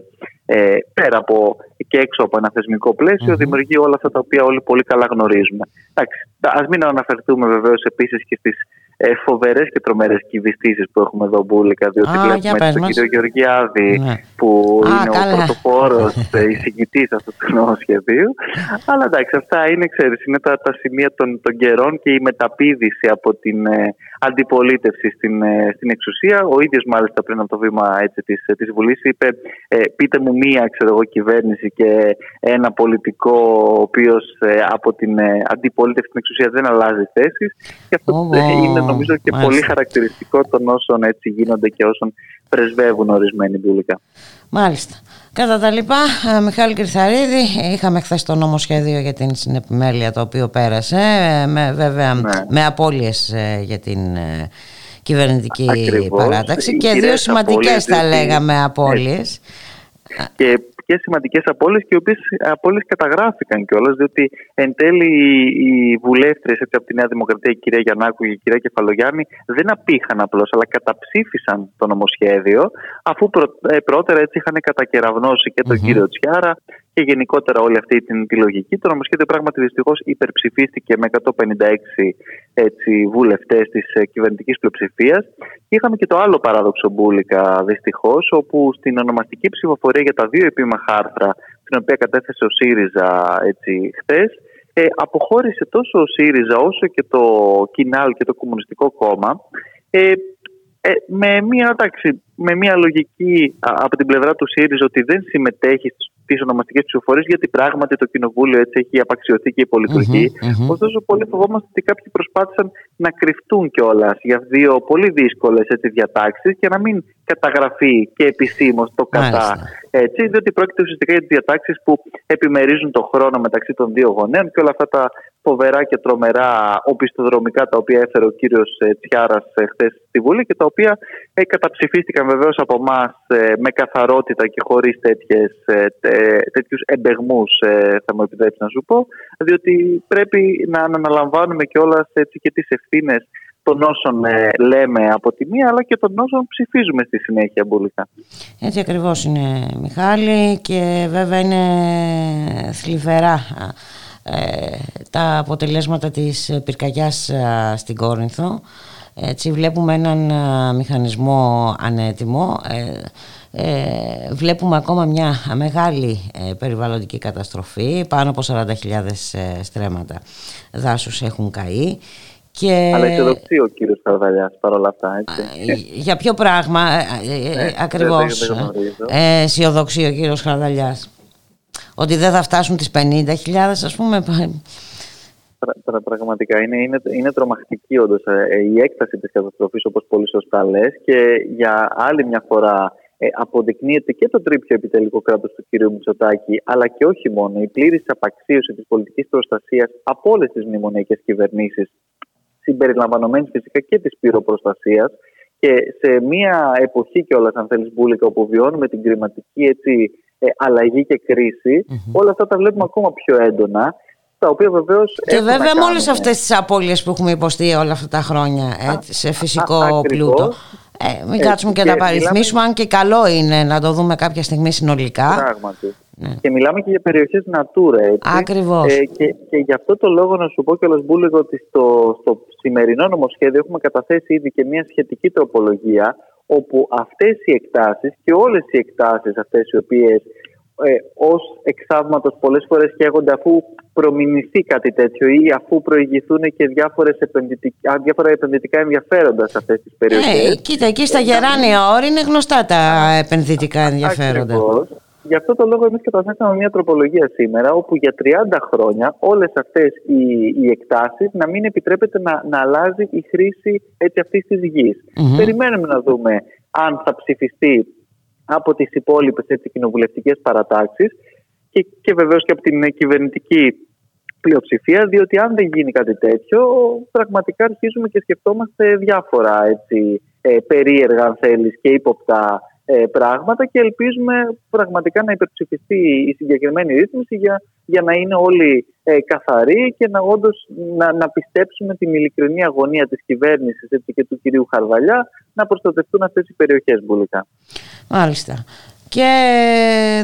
ε, πέρα από και έξω από ένα θεσμικό δημιουργεί όλα αυτά τα οποία όλοι πολύ καλά γνωρίζουμε. Εντάξει, ας μην αναφερθούμε βεβαίως επίσης και στις ε, φοβερές και τρομερές κυβιστήσεις που έχουμε εδώ μπουλικα, διότι Α, βλέπουμε τον κύριο Γεωργιάδη ναι. που είναι ο πρωτοπόρος ε, εισηγητής αυτού του νομοσχεδίου. Αλλά εντάξει, αυτά είναι, ξέρεις, είναι τα, τα σημεία των, των καιρών και η μεταπίδηση από την ε, αντιπολίτευση στην, ε, στην εξουσία. Ο ίδιος μάλιστα πριν από το βήμα της της Βουλής είπε ε, πείτε μου μία ξέρω εγώ, κυβέρνηση και ένα πολιτικό ο οποίος από την αντιπολίτευση στην εξουσία δεν αλλάζει θέσεις. Και αυτό είναι νομίζω και πολύ χαρακτηριστικό των όσων έτσι γίνονται και όσων πρεσβεύουν ορισμένοι πουλικά. Μάλιστα. Κατά τα λοιπά, ε, Μιχάλη Κρυθαρίδη, είχαμε χθες το νομοσχέδιο για την συνεπιμέλεια το οποίο πέρασε, ε, με, βέβαια ναι. με απώλειες ε, για την κυβερνητική παράταξη και δύο σημαντικές θα λέγαμε απώλειες. Και και σημαντικές απώλειες και οι οποίες απώλειες καταγράφηκαν κιόλας, διότι εν τέλει οι βουλεύτρε από τη Νέα Δημοκρατία, η κυρία Γιαννάκου και η κυρία Κεφαλογιάννη, δεν απήχαν απλώς, αλλά καταψήφισαν το νομοσχέδιο, αφού ε, πρώτερα έτσι είχαν κατακεραυνώσει και τον κύριο Τσιάρα και γενικότερα όλη αυτή την, τη λογική. Το νομοσχέδιο πράγματι δυστυχώς υπερψηφίστηκε με 156 έτσι, βουλευτές της ε, κυβερνητικής πλειοψηφίας. Και είχαμε και το άλλο παράδοξο μπουλικα δυστυχώς, όπου στην ονομαστική ψηφοφορία για τα δύο επίμαχα άρθρα, την οποία κατέθεσε ο ΣΥΡΙΖΑ έτσι, χθες, ε, αποχώρησε τόσο ο ΣΥΡΙΖΑ όσο και το ΚΙΝΑΛ και το Κομμουνιστικό Κόμμα ε, ε, με, μια, εντάξει, με μια λογική από την πλευρά του ΣΥΡΙΖΑ ότι δεν συμμετέχει τις ονομαστικές ψηφοφορίε, γιατί πράγματι το κοινοβούλιο έτσι έχει απαξιωθεί και υπολειτουργεί. Mm-hmm, Ωστόσο, πολύ φοβόμαστε ότι κάποιοι προσπάθησαν να κρυφτούν κιόλας για δύο πολύ δύσκολες διατάξεις και να μην καταγραφεί και επισήμως το κατά. Έτσι, διότι πρόκειται ουσιαστικά για τις διατάξεις που επιμερίζουν το χρόνο μεταξύ των δύο γονέων και όλα αυτά τα φοβερά και τρομερά οπισθοδρομικά τα οποία έφερε ο κύριος ε, Τσιάρας ε, χθες στη Βουλή και τα οποία ε, καταψηφίστηκαν βεβαίως από εμάς με καθαρότητα και χωρίς τέτοιους εμπεγμούς, θα μου επιτρέψεις να σου πω, διότι πρέπει να αναλαμβάνουμε κιόλας και τις ευθύνες των όσων λέμε από τη μία αλλά και των όσων ψηφίζουμε στη συνέχεια μπουλικά. Έτσι ακριβώς είναι Μιχάλη και βέβαια είναι θλιβερά ε, τα αποτελέσματα της πυρκαγιάς ε, στην Κόρινθο. Έτσι βλέπουμε έναν ε, μηχανισμό ανέτοιμο. βλέπουμε ακόμα μια μεγάλη περιβαλλοντική καταστροφή. Πάνω από 40.000 στρέμματα δάσους έχουν καεί. Και... Αλλά αισιοδοξεί ο κύριος Καρδαλιάς παρόλα αυτά, έτσι. Για ποιο πράγμα ε, ακριβώς αισιοδοξεί ο κύριος Καρδαλιάς ότι δεν θα φτάσουν τις 50.000 ας πούμε. πραγματικά είναι, είναι, είναι τρομακτική όντως ε, η έκταση της καταστροφής όπως πολύ σωστά λες και για άλλη μια φορά ε, αποδεικνύεται και το τρίπιο επιτελικό κράτος του κ. Μητσοτάκη, αλλά και όχι μόνο, η πλήρης απαξίωση της πολιτικής προστασίας από όλες τις μνημονιακές κυβερνήσεις, συμπεριλαμβανομένης φυσικά και της πυροπροστασίας. Και σε μια εποχή κιόλας, αν θέλεις, Μπούλικα, όπου βιώνουμε την κλιματική έτσι, ε, αλλαγή και κριση όλα αυτά τα βλέπουμε ακόμα πιο έντονα. Τα οποία βεβαίως και βέβαια με όλες αυτές τις απώλειες που έχουμε υποστεί όλα αυτά τα χρόνια έτσι, σε φυσικό α, πλούτο. Ε, μην κάτσουμε και, να τα παριθμίσουμε, αν και καλό είναι να το δούμε κάποια στιγμή συνολικά. Πράγματι. Ναι. Και μιλάμε και για περιοχές Natura. Έτσι. Ακριβώς. Ε, και, και γι' αυτό το λόγο να σου πω και Μπούλεγο ότι στο, στο σημερινό νομοσχέδιο έχουμε καταθέσει ήδη και μια σχετική τροπολογία όπου αυτές οι εκτάσεις και όλες οι εκτάσεις αυτές οι οποίες ε, ως εξάγματος πολλές φορές καίγονται αφού προμηνυθεί κάτι τέτοιο ή αφού προηγηθούν και διάφορες επενδυτικά, διάφορα επενδυτικά ενδιαφέροντα σε αυτές τις περιοχές. Ε, κοίτα, εκεί στα γεράνια όρη είναι γνωστά τα επενδυτικά ενδιαφέροντα. Ακριβώς. Γι' αυτό το λόγο εμείς καταθέσαμε μια τροπολογία σήμερα, όπου για 30 χρόνια όλες αυτές οι, οι εκτάσεις να μην επιτρέπεται να, να αλλάζει η χρήση αυτής της γης. Περιμένουμε να δούμε αν θα ψηφιστεί από τις υπόλοιπες κοινοβουλευτικές παρατάξεις και, και βεβαίως και από την κυβερνητική πλειοψηφία, διότι αν δεν γίνει κάτι τέτοιο, πραγματικά αρχίζουμε και σκεφτόμαστε διάφορα έτσι, ε, περίεργα, αν θέλεις, και ύποπτα ε, πράγματα και ελπίζουμε πραγματικά να υπερψηφιστεί η συγκεκριμένη ρύθμιση για, για να είναι όλοι ε, καθαροί και να όντως να, να πιστέψουμε την ειλικρινή αγωνία της κυβέρνησης και του κυρίου Χαρβαλιά να προστατευτούν αυτές οι περιοχές μπουλικά. Μάλιστα. Και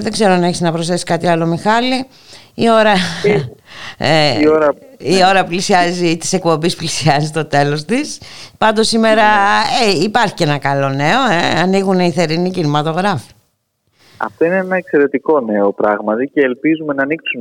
δεν ξέρω αν έχεις να προσθέσεις κάτι άλλο Μιχάλη. Η ώρα, ε, η ώρα, η ώρα πλησιάζει, της εκπομπής πλησιάζει το τέλος της. Πάντως σήμερα ε, υπάρχει και ένα καλό νέο, ε, ανοίγουν οι θερινοί κινηματογράφοι. Αυτό είναι ένα εξαιρετικό νέο πράγματι και ελπίζουμε να ανοίξουν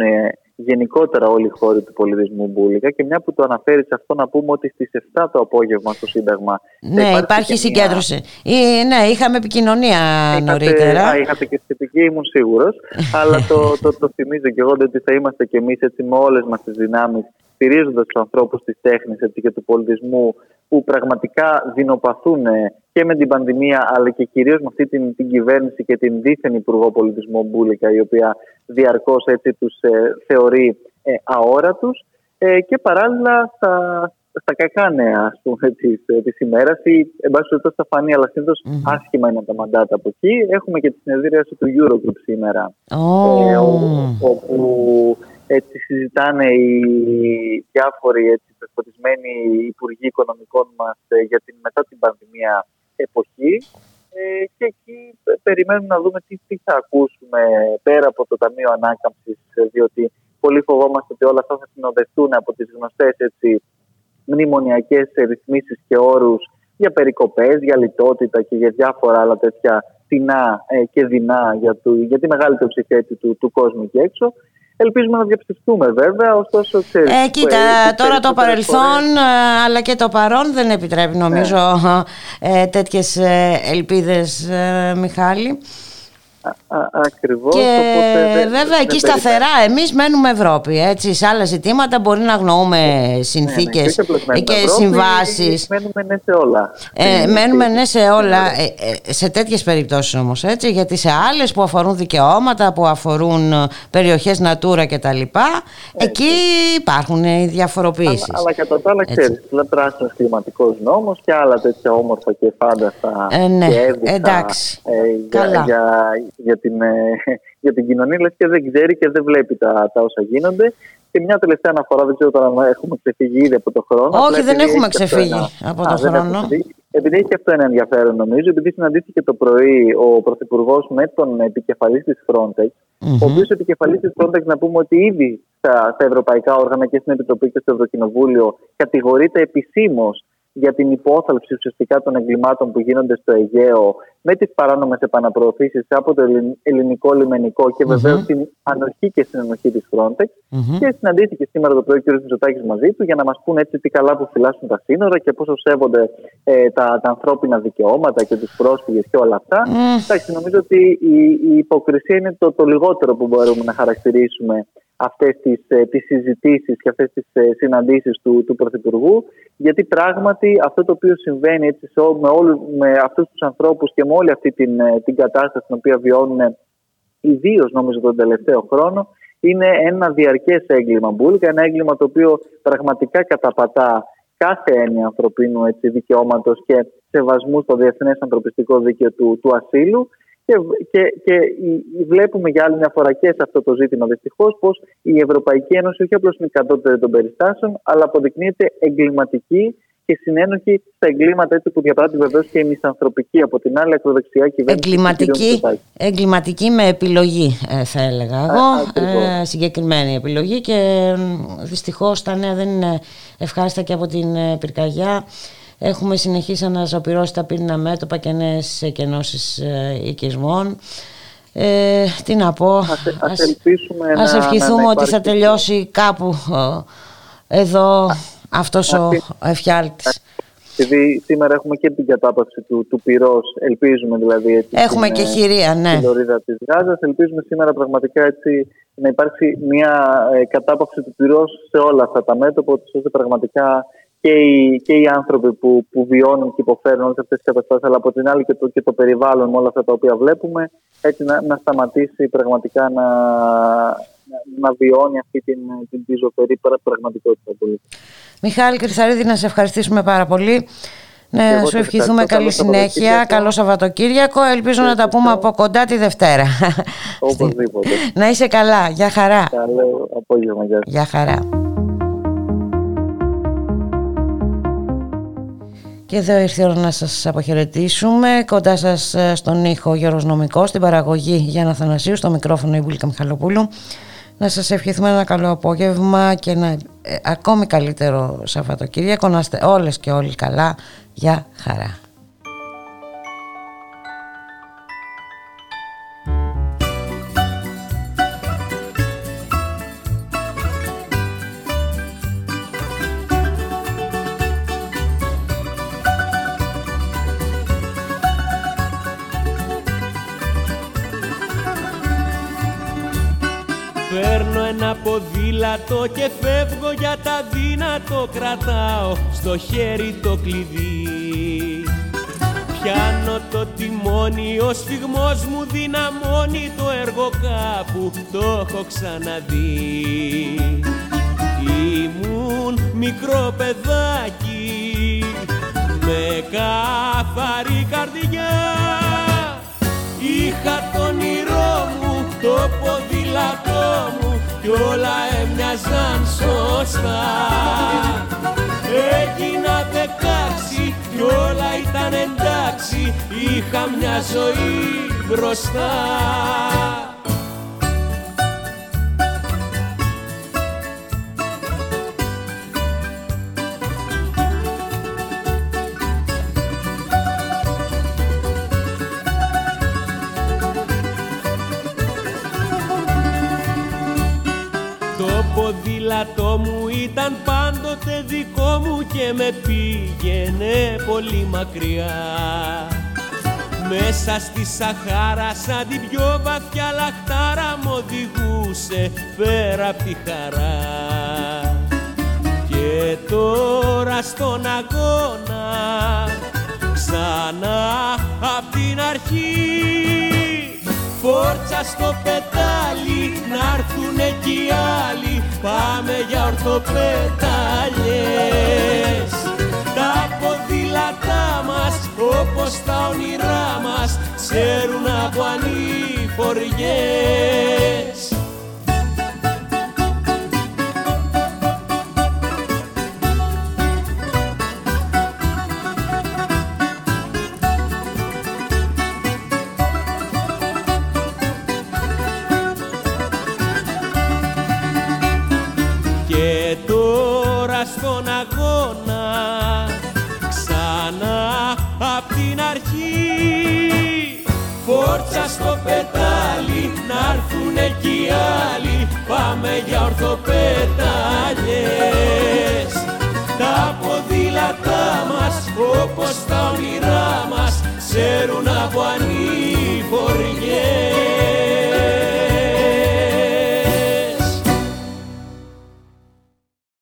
γενικότερα όλοι οι χώροι του πολιτισμού Μπούλικα και μια που το αναφέρεις σε αυτό να πούμε ότι στις 7 το απόγευμα στο Σύνταγμα Ναι, υπάρχει συγκέντρωση. Μια... ναι, είχαμε επικοινωνία είχατε, νωρίτερα. Α, είχατε και σχετική, ήμουν σίγουρος <laughs> αλλά το, το, το, θυμίζω και εγώ ότι θα είμαστε και εμείς έτσι με όλες μας τις δυνάμεις στηρίζοντα τους ανθρώπους της τέχνης και του πολιτισμού που πραγματικά δεινοπαθούν και με την πανδημία αλλά και κυρίως με αυτή την, την κυβέρνηση και την δίθεν Υπουργό Πολιτισμού Μπούλικα η οποία διαρκώς έτσι τους ε, θεωρεί ε, αόρατους ε, και παράλληλα στα, στα κακά νέα ας πούμε, της, ε, της ημέρας ή εν πάση περιπτώσει θα φανεί αλλά συνήθως mm-hmm. άσχημα είναι τα μαντάτα από εκεί. Έχουμε και τη συνεδρίαση του Eurogroup σήμερα oh. ε, όπου έτσι συζητάνε οι διάφοροι έτσι, υπουργοί οικονομικών μας ε, για την μετά την πανδημία εποχή ε, και εκεί περιμένουμε να δούμε τι, τι θα ακούσουμε πέρα από το Ταμείο Ανάκαμψης ε, διότι πολύ φοβόμαστε ότι όλα αυτά θα συνοδευτούν από τις γνωστές έτσι, μνημονιακές ρυθμίσεις και όρους για περικοπές, για λιτότητα και για διάφορα άλλα τέτοια τεινά και δεινά για, του, για τη μεγαλύτερη ψηφία του, του κόσμου εκεί έξω. Ελπίζουμε να διαψευστούμε βέβαια, ωστόσο ξέρεις... Ε, κοίτα, τώρα το παρελθόν ε, αλλά και το παρόν δεν επιτρέπει νομίζω ναι. ε, τέτοιες ε, ελπίδες, ε, Μιχάλη. Ακριβώς. Και οπότε, βέβαια εκεί σταθερά εμείς μένουμε Ευρώπη. Έτσι, σε άλλα ζητήματα μπορεί να αγνοούμε συνθήκες ναι, ναι, και, και συμβάσεις. Μένουμε ναι σε όλα. Ε, μένουμε ναι σε όλα. Ε, ε, σε τέτοιες περιπτώσεις όμως έτσι. Γιατί σε άλλες που αφορούν δικαιώματα, που αφορούν περιοχές Natura κτλ. εκεί υπάρχουν οι διαφοροποιήσεις. Αλλά, αλλά κατά τα άλλα ξέρεις, πράσινος κλιματικός νόμος και άλλα τέτοια όμορφα και φάνταστα ε, ναι, και εντάξει. για, για, για την, ε, για την κοινωνία, λες και δεν ξέρει και δεν βλέπει τα, τα όσα γίνονται. Και μια τελευταία αναφορά, δεν ξέρω τώρα αν έχουμε ξεφύγει ήδη από το χρόνο. Όχι, δεν έχουμε ξεφύγει από το χρόνο. Επειδή έχει και αυτό ένα ενδιαφέρον, νομίζω, επειδή συναντήθηκε το πρωί ο Πρωθυπουργός με τον επικεφαλής της Frontex, ο οποίος επικεφαλής της Frontex, να πούμε ότι ήδη στα, στα ευρωπαϊκά όργανα και στην Επιτροπή και στο Ευρωκοινοβούλιο κατηγορείται επισήμως για την υπόθαλψη ουσιαστικά των εγκλημάτων που γίνονται στο Αιγαίο με τις παράνομες επαναπροωθήσεις από το ελληνικό λιμενικό και βεβαίως την ανοχή και συνενοχή της Frontex. Και συναντήθηκε σήμερα το πρωί ο κ. Μητσοτάκης μαζί του για να μας πούνε έτσι τι καλά που φυλάσσουν τα σύνορα και πόσο σέβονται ε, τα, τα ανθρώπινα δικαιώματα και τους πρόσφυγες και όλα αυτά. Mm. νομίζω ότι η, η υποκρισία είναι το, το λιγότερο που μπορούμε να χαρακτηρίσουμε αυτές τις, ε, τις συζητήσεις και αυτές τις ε, συναντήσεις του, του Πρωθυπουργού γιατί πράγματι αυτό το οποίο συμβαίνει έτσι, με, όλους, με αυτούς τους ανθρώπους και με όλη αυτή την, ε, την κατάσταση την οποία βιώνουν ιδίως νομίζω τον τελευταίο χρόνο είναι ένα διαρκές έγκλημα μπουλκα, ένα έγκλημα το οποίο πραγματικά καταπατά κάθε έννοια ανθρωπίνου έτσι, δικαιώματος και σεβασμού στο διεθνές ανθρωπιστικό δίκαιο του, του ασύλου και, και, και βλέπουμε για άλλη μια φορά και σε αυτό το ζήτημα δυστυχώς πως η Ευρωπαϊκή Ένωση όχι απλώς είναι κατώτερη των περιστάσεων, αλλά αποδεικνύεται εγκληματική και συνένοχη στα εγκλήματα έτσι που διαπράττει βεβαίως και η μισανθρωπική από την άλλη ακροδεξιά κυβέρνηση. Εγκληματική, εγκληματική με επιλογή, ε, θα έλεγα εγώ. ε, συγκεκριμένη επιλογή και δυστυχώς τα νέα δεν είναι ευχάριστα και από την ε, πυρκαγιά. Έχουμε συνεχίσει να αναζωπηρώσει τα πύρινα μέτωπα και νέες εκενώσεις ε, οικισμών. Ε, τι να πω, ας, ας, ελπίσουμε ας ευχηθούμε να, ότι θα τελειώσει κάπου εδώ α, αυτός ο εφιάλτης. Επειδή σήμερα έχουμε και την κατάπαυση του, του πυρός, ελπίζουμε δηλαδή έτσι. Έχουμε και χειρία, ναι. Στην λωρίδα της Γάζας, ελπίζουμε σήμερα πραγματικά έτσι να υπάρξει μια ε, κατάπαυση του πυρός σε όλα αυτά τα μέτωπα, ώστε πραγματικά και οι, και οι άνθρωποι που, που βιώνουν και υποφέρουν όλες αυτές τις καταστάσεις, αλλά από την άλλη και το, και το περιβάλλον με όλα αυτά τα οποία βλέπουμε, έτσι να, να σταματήσει πραγματικά να, να βιώνει αυτή την, την, την ζωφερή πραγματικότητα. Μιχάλη Κρυθαρίδη, να σε ευχαριστήσουμε πάρα πολύ. Ναι, σου ευχηθούμε καλή συνέχεια, καλό Σαββατοκύριακο. Ελπίζω να τα πούμε από κοντά τη Δευτέρα. Οπωσδήποτε. <laughs> να είσαι καλά, για χαρά. Καλό απόγευμα, για χαρά. Και εδώ ήρθε η ώρα να σας αποχαιρετήσουμε. Κοντά σας ε, στον ήχο Γιώργος Νομικός, στην παραγωγή Γιάννα Θανασίου, στο μικρόφωνο η Βουλίκα Μιχαλοπούλου. Να σας ευχηθούμε ένα καλό απόγευμα και ένα ε, ακόμη καλύτερο Σαββατοκύριακο. Να είστε όλες και όλοι καλά. Γεια χαρά. Ποδήλατο και φεύγω για τα δύνατο κρατάω στο χέρι το κλειδί. Πιάνω το τιμόνι, ο σφιγμός μου δυναμώνει το έργο κάπου, το έχω ξαναδεί. Ήμουν μικρό παιδάκι με καθαρή καρδιά Είχα τον όνειρό μου, το ποδήλατό μου κι όλα έμοιαζαν σωστά. Έγινα δεκάξι κι όλα ήταν εντάξει Είχα μια ζωή μπροστά ποδήλατό μου ήταν πάντοτε δικό μου και με πήγαινε πολύ μακριά. Μέσα στη Σαχάρα σαν την πιο βαθιά λαχτάρα μου οδηγούσε πέρα απ' τη χαρά. Και τώρα στον αγώνα ξανά απ' την αρχή Φόρτσα στο πετάλι, να έρθουνε κι οι άλλοι. Πάμε για ορθοπετάλιες Τα ποδήλατά μας, όπως τα όνειρά μας Ξέρουν από ανηφοριές πάμε για ορθοπεταλιές Τα ποδήλατά μας όπως τα όνειρά μας ξέρουν από ανάγκες